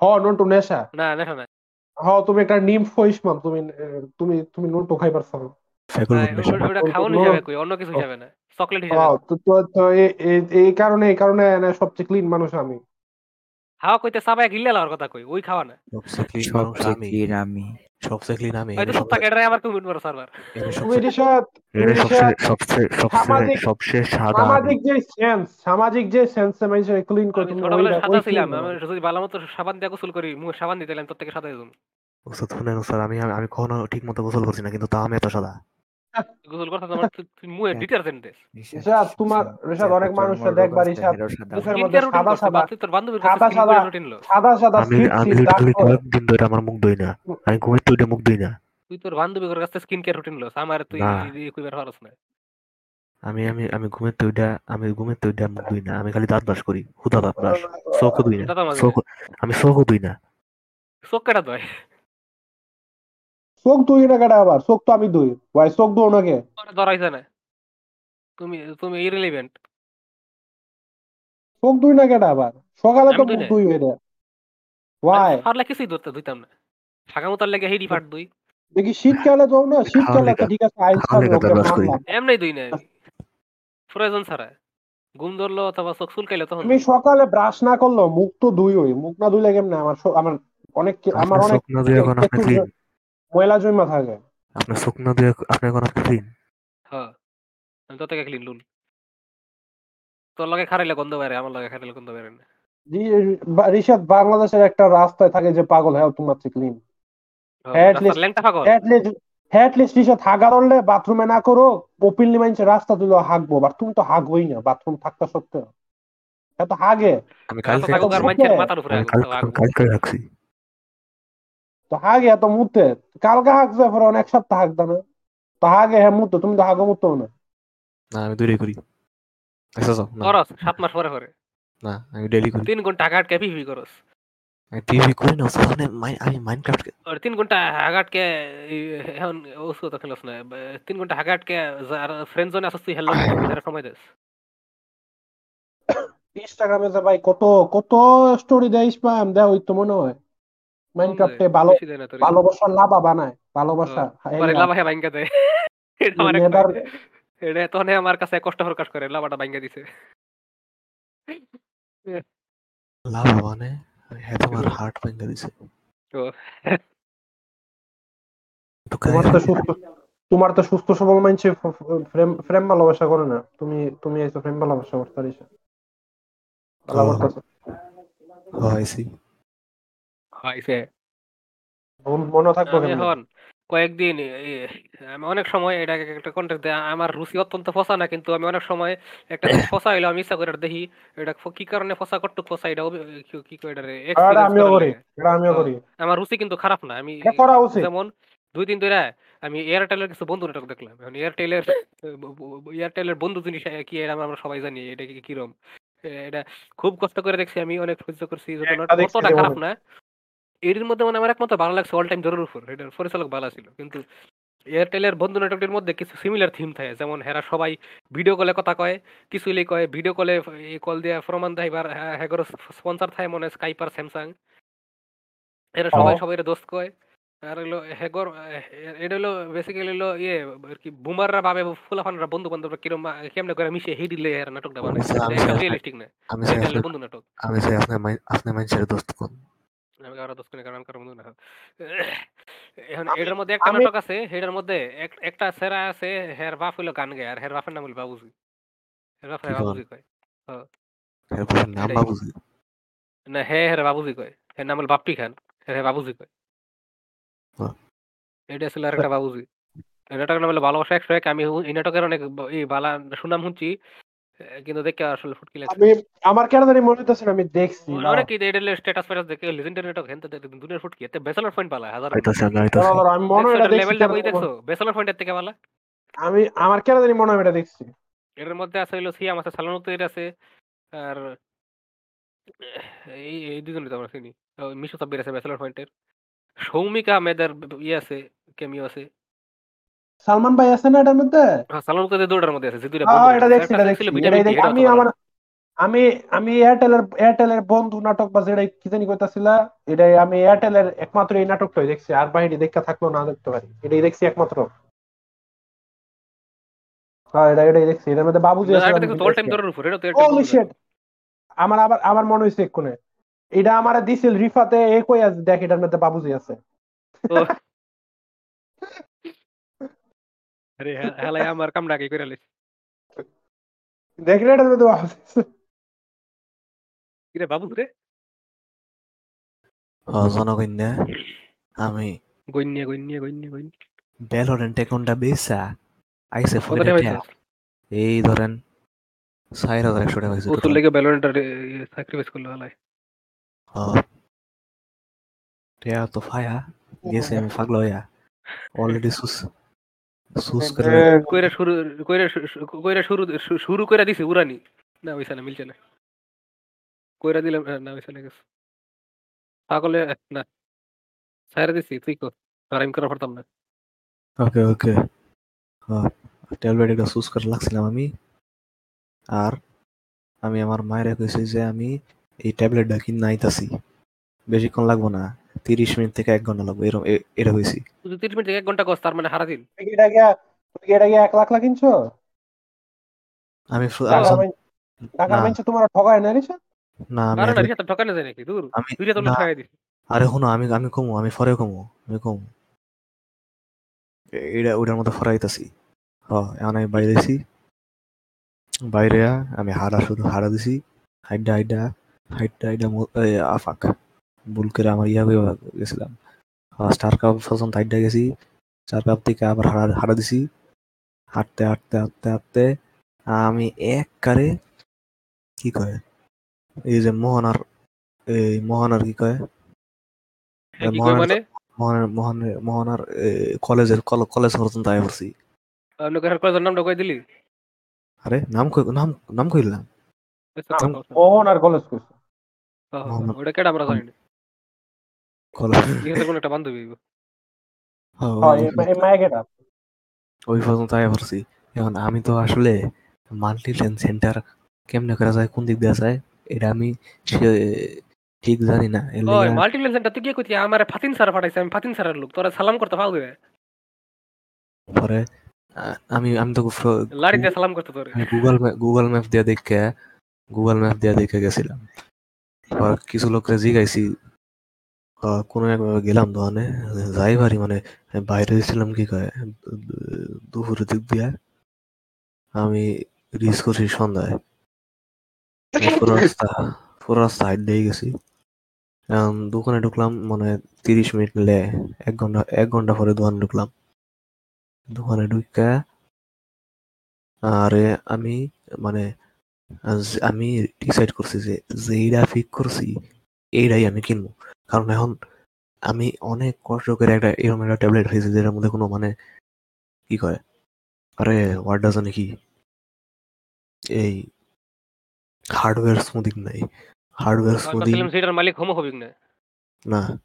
হ নন্টু নেশা। না নেশা না হ তুমি একটা নিম ইসলাম তুমি তুমি তুমি নন্টু ফেকুল না, ওটা- খাওয়ানো হিসাবে কই অন্য কিছু হিসাবে না। চকলেট হিসাবে। হ্যাঁ, তো তো এই কারণে এই কারণে সবচেয়ে ক্লিন মানুষ আমি। হাওয়া কইতে সাবায় গিল্লে লাওয়ার কথা কই ওই খাওয়া না। সবচেয়ে clean মানুষ আমি। clean আমি সবচেয়ে ক্লিন আমি হয়তো সত্তা কেটে আবার কমিট মারো সার্ভার তুমি সবচেয়ে- সবচেয়ে সবচেয়ে সবচেয়ে সামাজিক- সবচেয়ে সাদা। সামাজিক যে সেন্স সামাজিক যে সেন্স মানুষের ক্লিন করে আমি তুমি ছোটবেলায় সাদা ছিলাম আমি যদি ভালো মতো সাবান দিয়ে গোসল করি মুখে সাবান দিতে তোর থেকে সাদা হয়ে যাব। ওস্তাদ শুনেন স্যার আমি আমি কখনো ঠিক মতো গোসল করছি না কিন্তু তা আমি এত সাদা। গোসল করতে আমার তুই- তুই ডিটারজেন্ট দে। রিশাদ, তোমার- রিশাদ, অনেক মানুষের দেখবা, রিশাদ, মুখের মধ্যে সাদা সাদা- তোর বান্ধবীর সাদা কাছে স্কিন সাদা- কেয়ার রুটিন সাদা সাদা আমি আমি লিটারালি কয়েকদিন ধরে আমার মুখ ধুই না। আমি ঘুমিয়ে ওইটা মুখ ধুই না। তুই তোর বান্ধবীর কাছে স্কিন কেয়ার রুটিন লো আমার তুই কইবার পারছ না। আমি আমি আমি ঘুমের তো ওইটা আমি ঘুমের তো ওইটা মুখ ধুই না। আমি খালি দাঁত ব্রাশ করি হুদা দাঁত ব্রাশ। চোখও ধুই না। দাদা মাঝে চোখ আমি চোখও ধুই না। চোখ কাটা দয়। চোখ দুই না কেটে আবার? চোখ তো আমি দুই ভাই চোখ দুই ওনাকে ধরাইছে না। তুমি তুমি ইরিলিভেন্ট চোখ দুই না কেটে আবার? সকালে তো মুখ না। দুই হয়ে ফাড়লে কিছুই ধরতে ধুইতাম না। ফাঁকা মতার লেগে হেডি ফাট দুই দেখি শীতকালে যাও না? শীতকালে তো ঠিক আছে আইস। এমনি দুই না প্রয়োজন ছাড়া। ঘুম ধরলো অথবা চোখ চুলকাইলো তখন। আমি সকালে ব্রাশ না করলেও মুখ তো দুই হই মুখ না ধুইলে কেমনে? আমার আমার অনেক আমার অনেক ময়লা জমা থাকে? আপনার চোখ না ধুয়ে আপনি আপনি ক্লিন হ্যাঁ। আমি তোর থেকে ক্লিন লুন তোর লগে খারাইলে গন্ধ বেরে আমার লগে খারাইলে গন্ধ বেরে না। বাংলাদেশের একটা রাস্তায় থাকে যে পাগল হ্যাঁ তোমার ক্লিন হ্যাঁ, অ্যাটলিস্ট হাগা বাথরুমে না করো ওপেনলি মাইনছে রাস্তা তুলো হাগবো। বাট তুমি তো হাগবোই না বাথরুম থাকতে সত্ত্বেও। এত হাগে। আমি কালকে তো মাথার উপরে আগুন, কাল- তাও আমি আগুন। কালকে রাখছি তো হাগে এত মুতে কালকে হাগছে পরে অনেক সপ্তাহ হাগদা না। তো হাগে হ্যাঁ মুতো তুমি তো হাগো মুতো না। না আমি দূরে করি। আচ্ছা না। করস সাত মাস পরে পরে না আমি ডেলি করি। তিন ঘণ্টা হাগাটকে পিপি করস? আমি টিভি করি না মানে আমি মাইনক্রাফট আর তিন ঘণ্টা হাগাটকে এই- এখন ওষুধ তো খেলস না। তিন ঘণ্টা হাগাটকে যার ফ্রেন্ড জোনে আসছিস হেল্লো সময় দেস ইনস্টাগ্রামে যে ভাই কত কত স্টোরি দেয় স্প্যাম দেয় ওই তো মনে হয়। মাইনক্রাফটে ভালো ভালোবাসার লাভা বানায় ভালোবাসা পরে লাভা ভাঙ্গা দেয় এটা একটা- এটা তখন আমার কাছে কষ্ট প্রকাশ করে লাভাটা ভাঙ্গা দিছে। লাভ মানে হ্যাঁ তোমার হার্ট ভেঙে দিছে। তো তোমার তো সুস্থ তোমার তো সুস্থ সবল মানছে ফ্রেম ফ্রেম ভালোবাসা করে না। তুমি তুমি এসে ফ্রেম ভালোবাসা করতে পারিস ভালো ও। হয়েছি মনে থাকব আমি এখন কয়েকদিন আমি অনেক সময় এটা একটা কন্টেন্ট দেয় আমার রুচি অত্যন্ত ফসা না কিন্তু আমি অনেক সময় একটা ফসা হইল আমি ইচ্ছা করে দেখি এটা কি কারণে ফসা ফসা এটা কি- কি কয় এটারে আর এটা আমিও করি এটা আমিও। করি আমার রুচি কিন্তু খারাপ না আমি করা। যেমন দুই দিন ধরে আমি এয়ারটেলের কিছু বন্ধু নাটক দেখলাম এখন এয়ারটেলের এয়ারটেলের বন্ধু জিনিস কি এটা আমরা সবাই জানি এটা কি কিরম এটা খুব কষ্ট করে দেখছি আমি অনেক সহ্য করছি যত খারাপ না এর মধ্যে মানে আমার একমাত্র ভালো লাগছে অল টাইম জরুর উপর। এটার পরিচালক ভালো ছিল কিন্তু এয়ারটেলের বন্ধু নাটকটির মধ্যে কিছু সিমিলার থিম থাকে যেমন হেরা সবাই ভিডিও কলে কথা কয় কিছু ইলে কয় ভিডিও কলে কল দিয়ে প্রমাণ দেয় এবার হ্যাগর স্পন্সর থাকে মনে হয় স্কাইপ আর স্যামসাং এরা সবাই সবাই দোস্ত কয়। আর হলো হেগর এটা হলো বেসিক্যালি হলো ইয়ে কি বুমাররা ভাবে ফুলাফানরা বন্ধু বান্ধবরা কিরম কেমনে করে মিশে হিডিলে এর নাটকটা আচ্ছা, এটা রিয়েলিস্টিক না। এটা হলো আসলে- বন্ধু নাটক। আমি চাই আপনার মানুষের দোস্ত কোন আমি দোষ করি না, কারণ আমি বন্ধু না। এখন এটার মধ্যে একটা নাটক আছে এটার মধ্যে এক- একটা সেরা আছে হের বাপ হইল গান গায় আর হের বাপের নাম হইল বাবুজি। হের বাপ বাবুজি কয়? এরপর নাম বাবুজি? না হে হের বাবুজি কয়। হের নাম হলো বাপ্পি খান হের বাবুজি কয়। এটা ছিল আরেকটা বাবুজি। এই নাটকের নাম হলো ভালোবাসা একশো এক আমি এই নাটকের অনেক এই বালা সুনাম শুনছি। কিন্তু দেখে আসলে ফুটকি লাগছে আমি আমার কেন জানি মনে না, আমি দেখছি এটা স্ট্যাটাস ফেটাস দেখে লিজেন্ডারি নাটক হেন দুনিয়ার ফুটকি এতে বেসলার পয়েন্ট পালা হাজার আইতাছে আমি আইতাছে দাঁড়াও, আমি মনে হয় এটা দেখছি লেভেল বেসলার পয়েন্টের থেকে পালা? আমি আমার কেন জানি মনে হয় এটা দেখছি। এর মধ্যে আছে হইল সিয়াম আছে সালানুতের আছে আর এই এই দুজনই তো আমরা চিনি। মিশু সাব্বির আছে ব্যাচেলর পয়েন্টের সৌমিকা আহমেদের ইয়ে আছে কেমিও আছে। সালমান ভাই আছে না এটার মধ্যে? হ্যাঁ সালানুতের দুটার মধ্যে আছে দুইটা এটা দেখছি এটা আমি আমার আমি আমি এয়ারটেলের এয়ারটেলের বন্ধু নাটক বা যেটা কি জানি কইতাছিলা? এটাই আমি এয়ারটেলের একমাত্র এই নাটকটাই দেখছি। আর বাহিনী দেখা থাকল না দেখতে পারি। এটাই দেখছি একমাত্র। হ্যাঁ এটা এটাই দেখছি। এটার মধ্যে বাবুজি এয়ারটেল! আমার আবার আমার মনে হয়েছে এক্ষুনি এটা আমার দিছিল রিফাতে এ কই আছে? দেখ এটার মধ্যে বাবুজি আছে। আরে হেলাই আমার কামটা কি করে লাইছে দেখ রে বাবুজি আছে। কিরে বাবু রে ও জনকন্যা আমি গইন্যা গইন্যা গইন্যা গইন্যা বেলরেন টেকনটা বেসা আইসে। পাইছিস এই ধরেন চার হাজার একশো টাকা ওসুর total। লেগে স্যাক্রিফাইস করল হালাই ও। টিয়া তো ফায়া গেছে আমি পাগলা হইয়া অলরেডি সুস সুস করে কইরা শুরু কইরা শু- শু- কইরা শুরু শুরু কইরা দিছে উড়ানি। না না মিলছে না। কইরা দিলাম আহ, না না গেছে। পাগলে না। ছাইরা দিছি তুই কর। আর আমি করা পারতাম না। ওকে ওকে। ট্যাবলেট একটা চুজ করে লাগছিলাম আমি। আর আমি আমার মায়ের কইছি যে আমি এই ট্যাবলেটটা কিনে আইতাছি। বেশিক্ষণ লাগবো না। তিরিশ মিনিট থেকে এক ঘণ্টা লাগবে এরকম এটা হয়েছি। তুই তিরিশ মিনিট থেকে এক ঘণ্টা কস তার মানে সারা দিন তুই এটা গিয়া তুই এটা গিয়া এক লাখ লাখ কিনছো আমি না। মাইনছে তোমার ঠগায় না রিসা না আমি আরে না রিয়া তো ঠকানো যায় নাকি? দূর। আমি দুইটা তো না, ঠকাই দিছি আরে শুনো আমি আমি কমু আমি ফরে কমু আমি কমু। এটা ওটার মধ্যে ফরাইতাছি। হ এখন আমি বাইরে আছি। বাইরে আমি হারা শুধু হারা দিছি। হাইডা হাইডা হাইডা হাইডা মু- আফাক ভুল করে আমার ইয়া হয়ে গেছিলাম। স্টার কাপ পর্যন্ত হাইডা গেছি চার কাপ থেকে আবার হারা হারা দিছি। হাঁটতে হাঁটতে হাঁটতে হাঁটতে আমি এক কারে কি কয়? এই যে মোহনার এই মোহনার কি কয়? মানে? মোহনের মোহনের মোহনার কলেজের কলেজ পর্যন্ত আয় পড়ছি। কলেজের নামটা কই দিলি? আরে নাম কই নাম নাম কইলাম। মোহন আর কলেজ কইছে। ওটা কেডা আমরা জানি না কোন একটা বান্ধবী হইবো। হ্যাঁ, হ্যাঁ ওই- পর্যন্ত। এখন আমি তো আসলে মাল্টি লেন্স সেন্টার কেমনে করা যায় কোন দিক দেওয়া যায় এটা আমি ঠিক জানি না। ওই মাল্টিপ্লেন সেন্টার তুই কি কইতি আমারে ফাতিন স্যার পাঠাইছে আমি ফাতিন স্যারের লোক তোরা সালাম করতে পারবে পরে আমি আমি তো লাড়ি দিয়ে সালাম করতে তোরে। গুগল ম্যাপ গুগল ম্যাপ দিয়ে দেখে গুগল ম্যাপ দিয়ে দেখে গেছিলাম। কিছু লোকরে জিগাইছি কোনো একবার গেলাম দোকানে যাই পারি মানে বাইরে ছিলাম কি কয় দুপুরের দিক দিয়ে আমি রিস করছি সন্ধ্যায়। পুরো রাস্তা পুরো রাস্তা হাইট দিয়ে গেছি। এখন দোকানে ঢুকলাম মানে তিরিশ মিনিট নিলে এক ঘণ্টা এক ঘণ্টা পরে দোকানে ঢুকলাম। দোকানে ঢুকে আরে আমি মানে আমি ডিসাইড করছি যে যেইটা ফিক করছি এইটাই আমি কিনবো। কারণ এখন আমি অনেক কষ্ট করে একটা এরকম একটা ট্যাবলেট হয়েছে যেটার মধ্যে কোনো মানে কি কয়? আরে ওয়ার্ডটা জানে কি এই হার্ডওয়্যার স্মুদিং নাই। হার্ডওয়্যার স্মুদিং সিটার মালিক হোমোফোবিক না। না।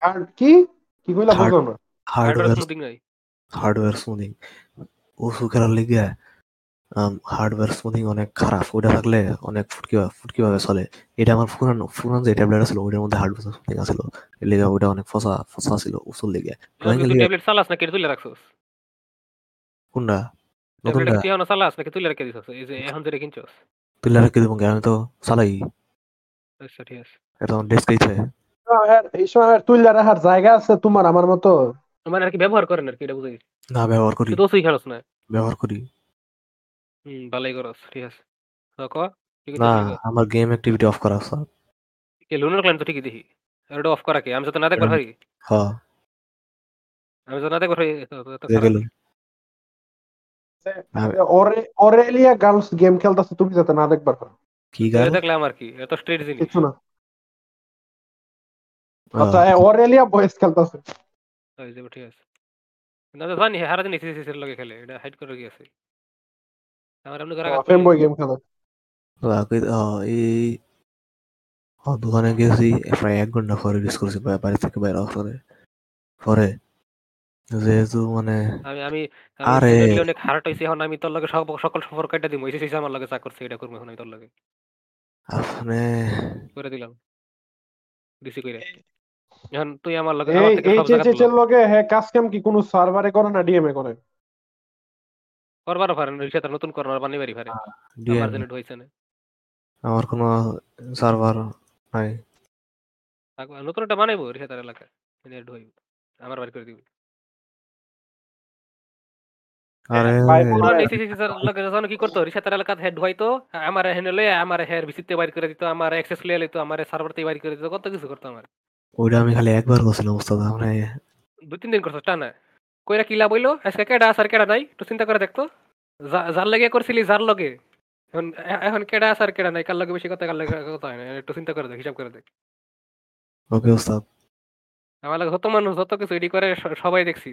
আর কি? কি কইলা হার্ড- বুঝলাম না হার্ডওয়্যার স্মুথিং নাই। হার্ডওয়্যার স্মুদিং ওষু খেলার লেগে হার্ডওয়্যার স্মুথিং অনেক খারাপ। ওইটা থাকলে অনেক ফুটকি ফুটকি ভাবে চলে। এটা আমার পুরানো পুরান যে ট্যাবলেট ছিল ওইটার মধ্যে হার্ডওয়্যার স্মুথিং আছিল। এর লেগে ওইটা অনেক ফসা ফসা ছিল উসুল লেগে। তুই ট্যাবলেট চালাস নাকি তুলে রাখছস? কোনটা? ট্যাবলেট নতুনটা? তুই এখন চালাস নাকি তুলে রেখে দিছস? এই যে এখন যেটা কিনছস। তুই রেখে দেবো আমি তো চালাই। আচ্ছা ঠিক আছে। এটা ডেস্কেই থাকে এই সময় তুইলা রাখার জায়গা আছে তোমার আমার মতো। মানে আর কি ব্যবহার করেন আর কি এটা বুঝাই না ব্যবহার করি। তুই তো ওই খেলস না। ব্যবহার করি। হুম ভালোই করস ঠিক আছে। তো ক কি না করছিস আমার গেম অ্যাক্টিভিটি অফ করা আছে কে লুনার ক্লাইন তো ঠিকই দেখি। আর এটা অফ করা কি? আমি তো না দেখবার হুম। পারি হ্যাঁ আমি তো না দেখবার পারি তো- তো- তো দিয়ে খারাপ। গেল আমি- ওরে অরেলিয়া গার্লস গেম খেলতেছে তুমি যাতে না দেখবার পারো। কি এটা গাল দেখলে আমার কি? এত স্ট্রেট জিনিস। কিছু না। আচ্ছা এ অরেলিয়া বয়েস খেলতেছে। হয়ে যাবে ঠিক আছে। না তো জানি হারা দিন এসিসি এর লগে খেলে এটা হাইড করে গিয়েছে আমার করে গেম খেলে। এই দোকানে গেছি প্রায় এক ঘণ্টা পরে রিস করছি বাড়ি থেকে বাইরে পরে পরে। যেহেতু মানে আমি আমি আরে। অনেক হার্ট হইছে এখন আমি তোর লগে সব সকল সম্পর্ক কেটে দিমু এসিসি আমার লগে চা করছে এটা করব এখন আমি তোর লগে। আপনি। করে দিলাম? দিছি কইরা। এখন তুই আমার লগে আমার থেকে সব জায়গা লগে হ্যাঁ কাজ কাম কি কোনো সার্ভারে করে না ডিএম এ করে? করবার পারেন রিসাতে নতুন করবার বানি বাড়ি পারে। DM আমার জেনে হইছে না। আমার কোনো সার্ভার নাই। থাকবা- নতুন একটা বানাইবো রিসাতের এলাকায় নেট হইব আমার বাড়ি করে দিবি। আরে ভাই, পুরো হ্যাঁ। এসিসি এর লগে যখন কি করতো রিসাতের এলাকাতে হেড হইতো আমার হেনে লয়ে আমার হেয়ার ভিসিতে বাইর করে দিত আমার অ্যাক্সেস লয়ে লইতো আমার সার্ভারতে বাইর করে দিত কত কিছু করতো আমার। ওইটা আমি খালি একবার করছিলাম উস্তাদ মানে দুই তিন দিন করছ টানা। কইরা কিলা বইলো? আজকে কেডা আসার কেডা নাই? একটু চিন্তা করে দেখতো। যার লগে করছিলি যার লগে? এখন এখন কেডা আসার কেডা নাই? কার লগে বেশি কথা কার লগে কথা হয় না? একটু চিন্তা করে দেখ হিসাব করে দেখ। ওকে উস্তাদ আমার লগে যত মানুষ যত কিছু এডি করে সবাই দেখছি।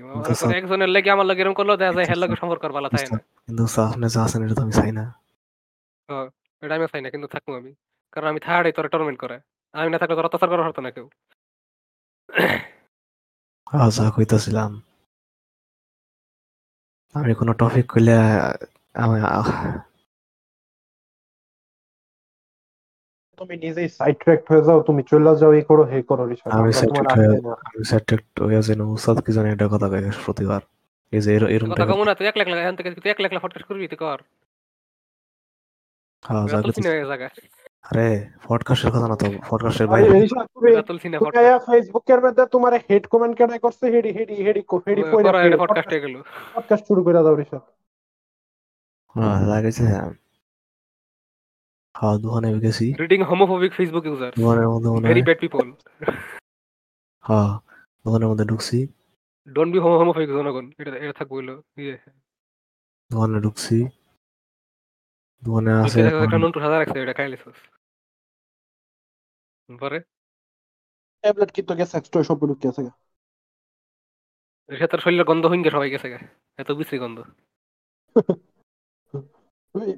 একজনের লেগে আমার লগে এরকম করল দেখা যায় হের লগে সম্পর্ক ভালো থাকে না। কিন্তু আপনি যা আছেন এটা তো আমি চাই না। এটা আমি চাই না কিন্তু থাকব আমি। কারণ আমি থার্ড তোর টর্মেন্ট করে। আমি না থাকলে তোর অত্যাচার করা হতো না কেউ। যা কইতাছিলাম। আমি কোনো টপিক কইলে আমি তুমি নিজেই সাইড ট্র্যাক হয়ে যাও তুমি চলে যাও এই করো হে করো আমি তোমার tracked হয়ে- হয়ে যাই না উস্তাদ কি জানি এটা কথা কয় প্রতিবার। এই যে এর- এরম কথা কমু না তুই এক লাখ লাখ এখান থেকে তুই এক লাখ লাখ ফটকাস করবি তুই কর। হ্যাঁ, জায়গা আরে পডকাস্টের কথা না তো পডকাস্টের বাইরে। ফেসবুকের মধ্যে তোমার হেড কমেন্ট কেডা করছে হেডি হেডি হেডি হেডি পডকাস্ট হয়ে গেল পডকাস্ট শুরু করে দাও রিসার্চ হ্যাঁ, লাগেছে হ্যাঁ দোকানে গেছি। রিডিং হোমোফোবিক ফেসবুক ইউজার দোকানের মধ্যে মনে ভেরি ব্যাড পিপল হ্যাঁ দোকানের মধ্যে ঢুকছি। ডোন্ট বি হোমোফোবিক জনগণ। এটা এটা থাকব হইল ইয়ে। দোকানে ঢুকছি। দোকানে আছে একটা নন্টু সাদা রাখছে এটা খাই লিছস পরে ট্যাবলেট কিন্তু গেছে এক্সট্রা সব ঢুকে আছে রিসাতের শরীরের গন্ধ হইঙ্গে সবাই গেছে গা। এত বিশ্রী গন্ধ।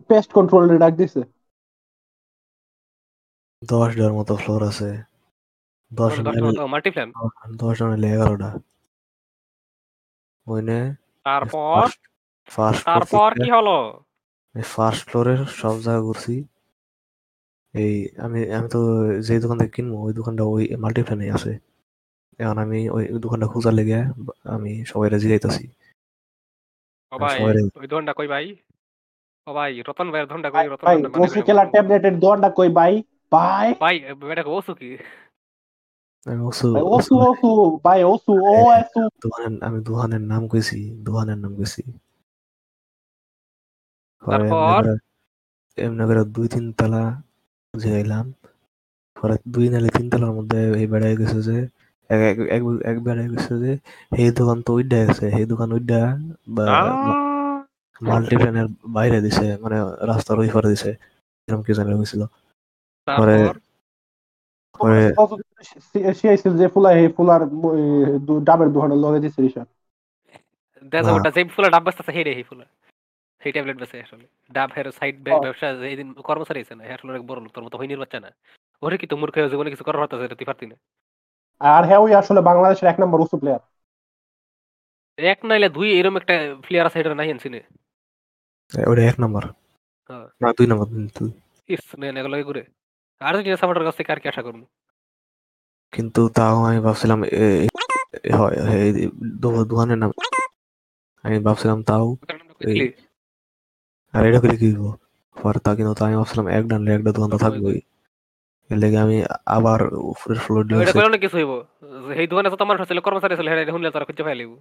পেস্ট কন্ট্রোল ডাক দিছে। দশটার মতো ফ্লোর আছে। দশ মাল্টি প্ল্যান দশ জন হলে এগারোটা। ওইনে তারপর? ফার্স্ট তারপর কি হলো? ফার্স্ট ফ্লোরের সব জায়গা ঘুরছি। এই আমি আমি তো যে দোকান থেকে কিনবো ওই দোকানটা ওই মাল্টিপ্ল্যানে আছে। এখন আমি ওই দোকানটা খোঁজার লেগে আমি সবাই জিগাইতেছি। ও ভাই ওই দোকানটা কই ভাই? ও ভাই রতন ভাইয়ের দোকানটা কই? রতন ভাই ভাইয়ের দোকানটা ওসি কই? কেলার ট্যাবলেটের দোয়ানটা কই ভাই? ভাই। ভাই এটা ওসু কি? আমি ওসু। ওসু ওসু ভাই ওসু ও এসু। দোকানের আমি দোকানের নাম কইছি দোকানের নাম কইছি। পরে তারপর? এমনি করে- দুই তিন তলা জিগাইলাম পরে দুই নালে তিন তলার মধ্যে এই বেড়াই গেছে যে এক এক এক- এক গেছে যে এই দোকান তো উইডা গেছে এই দোকান উইডা বা মাল্টিপ্ল্যানের বাইরে দিছে মানে রাস্তার ওই পারে দিছে এরকম কি জানা হয়েছিল। পরে- পরে সিআইসিল যে ফুলা হে ফুলার ডাবের দোকানের লগে দিছে রিসার্চ। দেখা ওটা যে ফুলা ডাব বেচতেছে হেরে এই ফুলা। সেই ট্যাবলেট বেচে আসলে। ডাব হের সাইড। ব্যবসা এইদিন কর্মচারী আছে না হের লোক বড় লোক তোর মতো হইনির বাচ্চা না। ওরে কি তো মূর্খ হয়ে জীবনে কিছু করার হতো এটা তুই পারতি না। আর হ্যাঁ ওই আসলে বাংলাদেশের এক নম্বর ওসু প্লেয়ার এক নাইলে দুই এরকম একটা প্লেয়ার আছে এটা নাই আনছি না। ওটা এক নম্বর। হ্যাঁ। না দুই নম্বর কিন্তু ইস নেন এগুলো করে আর্জেন্টিনা সাপোর্টার কাছ থেকে আর কি আশা করব? কিন্তু তাও আমি ভাবছিলাম হয় এই দো- নাম। আমি ভাবছিলাম তাও? আর এটা করে কি হইব? পরে তা কিন্তু আমি ভাবছিলাম এক ডানলে একটা দোকান তো থাকবেই। এর লেগে আমি আবার উপরের ফ্লোর দিয়ে এটা করলে কিছু হইব। দোকানে ছিল কর্মচারী ছিল তারা খুঁজে পাইলিব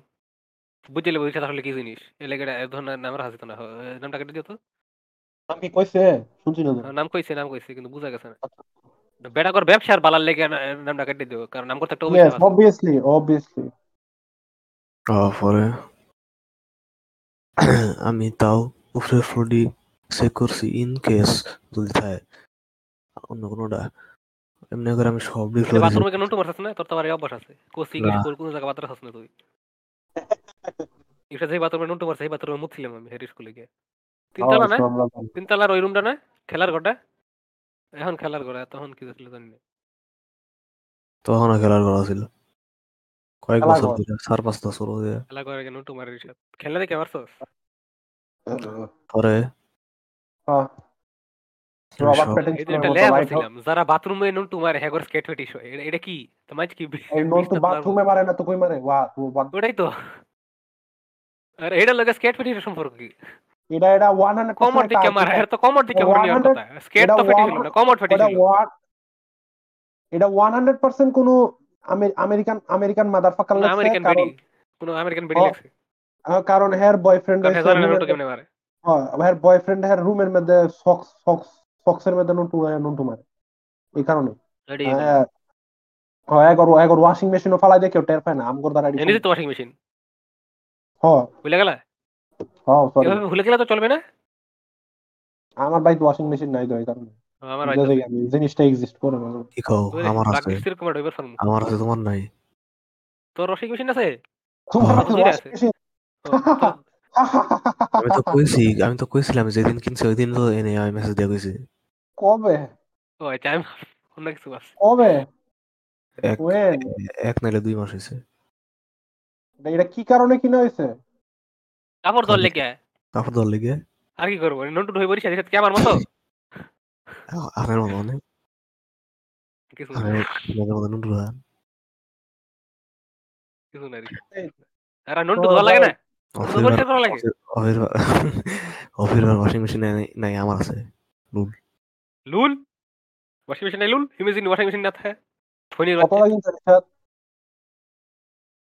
বুঝে লিব এটা আসলে কি জিনিস? এর লেগে এই ধরনের নামের হাসিত না। নামটা কেটে দিও তো। নাম কি কইছে? শুনছি না নাম কইছে নাম কইছে কিন্তু বুঝা গেছে না। বেটা কর ব্যবসার বালার লেগে নামটা কেটে দিও। কারণ নাম করতে একটা obviously. পরে আমি তাও উপরের ফ্লোরটি চেক করছি ইন কেস যদি থাকে অন্য কোনোটা। এমনি করে আমি সব ফ্লোরে বাথরুমে কেন টুমার আছে না তোর তো এই অভ্যাস আছে। কোসি না। স্কুল কোন জায়গা বাথরুম আছে না তুই এটা যে বাথরুমে নুন টুমার সেই বাথরুমে মুতছিলাম আমি হেরি স্কুলে গিয়ে। তিনতলা না তিনতলার ওই রুমটা না খেলার ঘরটা? এখন খেলার ঘর তখন কি ছিল জানি না। তখনও খেলার করা ছিল কয়েক বছর ঘর। ধরে চার পাঁচ বছর ধরে খেলা করে কেন টুমার খেলা দেখে পারছস পরে। রবার্ট সব- প্যাটিনসনের এই যে একটা মতো ল্যাব light ছিলাম যারা বাথরুমে নুন টুমার হ্যাগর স্কেট ফেটিস হয়। এটা- কি? তোমার কি এই নন্তু বিশ- বাথরুমে মারে না তো কই মারে? ওয়া ওটাই তো। আর এটা লাগে স্কেট ফেটিস সম্পর্ক কি? এটা এটা 100% কমর দিকে মার। এর তো কমর দিকে মার নেওয়ার 100 কথা। স্কেট তো ফেটিস 100 না কমর ফেটিস এটা হলো ওয়ান এটা 100% কোন আমেরিকান আমেরিকান মাদারফাকার লাগছে আমেরিকান বেডি কোন আমেরিকান বেডি লাগছে কারণ হেয়ার বয়ফ্রেন্ড মারে? হেয়ার বয়ফ্রেন্ড হেয়ার রুমের মধ্যে সক্স সক্স সক্সের মধ্যে নুন টুমারে নুন টুমারে এই কারণে। হ্যাঁ হ্যাঁ। এগর এগর ওয়াশিং মেশিনও ফালাই দিয়ে কেউ টের পায় না আমগর দ্বারা এনে দিতে ওয়াশিং মেশিন হ্যাঁ। ভুলে গেলা? হ্যাঁ সরি এভাবে ভুলে গেলে তো চলবে না? আমার বাড়িতে ওয়াশিং মেশিন নাই তো এই কারণে। আমার আমি জিনিসটা এক্সিস্ট করে না। কি আমার আছে। আমার তোমার নাই। তোর ওয়াশিং মেশিন আছে? তোমার আছে। আমি তো কইছি আমি তো কইছিলাম যেদিন কিনছি ওই দিন তো এনে আমি মেসেজ দিয়ে কইছি কবে? ও আচ্ছা আমি অন্য কিছু আছে কবে? এক ওয়েন এক নাইলে দুই মাস হয়েছে এটা কি কারণে কিনা হয়েছে কাপড় ধর লেগে কাপড় ধর লেগে আর কি করব? নন্টু হয়ে বলিস সাথে কি আমার মতো? আমার মতো অনেক। কিছু না, কিছু না রে। এই, আর নন্টু ধোয়া লাগে না? অফির পরিষ্কার করা লাগে? অফির অফির ওয়াশিং মেশিন নাই আমার আছে লুল। ওয়াশিং মেশিন নাই লুল? ইমেজিন ওয়াশিং মেশিন না থাকে? ফোনের কত লাগিনছে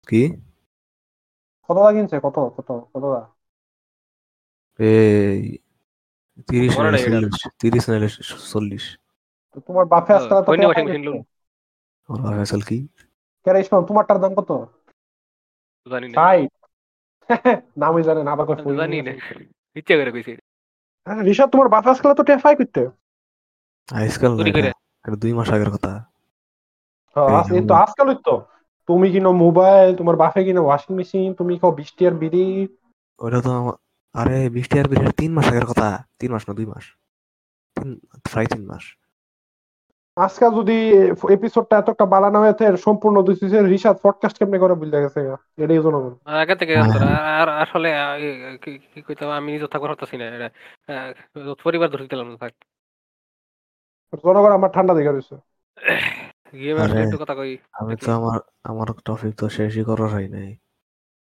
কি? কত লাগিনছে? কত কত কত এই তিরিশ নাইলে নাই এটা। চল্লিশ তিরিশ নাইলে চল্লিশ। তোমার ওয়াশিং মেশিন। লুল আমার আসল কি? কেরে তোমারটার দাম কত? জানি না। নামই জানেন আবার কই জানি না। ইচ্ছে করে কইছি। রিশাদ তোমার বাপে আজকাল তো টেফাই করতে? আজকাল এটা দুই মাস আগের কথা। হ্যাঁ, এই তো আজকাল তো তুমি কিনো মোবাইল তোমার বাপে কিনো ওয়াশিং মেশিন তুমি খাও বৃষ্টি আর বিড়ি। ওটা তো আরে বৃষ্টি আর বৃষ্টি তিন মাস আগের কথা। তিন মাস না দুই মাস। তিন প্রায় তিন মাস। আজকাল যদি এপিসোডটা এতটা বালানো হয়েছে সম্পূর্ণ দিচ্ছে রিশাদ পডকাস্ট কেমনে করে বুঝলে গেছে এটাই জনগণ আগে থেকে। আর আসলে কি কইতাম আমি নিজে থাকবার হতাছি না এটা পরিবার ধরে দিলাম না থাক জনগণ আমার ঠান্ডা দেখে রয়েছে। গেমের আরে, একটু কথা কই আমি তো আমার আমার টপিক তো শেষই করার হয় নাই।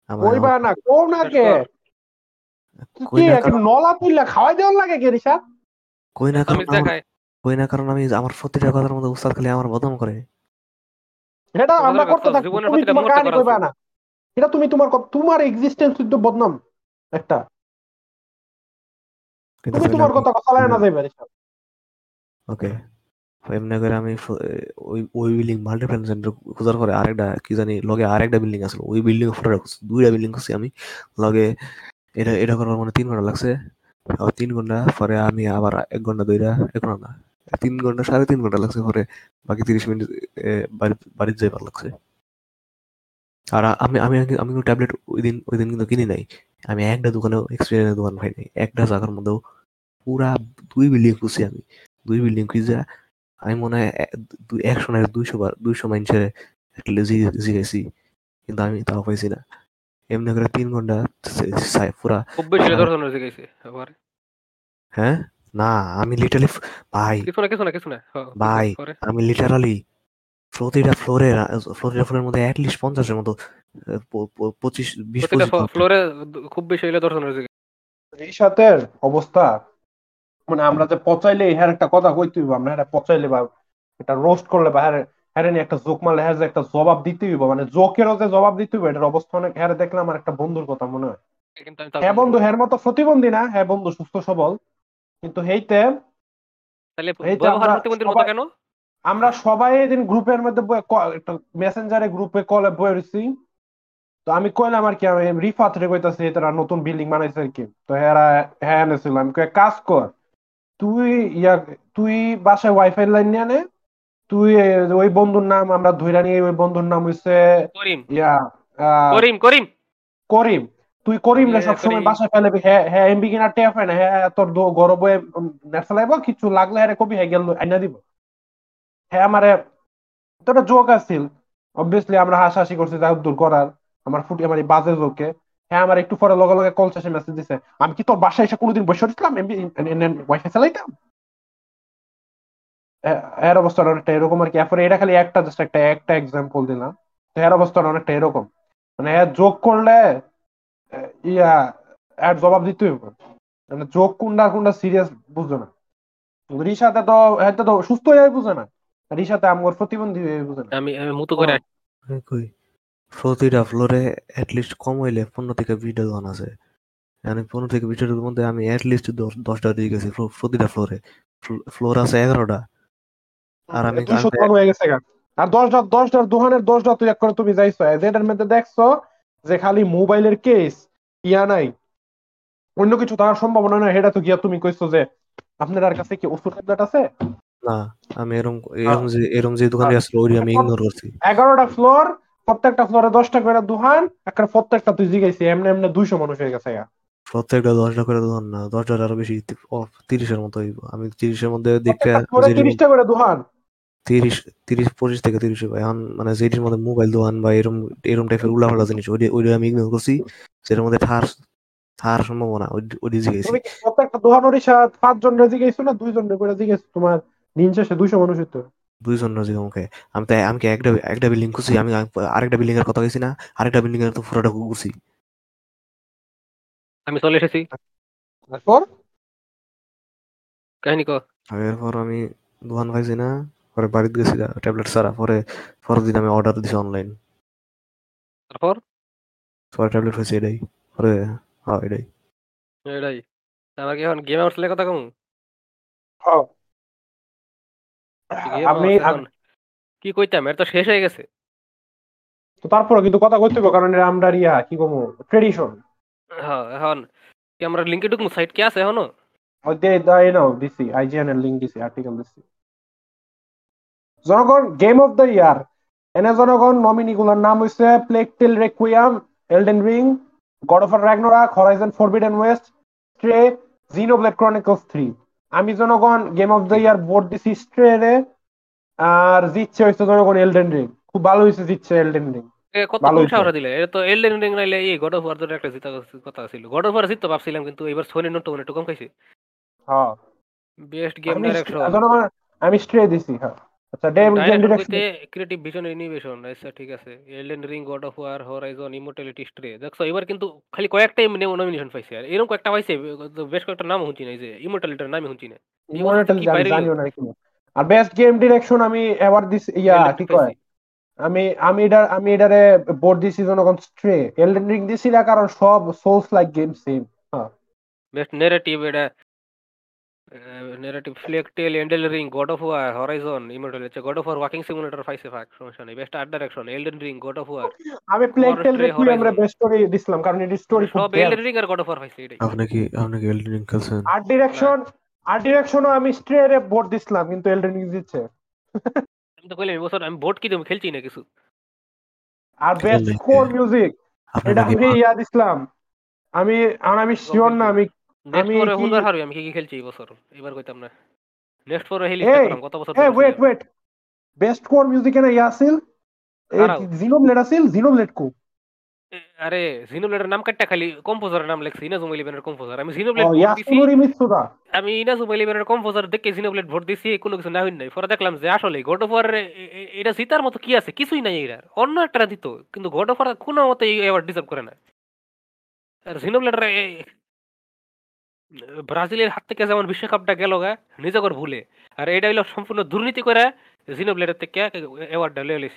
আমার কইবা না কও না কে? কি নলা তুললে খাওয়াই দেওয়ার লাগে কে রিশাদ? কই না আমি দেখাই। কই না কারণ আমি আমার প্রতিটা কথার মধ্যে উস্তাদ খালি আমার বদনাম করে। এটা আমরা করতে কথা জীবনের তুমি তোমার মুহূর্তে কাহিনী কইবা না। এটা তুমি তোমার তোমার এক্সিস্টেন্স শুদ্ধ বদনাম একটা। তুমি তোমার আমি- কথা চালায় না যাইবা ওকে। এমনি করে আমি ওই ওই বিল্ডিং মাল্টিপ্ল্যান সেন্টার খোঁজার পরে আরেকটা কি জানি লগে আরেকটা বিল্ডিং আছে। ওই বিল্ডিং ফটো রাখছি দুইটা বিল্ডিং করছি আমি। লগে এটা এটা করার মানে তিন ঘণ্টা লাগছে। তিন ঘণ্টা পরে আমি আবার এক ঘণ্টা দুইটা এক ঘণ্টা না তিন ঘণ্টা সাড়ে তিন ঘণ্টা লাগছে পরে বাকি তিরিশ মিনিট এ, বাড়ি বাড়িতে যাইবার লাগছে। আর আমি আমি আমি কোনো ট্যাবলেট ওই দিন ওই দিন কিন্তু কিনি নাই। আমি একটা দোকানেও এক্সপিরিয়েন্সের দোকান পাই নাই। একটা জায়গার মধ্যেও পুরা দুই বিল্ডিং খুঁজছি আমি। দুই বিল্ডিং খুঁজে আমি মনে হয় একশো না দুইশো বার দুইশো মানুষের জিগেছি কিন্তু আমি তাও পাইছি না। এমনি করে তিন ঘণ্টা পুরা হ্যাঁ? না আমি লিটারালি ভাই। কিছু না কিছু না কিছু না। ভাই আমি লিটারালি প্রতিটা ফ্লোরে প্রতিটা ফ্লোরের মধ্যে অ্যাটলিস্ট পঞ্চাশের মতো পঁচিশ বিশ প্রতিটা ফ্লোরে খুব বেশি হইলে দর্শন হয়েছে রিশাতের অবস্থা মানে আমরা যে পচাইলে হ্যার একটা কথা কইতে হইব আমরা হ্যাঁ পচাইলে বা এটা রোস্ট করলে বা হ্যাঁ হ্যাঁ নিয়ে একটা জোক মারলে হ্যাঁ যে একটা জবাব দিতে হইব মানে জোকেরও যে জবাব দিতে হইব এটার অবস্থা অনেক হ্যাঁ দেখলে আমার একটা বন্ধুর কথা মনে হয়। হ্যাঁ বন্ধু হ্যার মতো প্রতিবন্ধী না হ্যাঁ বন্ধু সুস্থ সবল। কিন্তু হেইতে তাহলে মতো কেন? আমরা সবাই এদিন গ্রুপের মধ্যে মেসেঞ্জারে গ্রুপে কলে রয়েছি তো আমি কইলাম আর কি আমি রিফাত রে কইতাছি তারা নতুন বিল্ডিং বানাইছে আর কি। তো হ্যাঁ হ্যাঁ এনেছিল। আমি কই, কাজ কর। তুই ইয়া তুই বাসায় ওয়াইফাই লাইন নিয়ে নে। তুই ওই বন্ধুর নাম আমরা ধইরা নিয়ে ওই বন্ধুর নাম হইছে করিম। ইয়া করিম করিম। করিম। তুই করিম না ইয়ে, সবসময় বাসায় ফেলে হ্যাঁ হ্যাঁ এমবি কিনা টেপ হয় না। হ্যাঁ তোর গরবে নেট চালাইব কিছু লাগলে হ্যাঁ কবি হ্যাঁ গেল আইনা দিব। হ্যাঁ আমারে তো একটা জোক আছিল। অবভিয়াসলি আমরা হাসাহাসি করছি যা দূর করার। আমার ফুটি আমার এই বাজে জোকে হ্যাঁ আমার একটু পরে লগে লগে কল শেষে মেসেজ দিছে। আমি কি তোর বাসায় এসে কোনোদিন বসে দিতাম এমবি ওয়াইফাই চালাইতাম? এর অবস্থাটা অনেকটা এরকম আর কি। এরপরে এটা খালি একটা জাস্ট একটা একটা এক্সাম্পল দিলাম। এর অবস্থাটা অনেকটা এরকম। মানে এর যোগ করলে ইয়া এর জবাব দিতে হইব। মানে কোনটা কোনটা সিরিয়াস না। রিসাতে তো এতে তো সুস্থ হয়ে বুঝে না। রিসাতে আমার প্রতিবন্ধী হয়ে বুঝে না। আমি আমি মুতু করে কই প্রতিটা ফ্লোরে অ্যাটলিস্ট কম হইলে পনেরো থেকে বিশটা দোকান আছে। মানে পনেরো থেকে বিশটার মধ্যে আমি অ্যাটলিস্ট দশটা দিয়ে গেছি প্রতিটা ফ্লোরে ফ্লোর আছে এগারোটা আর আমি হয়ে আর দশটা দশটার দোকানের দশটা তুই এক করে তুমি যাইছো। যেটার মধ্যে দেখছ যে খালি মোবাইলের কেস ইয়া নাই। অন্য কিছু থাকার সম্ভাবনা নাই সেটা তো গিয়া তুমি কইছো যে আপনার কাছে কি ওষুধ ট্যাবলেট আছে? না আমি এরম এরম যে এরম যে দোকানে আসলে ওই আমি ইগনোর করছি। এগারোটা ফ্লোর প্রত্যেকটা ফ্লোরে দশটা করে দোকান একটা প্রত্যেকটা তুই জিগাইছি এমনি এমনি দুইশো মানুষ হয়ে গেছে গা। প্রত্যেকটা দশটা করে দোকান না দশটার আরও বেশি তি- ও, তিরিশের মতো হইব। আমি তিরিশের মধ্যে দেখে প্রত্যেকটা ফ্লোরে যেটির তিরিশটা করে দোকান। তিরিশ তিরিশ পঁচিশ থেকে তিরিশ হবে মানে যেটির মধ্যে মোবাইল দোকান বা এরম এরম টাইপের উল্লাপাল্লা জিনিস ওই ওইটা আমি ইগনোর করছি যেটার মধ্যে ঠার ঠার সম্ভাবনা ওই- ওই দিকে গেছি তুমি প্রত্যেকটা দোকানের সাথে পাঁচজন রে জিগাইছো না দুইজন রে করে জিগাইছো তোমার দিন শেষে দুইশো মানুষ হইতো দুইজন রাজি আমাকে আমি তাই আমি একটা একটা বিল্ডিং করছি আমি আরেকটা বিল্ডিং এর কথা গেছি না আরেকটা বিল্ডিং এর তো পুরোটা ঘুরছি। আমি চলে এসেছি। তারপর? কাহিনী ক? এরপর আমি দোকান পাইছি না। পরে বাড়িতে গেছি ট্যাবলেট ছাড়া। পরে পরের দিন আমি অর্ডার দিছি অনলাইন তারপর? পরে ট্যাবলেট হয়েছে এটাই। পরে হ্যাঁ এটাই। এটাই। আমার কি এখন গেম আউটসের কথা কম? হ্যাঁ। আমি কি কইতাম? এটা তো শেষ হয়ে গেছে। তো তারপরে কিন্তু কথা কইতে হবে, কারণ এটা আমরা ইয়া কি কমু ট্রেডিশন হ্যাঁ এখন কি আমরা লিঙ্কে ঢুকবো সাইট কি আছে এখনও? ওই দে দাই নাও দিছি আইজিএন এর লিংক দিছি আর্টিকেল দিছি। জনগণ গেম অফ দ্য ইয়ার এনে জনগণ নমিনি গুলোর নাম হইছে Plague Tale Requiem Elden Ring God of Ragnarok Horizon Forbidden West Stray Xenoblade Chronicles 3 আমি জনগণ Game of the Year vote দিছি স্ট্রে রে আর জিতছে হইছে জনগণ এলডেন রিং খুব ভালো হইছে জিতছে এলডেন রিং এ কত ভালো কম দিলে। এটা তো এলডেন রিং নাইলে এই গড অফ ওয়ার একটা জিতা কথা ছিল। গড অফ ওয়ার জিততে ভাবছিলাম কিন্তু এবার সোনি নোট একটু কম খাইছে। হ্যাঁ। বেস্ট গেম আমি ডাইরেকশন জনগণ আমি স্ট্রে দিছি হ্যাঁ। আচ্ছা ডিরেকশন কইতে ক্রিয়েটিভ ভিশন ইনোভেশন আচ্ছা ঠিক আছে। Elden Ring God of War Horizon Immortality Stray দেখছ? এবার কিন্তু খালি কয়েকটাই নমিনেশন পাইছে আর। এরকম কয়েকটা পাইছে বেশ কয়েকটা নাম শুনছি না এই যে ইমর্টালিটির নামই শুনছি না। আর বেস্ট গেম ডিরেকশন আমি অ্যাওয়ার্ড দিছি ইয়া কি কয়? আমি আমি এটা আমি এটারে বোর্ড দিছি জনগণ স্ট্রে এলডেন রিং দিছি না কারণ সব souls like game same best narrative এটা narrative Plague Tale এন্ডেল Ring God of War Horizon Immortal হচ্ছে God of War walking simulator পাইছে ফাক সমস্যা নেই। Best art direction Elden Ring God of War আমি প্লেগ টেল Stray, রেকুইয়াম রে Horizon. Best story দিছিলাম কারণ এর স্টোরি খুব সব এলডেন রিং আর গড অফ ওয়ার পাইছে এটাই আপনি কি আপনি কি এলডেন রিং খেলছেন? আর্ট ডিরেকশন আর্ট ডিরেকশনও আমি স্ট্রে রে বোর্ড দিছিলাম কিন্তু এলডেন রিং দিচ্ছে। আমি তো কইলাম এবছর আমি বোর্ড কি দেবো খেলছি না কিছু। আর বেস্ট। স্কোর মিউজিক এটা আমি ইয়া দিছিলাম। আমি আর আমি শিওর না আমি নেক্সট ফরে হারবি আমি কি কি খেলছি এই বছর? এবার কইতাম না। নেক্সট ফরে হেলি কত বছর wait wait best score music ইয়া আছিল কারাও? জিনোব্লেড আছিল জিনোব্লেড কো। আরে জিনোব্লেডের নাম কাটটা খালি কম্পোজারের নাম লেখছে ইনাজুম ইলেভেনের কম্পোজার আমি জিনোব্লেড আমি ইনাজুম ইলেভেনের কম্পোজার দেখে জিনোব্লেড ভোট দিছি কোনো কিছু না হইন নাই। পরে দেখলাম যে আসলে গড অফ ওয়ার এটা জিতার মতো কি আছে? কিছুই নাই এটার অন্য একটা দিত কিন্তু গড অফ ওয়ার কোনো মতে এই অ্যাওয়ার্ড ডিজার্ভ করে না। আর জিনোব্লেডের ব্রাজিলের হাত থেকে যেমন বিশ্বকাপটা গেল গা নিজেকর ভুলে। আর এটা হইল সম্পূর্ণ দুর্নীতি করে জিনোব্লেডের থেকে অ্যাওয়ার্ডটা লয়ে লিস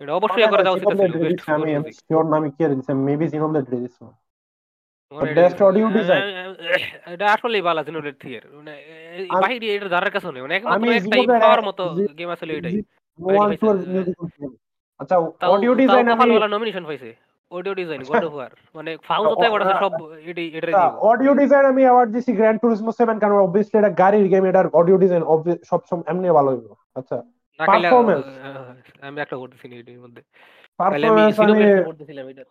এটা অবশ্যই করে দেওয়া উচিত ছিল আমি শিওর না আমি কি দিছি মেবি জিনোব্লেড দিছি মানে best audio design. এটা আসলেই ভালো জিনোব্লেড থিয়ের মানে বাহিরে এটা ধারার কাছে নেই। মানে একমাত্র আমি একটাই পাওয়ার মতো গেম আসলে এটাই। টু আচ্ছা অডিও ডিজাইন আমি ভালো নমিনেশন পাইছে। Audio design God of War মানে ফাউজতে এবার সব এটাই এটাই দিব অডিও ডিজাইন আমি অ্যাওয়ার্ড দিছি গ্র্যান্ড টুরিজমো 7 কারণ অবভিয়াসলি এটা গাড়ির গেম এটার অডিও ডিজাইন সব সময় এমনি ভালো হইব। আচ্ছা performance. আমি একটা করতেছি এটার মধ্যে। পারফরম্যান্স আমি করতেছিলাম এটা।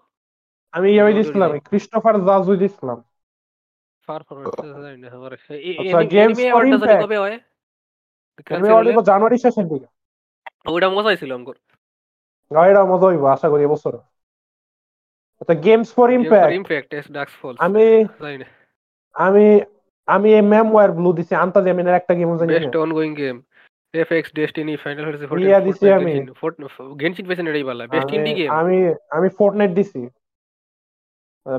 আমি ইয়ে দিছিলাম design. ক্রিস্টোফার জাজু দিছিলাম। পারফরম্যান্স জানি না আমার আচ্ছা, হয়? জানুয়ারি শেষের দিকে। ওটা মজাই ছিল আমগর গাড়িটা মজা হইব আশা করি এবছর আচ্ছা গেমস ফর ইমপ্যাক্ট ডাক্স ফল আমি আমি আমি এই মেমওয়ার ব্লু দিছি আন্তাজি আমি এর একটা গেম জানি best ongoing game FX Destiny Final Fantasy 14 ইয়া দিছি আমি। গেনশিন পেছনে এটাই ভালো বেস্ট ইন্ডি গেম আমি আমি ফোর্টনাইট দিছি।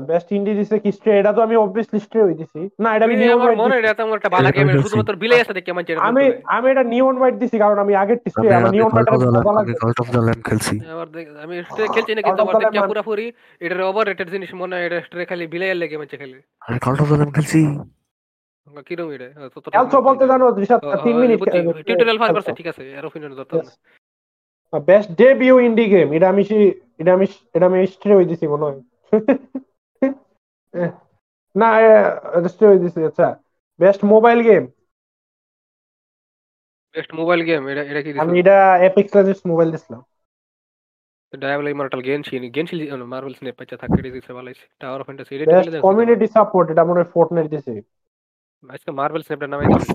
বেস্ট ইন্ডি দিছে কি স্ট্রে এটা তো আমি অবভিয়াসলি স্ট্রে হই দিছি। না এটা আমি নিয়ন হোয়াইট মনে হয় এটা আমার একটা ভালো এটা গেম আমি শুধুমাত্র বিলাই আছে দেখে আমার আমি আমি এটা নিয়ন হোয়াইট দিছি কারণ আমি আগের স্ট্রে আমি আমার আমি নিয়ন হোয়াইট ভালো আমি লাগে কল্ট অফ দ্য ল্যাম্ব খেলছি। আমি স্ট্রে খেলছি না কিন্তু আমার the দেখে line, পুরোপুরি এটার ওভার রেটেড জিনিস মনে হয় এটা স্ট্রে খালি বিলাই লাগে মানে খালি। আমি কল্ট অফ দ্য ল্যাম্ব খেলছি। কিরম এটা? ততটা এলসো বলতে জানো রিসাত তিন মিনিট টিউটোরিয়াল ফার করছে ঠিক আছে আর ওপিনিয়ন যত বেস্ট ডেবিউ ইন্ডি গেম এটা আমি এটা আমি এটা আমি স্ট্রে হই দিছি মনে হয়। না স্ট্রে হই দিছি আচ্ছা best mobile game best mobile game এটা এটা কি আমি এটা এপিক লেজেন্ডস মোবাইল দিছিলাম Diablo Immortal Genshin Genshin Marvel Snap পাচ্ছা থাকে দিছে ভালো আছে টাওয়ার অফ ফ্যান্টাসি এটা বেস্ট কমিউনিটি সাপোর্ট এটা মনে হয় ফোর্টনাইট দিছি আজকে মার্বেল স্নেপটা দিছি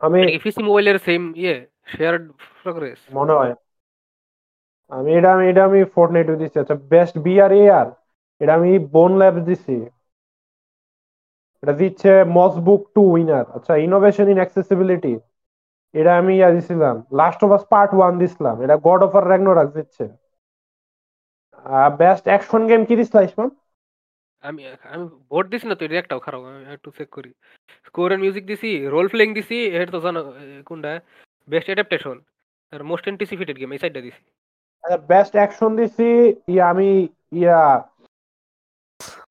আমি পিসি মোবাইলের সেম ইয়ে শেয়ারড প্রোগ্রেস মনে হয় আমি এটা আমি এটা আমি ফোর্টনাইট দিছি আচ্ছা বেস্ট বিআর এআর এটা আমি বোন ল্যাব দিছি। এটা দিচ্ছে মসবুক টু উইনার আচ্ছা ইনোভেশন ইন অ্যাক্সেসিবিলিটি এটা আমি ইয়া দিছিলাম। Last of Us Part One দিছিলাম। এটা গড অফ আর র্যাগনোরাক দিচ্ছে। বেস্ট অ্যাকশন গেম কি দিছিলা ইসমান আমি আমি ভোট দিছি না তো এটা একটাও খারাপ আমি একটু চেক করি। স্কোর এন্ড মিউজিক দিছি রোল প্লেইং দিছি এটা তো জানো কোনটা? বেস্ট অ্যাডাপ্টেশন আর মোস্ট অ্যান্টিসিপেটেড গেম এই সাইডটা দিছি। আচ্ছা বেস্ট অ্যাকশন দিছি ইয়া আমি ইয়া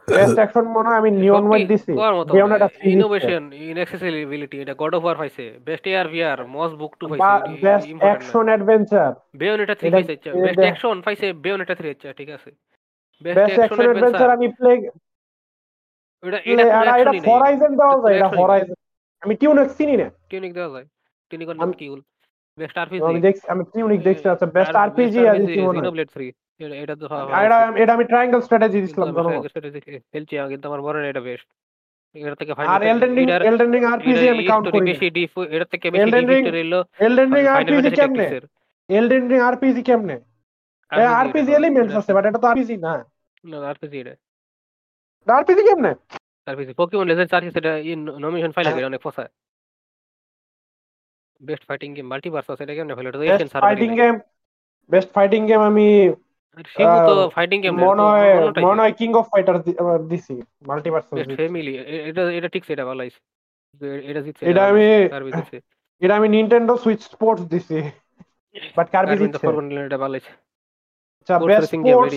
বেস্ট অ্যাকশন মনে হয় আমি নিয়ন হোয়াইট দিছি। দিচ্ছে ইনোভেশন ইন অ্যাক্সেসিবিলিটি এটা গড অফ ওয়ার পাইছে best AR VR Moss Book 2 বা পাইছে বেস্ট অ্যাকশন অ্যাডভেঞ্চার বেয়োনেটা 3 এটা- পাইছে এটা বেস্ট অ্যাকশন পাইছে বেয়োনেটা 3 আচ্ছা ঠিক আছে। বেস্ট অ্যাকশন অ্যাডভেঞ্চার আমি প্লে এটা এটা এটা হরাইজন দেওয়া যায় এটা হরাইজন আমি টিউনিক চিনি না। টিউনিক দেওয়া যায়। টিউনিক অন আমি- কিউল বেস্ট আরপিজি আমি দেখছি আমি টিউনিক দেখছি আচ্ছা বেস্ট আরপিজি আর দিছি মনে হয় জিনোব্লেড 3 এটা এটা তো হওয়া আর এটা এটা আমি ট্রায়াঙ্গেল স্ট্র্যাটেজি দিছিলাম কিন্তু জানো আমি strategy খেলছি আমি কিন্তু আমার মনে হয় এটা বেস্ট এটা থেকে আর Elden Ring Elden Ring RPG আমি কাউন্ট করি বেশি ডিফ এটা থেকে বেশি Elden ডিফ Ring- স্টোরি হলো Elden Ring final RPG fantasy কেমনে ট্যাকটিক্সের এলডেন রিং আরপিজি কেমনে আরপিজি এলিমেন্টস আছে বাট এটা তো আরপিজি না না আরপিজি এটা আরপিজি কেমনে আরপিজি পোকেমন লেজেন্ডস আরপিজি এটা নমিনেশন ফাইল হ্যাঁ। হবে অনেক ফসা বেস্ট ফাইটিং গেম মাল্টিভার্স আছে এটা কেমনে ফেলে এটা Asian server fighting game best fighting game আমি শিবু তো ফাইটিং গেম মনে হয় মনে হয় কিং অফ ফাইটার দিছি মাল্টিভার্স বেস্ট ফ্যামিলি এটা এটা ঠিক এটা ভালো আছে এটা জিতছে এটা আমি এটা আমি নিনটেন্ডো সুইচ স্পোর্টস দিছি। বাট কার্বি এটা ভালো আছে আচ্ছা বেস্ট স্পোর্টস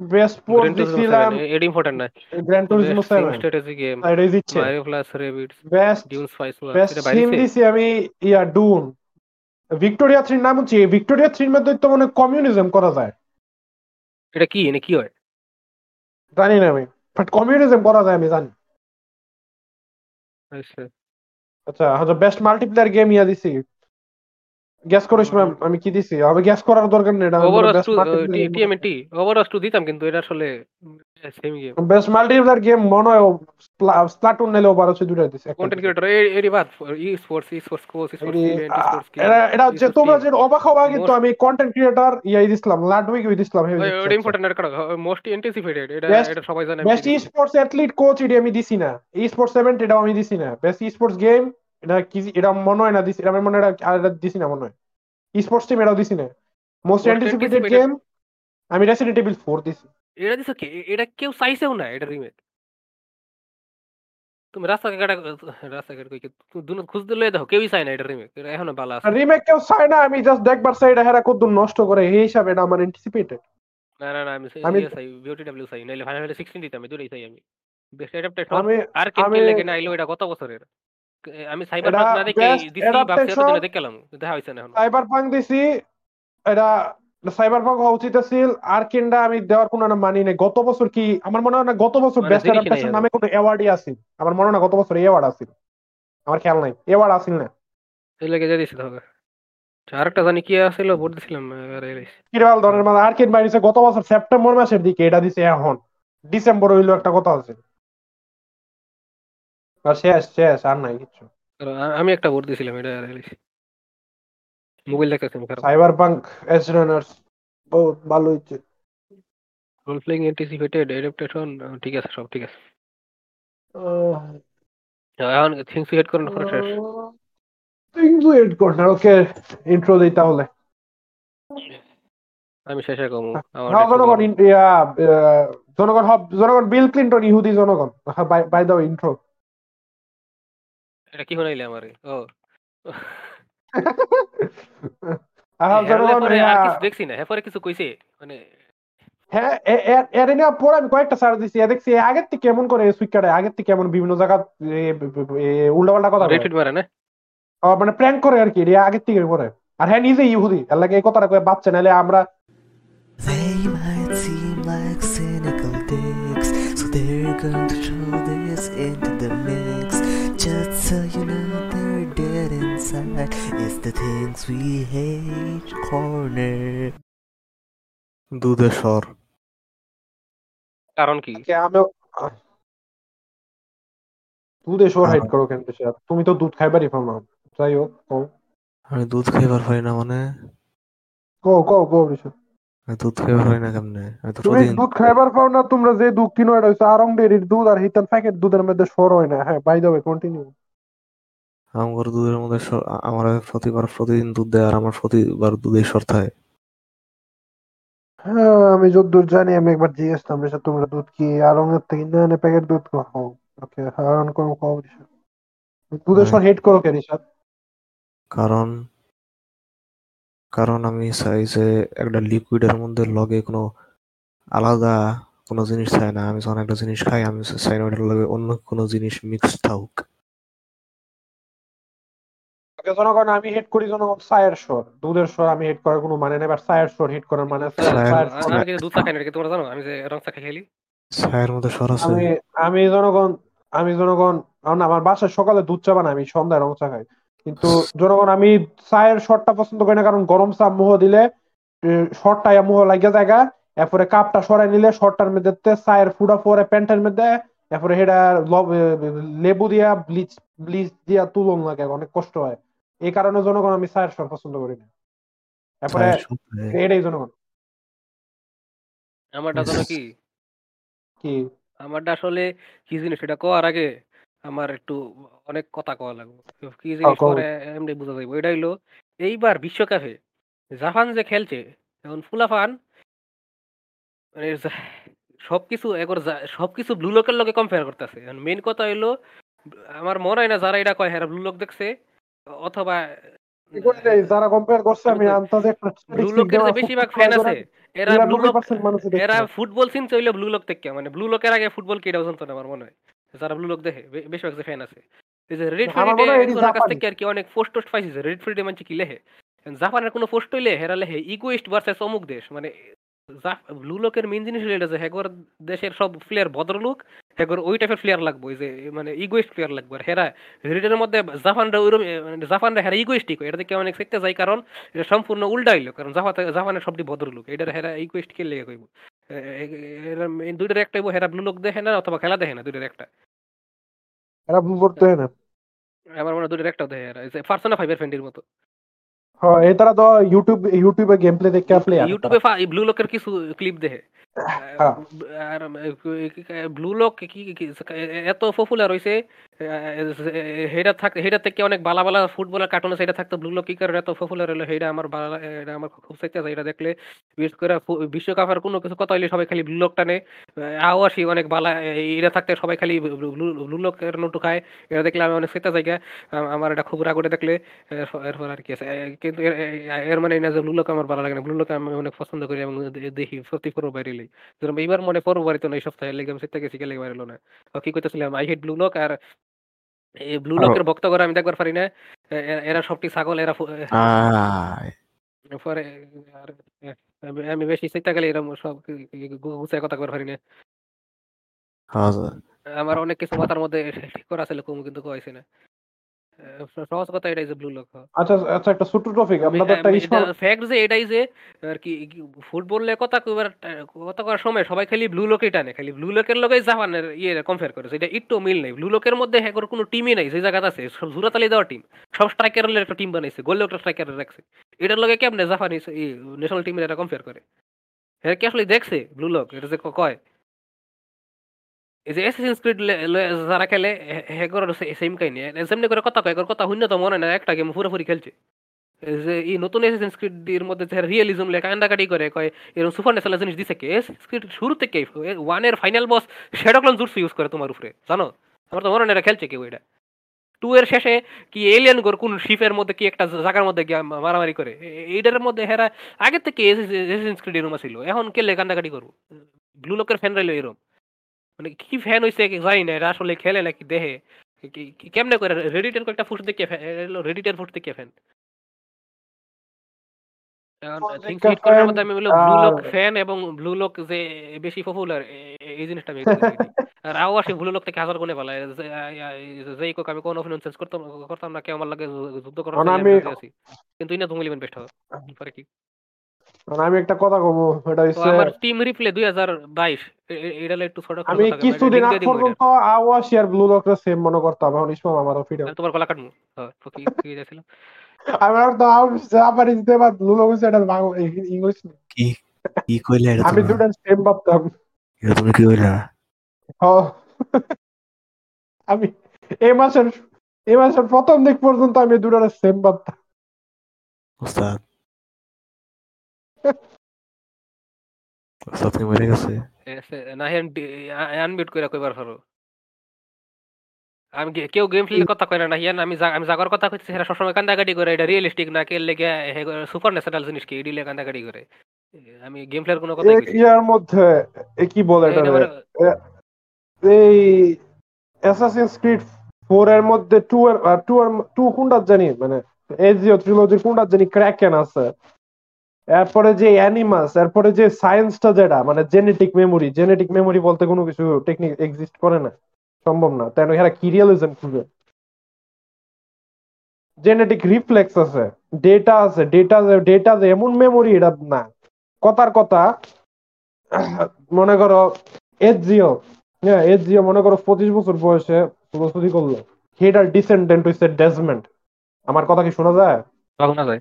বেস্ট স্পোর্টস দিছিলাম এটা ইম্পর্টেন্ট না গ্র্যান্ড টুরিজমো 7 স্ট্র্যাটেজি গেম এটা দিচ্ছে Mario plus Rabbids best Dune Spice best এটা দিছি আমি ইয়া ডুন ভিক্টোরিয়া থ্রির নাম হচ্ছে ভিক্টোরিয়া থ্রির মধ্যে তো মনে কমিউনিজম করা যায়। এটা কি? এনে কি হয়? জানি না আমি। বাট কমিউনিজম করা যায় আমি জানি। আচ্ছা। আচ্ছা আচ্ছা বেস্ট মাল্টিপ্লেয়ার গেম ইয়া দিছি। গ্যাস করিস ম্যাম আমি কি দিছি? আমি গ্যাস করার দরকার নেই এটা best to TMNT Overwatch two দিতাম কিন্তু এটা আসলে same game best multiplayer game মনে হয় স্প্লাটুন নিলে ওভার হচ্ছে দুটো দিছে কন্টেন্ট। ক্রিয়েটর এরি বাদ ই স্পোর্টস ই স্পোর্টস এটি, ইভেন্ট আ, স্পোর্টস এটা এটা হচ্ছে তোমরা যে অবাক হবা কিন্তু আমি কন্টেন্ট ক্রিয়েটর ইয়াই দিছিলাম লাডউইক ওই দিছিলাম ওটা ইম্পর্টেন্ট আর কারণ মোস্ট এন্টিসিপেটেড এটা এটা সবাই জানে best esports athlete coach এটি আমি দিছি না। ই স্পোর্টস ইভেন্ট এটাও আমি দিছি না। বেস্ট ই স্পোর্টস গেম এটা কি এটা মনে হয় না দিছি এটা মনে হয় এটা- দিছি না মনে হয়। স্পোর্টস টিম এটাও দিছি না। মোস্ট অ্যান্টিসিপেটেড গেম আমি রেসিডেন্ট ইভিল 4 দিছি। এটা দিছো কি? এটা কেউ চাইছেও না এটা রিমেক তুমি রাস্তা কাটা রাস্তা কাটা কই দুনো খুঁজ দিলে দেখো কেউই চায় না এটা রিমেক এটা এখনও ভালো আছে। রিমেক কেউ চায় না আমি জাস্ট দেখবার চাই এটা হেরা কত নষ্ট করে এই হিসাবে এটা আমার অ্যান্টিসিপেটেড না না না আমি আমি- ইয়ে চাই বিওটিডব্লিউ চাই নাইলে ফাইনাল 16 দিতে আমি দুটোই চাই আমি। বেস্ট আমি আর কে লেগে না আইলো এটা কত বছরের? আমি সাইবার এটা না দেখে দিছি ভাবছি দেখলাম দেখা হইছে না এখন। সাইবার পাঙ্ক দিছি এটা সাইবার পাঙ্ক হওয়া উচিত ছিল আর কিনডা আমি দেওয়ার কোনো না মানি নেই। গত বছর কি আমার মনে হয় না গত বছর মানে বেস্ট অ্যাডাপ্টেশন নামে কোনো অ্যাওয়ার্ডই আছে আমার মনে হয় না গত বছর অ্যাওয়ার্ড আছে আমার খেয়াল নাই অ্যাওয়ার্ড আসিল না। এই লেগে দিছি তাহলে। আরেকটা জানি কি আছিল ভোট দিছিলাম। কিরবাল ধরনের মানে আর কিন বাইরেছে গত বছর সেপ্টেম্বর মাসের দিকে এটা দিছে এখন। ডিসেম্বর হইল একটা কথা আছে। আর শেষ শেষ আর নাই কিছু আমি একটা ভোট দিছিলাম এটা। মোবাইল দেখতেছি আমি কারণ সাইবার পাঙ্ক এস রানার্স বহুত ভালো হচ্ছে রোল প্লেইং অ্যান্টিসিপেটেড অ্যাডাপ্টেশন ঠিক আছে সব ঠিক আছে। এখন থিংস হেড করুন পরে শেষ। Things wait corner okay intro দেই তাহলে। আমি শেষে কমু জনগণ হব জনগণ বিল ক্লিন্টন ইহুদি জনগণ। বাই দাও ইন্ট্রো এটা কি শুনাইলে আমারে? ও। হ্যাঁ হেরলে জনগণ পরে আর কিছু দেখছি না। এরপরে কিছু কইছে মানে হ্যাঁ এ- এ- এর নিয়ে পরে আমি কয়েকটা সার দিছি। এ দেখছি এ আগের থেকে কেমন করে আগের থেকে কেমন বিভিন্ন জায়গা কথা বলে। রেটেড মারে না? ও, মানে প্র্যাঙ্ক করে আর কি আগের থেকে করে আর হ্যাঁ নিজে ইহুদি। এর লাগে এই কথাটা কয়ে বাচ্চা নাহলে আমরা They might seem like cynical dicks, so they're going to throw this into the mix. Just so you know they're dead inside. It's the things we hate corner. স্বর কারণ কি কে আমি দুধে হাইট করো কেন বেশি তুমি তো দুধ খাইবারই পাও না যাই হোক কও আমি দুধ খাইবার পারি না মানে কও কও কও ঋষভ। দুধ খাইবার পারি না কেমনে? আমি তো তুমি প্রতিদিন দুধ খাইবার পাও না তোমরা যে দুধ কিনো এটা হচ্ছে আরং ডেরির দুধ আর হিতান প্যাকেট দুধের মধ্যে সর হয় না। হ্যাঁ বাই দেবে কন্টিনিউ আমার দুধের মধ্যে আ- আমার প্রতিবার প্রতিদিন দুধ দেয় আর আমার প্রতিবার দুধের স্বর থাকে। হ্যাঁ আমি যতদূর জানি আমি একবার জিজ্ঞেসলাম ঋষভ তোমরা দুধ কি আরং এর থেকে না না প্যাকেট দুধ খাও? ওকে হ্যাঁ কও কও ঋষভ দুধের হ্যাঁ। সর হেট করো কেন ঋষভ কারণ কারণ আমি চাই যে একটা লিকুইডের মধ্যে লগে কোনো আলাদা কোনো জিনিস চাই না। আমি যখন একটা জিনিস খাই আমি চাই না ওটার লগে অন্য কোনো জিনিস মিক্স থাকুক। ওকে জনগণ আমি হেড করি জনগণ চায়ের স্বর। দুধের স্বর আমি হেড করার কোনো মানে নেই বাট চায়ের স্বর হেড করার মানে আছে। আমি কিন্তু দুধ চা খাই না তোমরা জানো? আমি যে রং চা খাই খেলি চায়ের মধ্যে স্বর আছে। আমি আমি জনগণ আমি জনগণ আমার বাসায় সকালে দুধ চা বানাই আমি সন্ধ্যায় রং চা খাই। কিন্তু জনগণ আমি চায়ের শটটা পছন্দ করি না কারণ গরম চা মুহ দিলে শটটা মুহ লাগিয়ে জায়গা এরপরে কাপটা সরাই নিলে শটটার মধ্যে তে চায়ের ফুটা পরে প্যান্টের মধ্যে এরপরে সেটা লেবু দিয়া ব্লিচ ব্লিচ দিয়া তুলন লাগে অনেক কষ্ট হয়। এই কারণে জনগণ আমি চায়ের স্বর পছন্দ করি না। এরপরে এটাই জনগণ। আমারটা জানো কি কি? আমারটা আসলে কি জিনিস এটা কোয়ার আগে আমার একটু অনেক কথা কওয়া লাগবে। কি জিনিস কও। পরে এমনি বোঝা যাইব। এটা হইল এইবার বিশ্বকাপে জাপান যে খেলছে এখন ফুলাফান মানে সবকিছু একবার সবকিছু ব্লু লোকের লগে কম্পেয়ার করতেছে। মেইন কথা হইল আমার মনে হয় না যারা এটা কয় হ্যাঁ ব্লু লোক দেখছে অথবা যারা কম্পেয়ার করছে আমি আন্তাজে একটা ব্লু লোকের বেশিরভাগ ফ্যান আছে এরা ব্লু লোক 99% মানুষই দেখছে। এরা ফুটবল সিন চইলে ব্লু লোক থেকে মানে ব্লু লোকের আগে ফুটবল কি এটাও জানতো না আমার মনে হয়। যারা ব্লু লোক দেখে বে- বেশিরভাগ যে ফ্যান আছে। এই যে রেড ফ্রিডে মনে একজনের কাছ থেকে আর কি অনেক পোস্ট টোস্ট পাইছে রেড ফ্রিডে মানে কি লেহে? জাপানের কোনো পোস্ট হইলে হেরা লেহে ইগোইস্ট ভার্সেস অমুক দেশ। মানে ব্লু লোকের মেইন জিনিস হলো এটা যে হেগর দেশের সব প্লেয়ার ভদ্রলোক এগর ওই টাইপের প্লেয়ার লাগবে যে মানে ইগোইস্ট প্লেয়ার লাগবে। আর হেরা হেরিটের মধ্যে জাপানরা ওইরকম মানে জাপানরা হেরা ইগোইস্টিক এটা থেকে অনেক শিখতে যায় কারণ এটা সম্পূর্ণ উল্টা হইল। কারণ জাপাতে জাপানের সবটি ভদ্রলোক এটা হেরা ইগোইস্ট কে লেগে কইব। দুইটার একটা হেরা ব্লু লোক দেখে না অথবা খেলা দেখে না দুইটার একটা। এরা ভুল করতে হয় না? আমার মনে দুইটার একটাও দেখে এরা। পার্সোনা ফাইভের ফ্রেন্ডের মতো। হ্যাঁ এই তারা তো ইউটিউব ইউটিউবে গেম প্লে দেখে প্লেয়ার ইউটিউবে ব্লু লোকের কিছু ক্লিপ দেখে। হ্যাঁ। আর ব্লু লোক কি কি- এত পপুলার হইছে হেডা থাক হেডা থেকে অনেক বালা বালা ফুটবলার কার্টুন আছে? এটা থাকতো ব্লু লোক কি করে? এত পপুলার হলো হেডা আমার বালা এটা আমার খুব চাইতে আছে। এটা দেখলে বিশেষ করে ফু- বিশ্বকাপের কোনো কিছু কথা হইলে সবাই খালি ব্লু লোক টানে। আওয়াসি অনেক বালা এটা থাকতে সবাই খালি ব্লু লোকের নোটু খায়। এটা দেখলে আমি অনেক চাইতে জায়গা আমার এটা খুব রাগ ওটা দেখলে, এরপর আর কি আছে। কিন্তু এর- মানে না যে ব্লু লোক আমার ভালো লাগে না। ব্লু লোক আমি অনেক পছন্দ করি এবং দেখি সত্যি পর্ব বাইরেলি যেরকম এইবার মনে পর্ব বাড়িতে না এই সপ্তাহে, লেগে আমি সেটা গেছি গেলে বাইরেলো না। কি করতেছিলাম আই হেড ব্লু লোক আর এই ব্লু লকের ভক্ত করে আমি দেখবার পারি না। এরা সবটি ছাগল? এরা পরে আমি- বেশি চিন্তা গেলে এরকম সব গুছায় কথা করবার পারি না। হ্যাঁ আমার অনেক কিছু মাথার মধ্যে ঠিক করা ছিল কম কিন্তু কয়েছে না। সহজ কথা এটাই যে ব্লু লোক হ্যাঁ। আচ্ছা আচ্ছা একটা ছোট্ট টপিক আপনাদের একটা ইস্যু ফ্যাক্ট যে এটাই যে আর কি ফুটবলের কথা কইবার কথা করার সময় সবাই খালি ব্লু লোকই টানে খালি ব্লু লোকের লগে জাপানের ইয়ে কম্পেয়ার করে এটা একটু মিল নাই। ব্লু লোকের মধ্যে হ্যাঁ কোনো টিমই নাই যে জায়গাতে আছে সব জুরাতালি দেওয়া টিম সব স্ট্রাইকারের একটা টিম বানাইছে গোলে একটা স্ট্রাইকার রাখছে। এটার লগে কেমনে জাপানিজ ন্যাশনাল টিমের এটা কম্পেয়ার করে? হ্যাঁ কি আসলে দেখছে ব্লু লক এটা যে কয়? এই যে অ্যাসাসিনস ক্রিড যারা খেলে হেগর সেম কাহিনী সেমনি করে কথা কয় কথা শূন্য তো মনে না একটা গেম পুরোপুরি খেলছে যে এই নতুন অ্যাসাসিনস ক্রিড এর মধ্যে যে রিয়েলিজম লেখা কান্দাকাটি করে কয় এরকম সুপার ন্যাশনাল জিনিস দিছে কে স্ক্রিড শুরু থেকে ওয়ানের final boss shadow clone jutsu use করে তোমার উপরে জানো আমার তো মনে না খেলছে কেউ এটা টু এর শেষে কি এলিয়ান গোর কোন শিপের মধ্যে কি একটা জায়গার মধ্যে মারামারি করে এইটার মধ্যে হেরা আগে থেকে অ্যাসাসিনস ক্রিড এরকম ছিল এখন কেলে কান্দাকাটি করব ব্লু লোকের ফ্যান রইল এরকম মানে কি ফ্যান হইছে কি জানি না এটা আসলে খেলে নাকি দেহে। কেমনে করে রেডিটের কয়েকটা ফুট দেখে রেডিটের ফুট দেখে ফ্যান আমি ব্লু লোক ফ্যান এবং ব্লু লোক যে বেশি পপুলার এই জিনিসটা আমি আর আও আসে ব্লু লোক থেকে হাজার গুণে ভালো যে কোক আমি কোনো চেঞ্জ করতাম করতাম না কেউ আমার লাগে যুদ্ধ করার মানে আছি। কিন্তু ইনা তুমি লিবেন বেস্ট হবে পরে কি? আমি একটা কথা কব এটা হচ্ছে আমার টিম রিপ্লে দুই হাজার বাইশ এটা একটু ছোট আমি কিছুদিন আগ পর্যন্ত আওয়াশি আর ব্লু লকটা সেম মনে করতাম এখন ইসমা আমারও ফিরে তোমার গলা কাটবো? হ্যাঁ, তো কি কি যাচ্ছিল আমার তো ব্লু লক হচ্ছে এটা ইংলিশ কি কি কইলে এটা আমি দুটা সেম ভাবতাম। এটা তুমি কি কইলা? আমি এই মাসের এই মাসের প্রথম দিক পর্যন্ত আমি দুটা সেম ভাবতাম। ওস্তাদ মরে গেছে। না আনমিউট করে কইবার পারো। আমি কেউ গেম খেলে কথা কয় না আমি আমি জাগার কথা কইছি সেটা সবসময় কান্দাকাটি করে এটা রিয়েলিস্টিক না কে লেগে সুপার ন্যাচারাল জিনিস কি এডিলে কান্দাকাটি করে। আমি গেম প্লেয়ার কোনো কথা ইয়ার মধ্যে এ কি বলে এটা এই অ্যাসাসিনস ক্রিড 4 এর মধ্যে 2 এর 2 এর 2 কোনটা জানি মানে এজিও ট্রিলজির কোনটা জানি ক্র্যাকেন আছে। এরপরে যে অ্যানিমাস, এরপরে যে সায়েন্সটা যেটা মানে জেনেটিক মেমোরি জেনেটিক মেমোরি বলতে কোনো কিছু টেকনিক এক্সিস্ট করে না, সম্ভব না। তাই এরা কি রিয়েলিজম খুঁজে? জেনেটিক রিফ্লেক্স আছে ডেটা আছে ডেটা ডেটা এমন মেমোরি এটা না। কথার কথা, মনে করো এজিও হ্যাঁ এজিও মনে করো পঁচিশ বছর বয়সে প্রস্তুতি করল। হেডার ডিসেন্ডেন্ট হইছে ডেজমেন্ট আমার কথা কি শোনা যায়? তখন না যায়?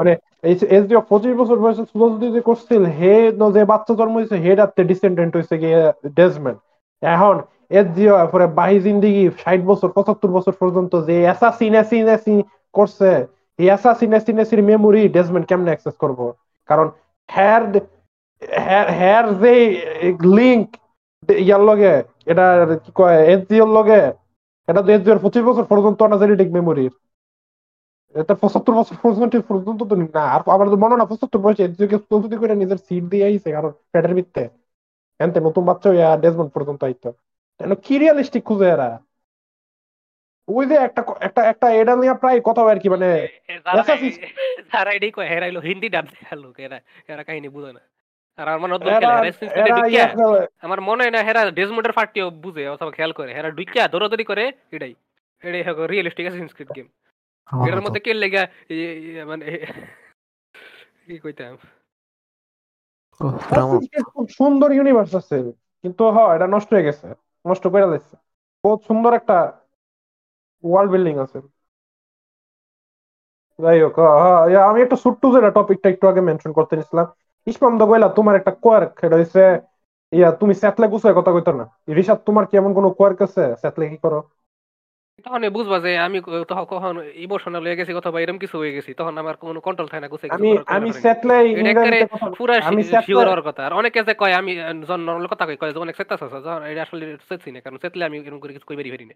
মানে এই এসডিও পঁচিশ বছর বয়সে যে করছিল, হে যে বাচ্চা জন্ম হয়েছে, হে রাত্রে ডিসেন্ডেন্ট হয়েছে গিয়ে ডেজমেন্ট এখন এসডিও পরে বাহি জিন্দিগি ষাট বছর, পঁচাত্তর বছর পর্যন্ত যে অ্যাসাসিন অ্যাসিন করছে, এই অ্যাসাসিন অ্যাসিন মেমোরি ডেজমেন্ট কেমনে অ্যাক্সেস করব? কারণ যে লিঙ্ক ইয়ার লগে, এটা কি কয় এসডিওর লগে, এটা তো এসডিওর পঁচিশ বছর পর্যন্ত না জেনেটিক মেমোরির এটা পঁচাত্তর বছর পর্যন্ত তো না আর আমার তো মনে না পঁচাত্তর বয়সে এদিকে প্রস্তুতি করে নিজের সিট দিয়ে আইছে কারণ পেটের ভিত্তে। এনতে নতুন বাচ্চা ডেজমন্ড পর্যন্ত আইতো। কি রিয়ালিস্টিক খুঁজে এরা? ওই যে একটা একটা একটা এটা নিয়ে প্রায় কথা আর কি মানে এটাই কয় হেরা হইল হিন্দি ডাব এরা এরা কাহিনী বুঝে না। আর আমার নতুন ইয়া মনে হয় না হেরা ডেজমন্ডের পার্টিও বুঝে অথবা খেয়াল করে। হেরা ঢুকিয়া দৌড়াদৌড়ি করে এটাই। এটাই রিয়েলিস্টিক অ্যাসাসিনস ক্রিড গেম এটার মতো। মধ্যে কে লেগা মানে কি কইতাম? খুব সুন্দর ইউনিভার্স আছে কিন্তু হ এটা নষ্ট হয়ে গেছে নষ্ট করে দিচ্ছে বহুত সুন্দর একটা ওয়ার্ল্ড বিল্ডিং আছে। যাই হোক আমি একটা ছোট্ট যেটা টপিকটা একটু আগে মেনশন করতে নিছিলাম ইসমাম তোমার একটা কোয়ার্ক সেটা হইছে ইয়া তুমি স্যাটলে গুছায় কথা কইতো না। ঋষাদ তোমার কি এমন কোনো কোয়ার্ক আছে? স্যাটলে কি করো। তখন এ বুঝবা যে আমি ক- তখন কখন ইমোশনাল হয়ে গেছি অথবা এরকম কিছু হয়ে গেছি তখন আমার কোনো কন্ট্রোল থাকে না গুছে আমি আমি স্যাটলে এটা একেবারে ইংরেজিতে কথা পুরা আমি স্যাটলে শিওর হওয়ার কথা। আর অনেকে যে কয় আমি জন নরমাল কথা কই কয় যে অনেক সেটাস আছে যখন এটা আসলে সেতছি না কারণ সেতলে আমি এরকম করে কিছু কইবারই পারি না।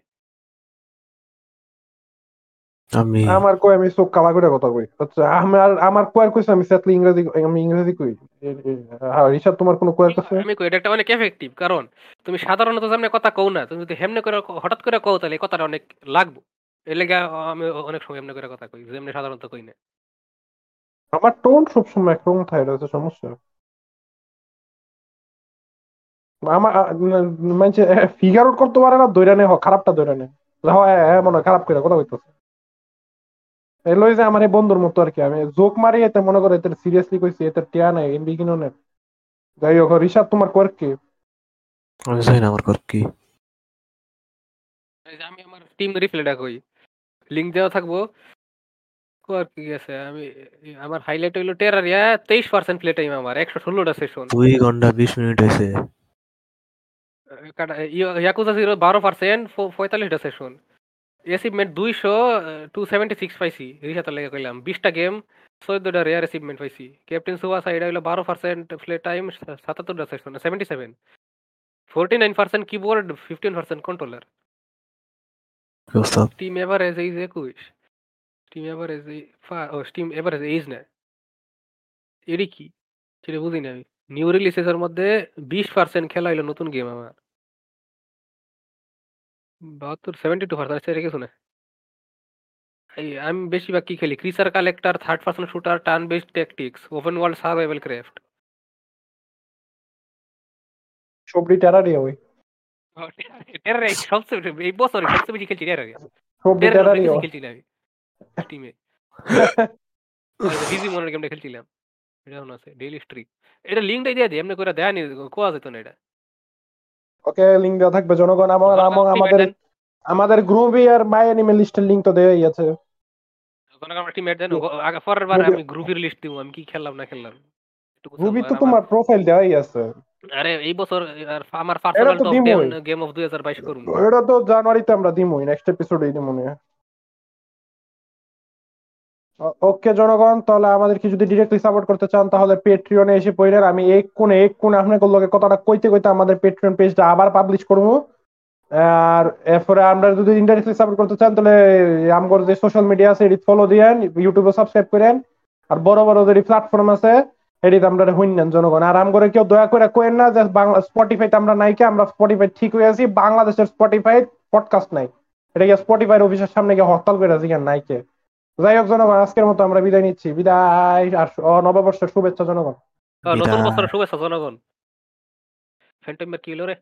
আমি আমার কই আমি চোখ কালা করে কথা কই। আচ্ছা আমার আমার কইছে আমি স্যাটলে ইংরেজি আমি ইংরেজি কই। হ্যাঁ ঋষাদ তোমার কোনো আমি কই এটা একটা অনেক এফেক্টিভ কারণ তুমি সাধারণত যেমন কথা কও না তুমি যদি হেমনে করে হঠাৎ করে কও তাহলে কথাটা অনেক লাগবো। এর লেগে আমি অনেক সময় এমনি করে কথা কই যেমনি সাধারণত কই না। আমার টোন সবসময় একরকম থাকে এটা সমস্যা। আমার মানে ফিগার আউট করতে পারে না দৈরা নেই খারাপটা দৈরা নেই। হয় হ্যাঁ মনে হয় খারাপ করে কথা কইতেছে। এলোই যে আমার বন্ধুর মতো আর কি আমি জোক মারি এতে মনে করে এতে সিরিয়াসলি কইছি এতে টিয়া নাই এমবি কিনো না যাই হোক ঋষাদ তোমার কোয়ার্ক কি? আমি জানি না আমার কর কি। আমি আমার টিম রিপ্লেটা কই। লিংক দেওয়া থাকব। আর কি আছে? আমি আমার হাইলাইট হইল টেরারিয়া তেইশ পার্সেন্ট প্লে টাইম আমার একশো ষোলোটা সেশন দুই ঘণ্টা বিশ মিনিট হয়েছে ইয়াকুজা জিরো বারো পার্সেন্ট পঁয়তাল্লিশটা সেশন অ্যাচিভমেন্ট দুইশো টু সেভেন্টি সিক্স পাইছি রিসাতের লেগে কইলাম। বিশটা গেম চোদ্দটা রেয়ার অ্যাচিভমেন্ট পাইছি। ক্যাপ্টেন সুয়াসা এটা হইল বারো percent play time সাতাত্তরটা session seventy seven forty nine percent keyboard fifteen percent controller কি অবস্থা টিম এভারেজ এই যে একুশ টিম এভারেজ এই ও টিম এভারেজ এইজ না এডি কি? সেটা বুঝি না আমি নিউ রিলিজেসের মধ্যে বিশ পার্সেন্ট খেলা হইল নতুন গেম আমার। বাহাত্তর সেভেন্টি টু পার্সেন্ট সেটা কিছু না এই আমি বেশিরভাগ কি খেলি creature collector third person shooter turn based tactics open world survival craft সবরি টেরারি ওই টেরার সবচেয়ে বেশি- এই বছর সবচেয়ে বেশি খেলছি টেরার সবরি টেরার টেরারি বেশি খেলছি না আমি টিমে বিজি মনের গেমটা খেলছিলাম এটা মনে আছে ডেইলি স্ট্রিক এটা লিঙ্কটাই দিয়ে দিই এমনি করে দেয়া নি কোয়া যেত না এটা ওকে লিংক দেওয়া থাকবে জনগণ আমার আমার আমাদের আমাদের গ্রুপে আর মাই অ্যানিমেল লিস্টের লিংক তো দেওয়াই আছে। জনগণ আমরা টিম দেন আগে পরের বার আমি গ্রুপের লিস্ট দিব আমি কি খেললাম না খেললাম? গ্রুপে তো তোমার প্রোফাইল দেওয়াই আছে। আরে এই বছর আর আমার পার্সোনাল তো টপ 10 গেম অফ 2022 করুন। এটা তো জানুয়ারিতে আমরা দিমই নেক্সট এপিসোডে দিমু মনে হয় ওকে জনগণ, তাহলে আমাদেরকে যদি ডিরেক্টলি সাপোর্ট করতে চান, তাহলে পেট্রিয়নে এসে পড়েন। আমি এক কোণে এক কোণে আপনাদের লগে কথাটা কইতে কইতে আমাদের পেট্রিয়ন পেজটা আবার পাবলিশ করব। আর এরপরে আমরা যদি ইনডাইরেক্টলি সাপোর্ট করতে চান, তাহলে আমগর যে সোশ্যাল মিডিয়া আছে এডিট ফলো দিয়েন ইউটিউবে সাবস্ক্রাইব করেন। আর বড় বড় যে প্ল্যাটফর্ম আছে এডিট আমরা হইনেন জনগণ। আর আমগরে কেউ দয়া করে কোয়েন না যে বাংলা স্পটিফাইতে আমরা নাইকে আমরা স্পটিফাই ঠিক হয়ে আছি। বাংলাদেশের স্পটিফাই পডকাস্ট নাই। এটা গিয়ে স্পটিফাইয়ের অফিসের সামনে গিয়ে হরতাল করে আছি নাইকে যাই হোক জনগণ আজকের মতো আমরা বিদায় নিচ্ছি। বিদায় আর নববর্ষের শুভেচ্ছা জনগণ। নতুন। বছরের শুভেচ্ছা জনগণ। ফ্যান্টমের কি হলো রে?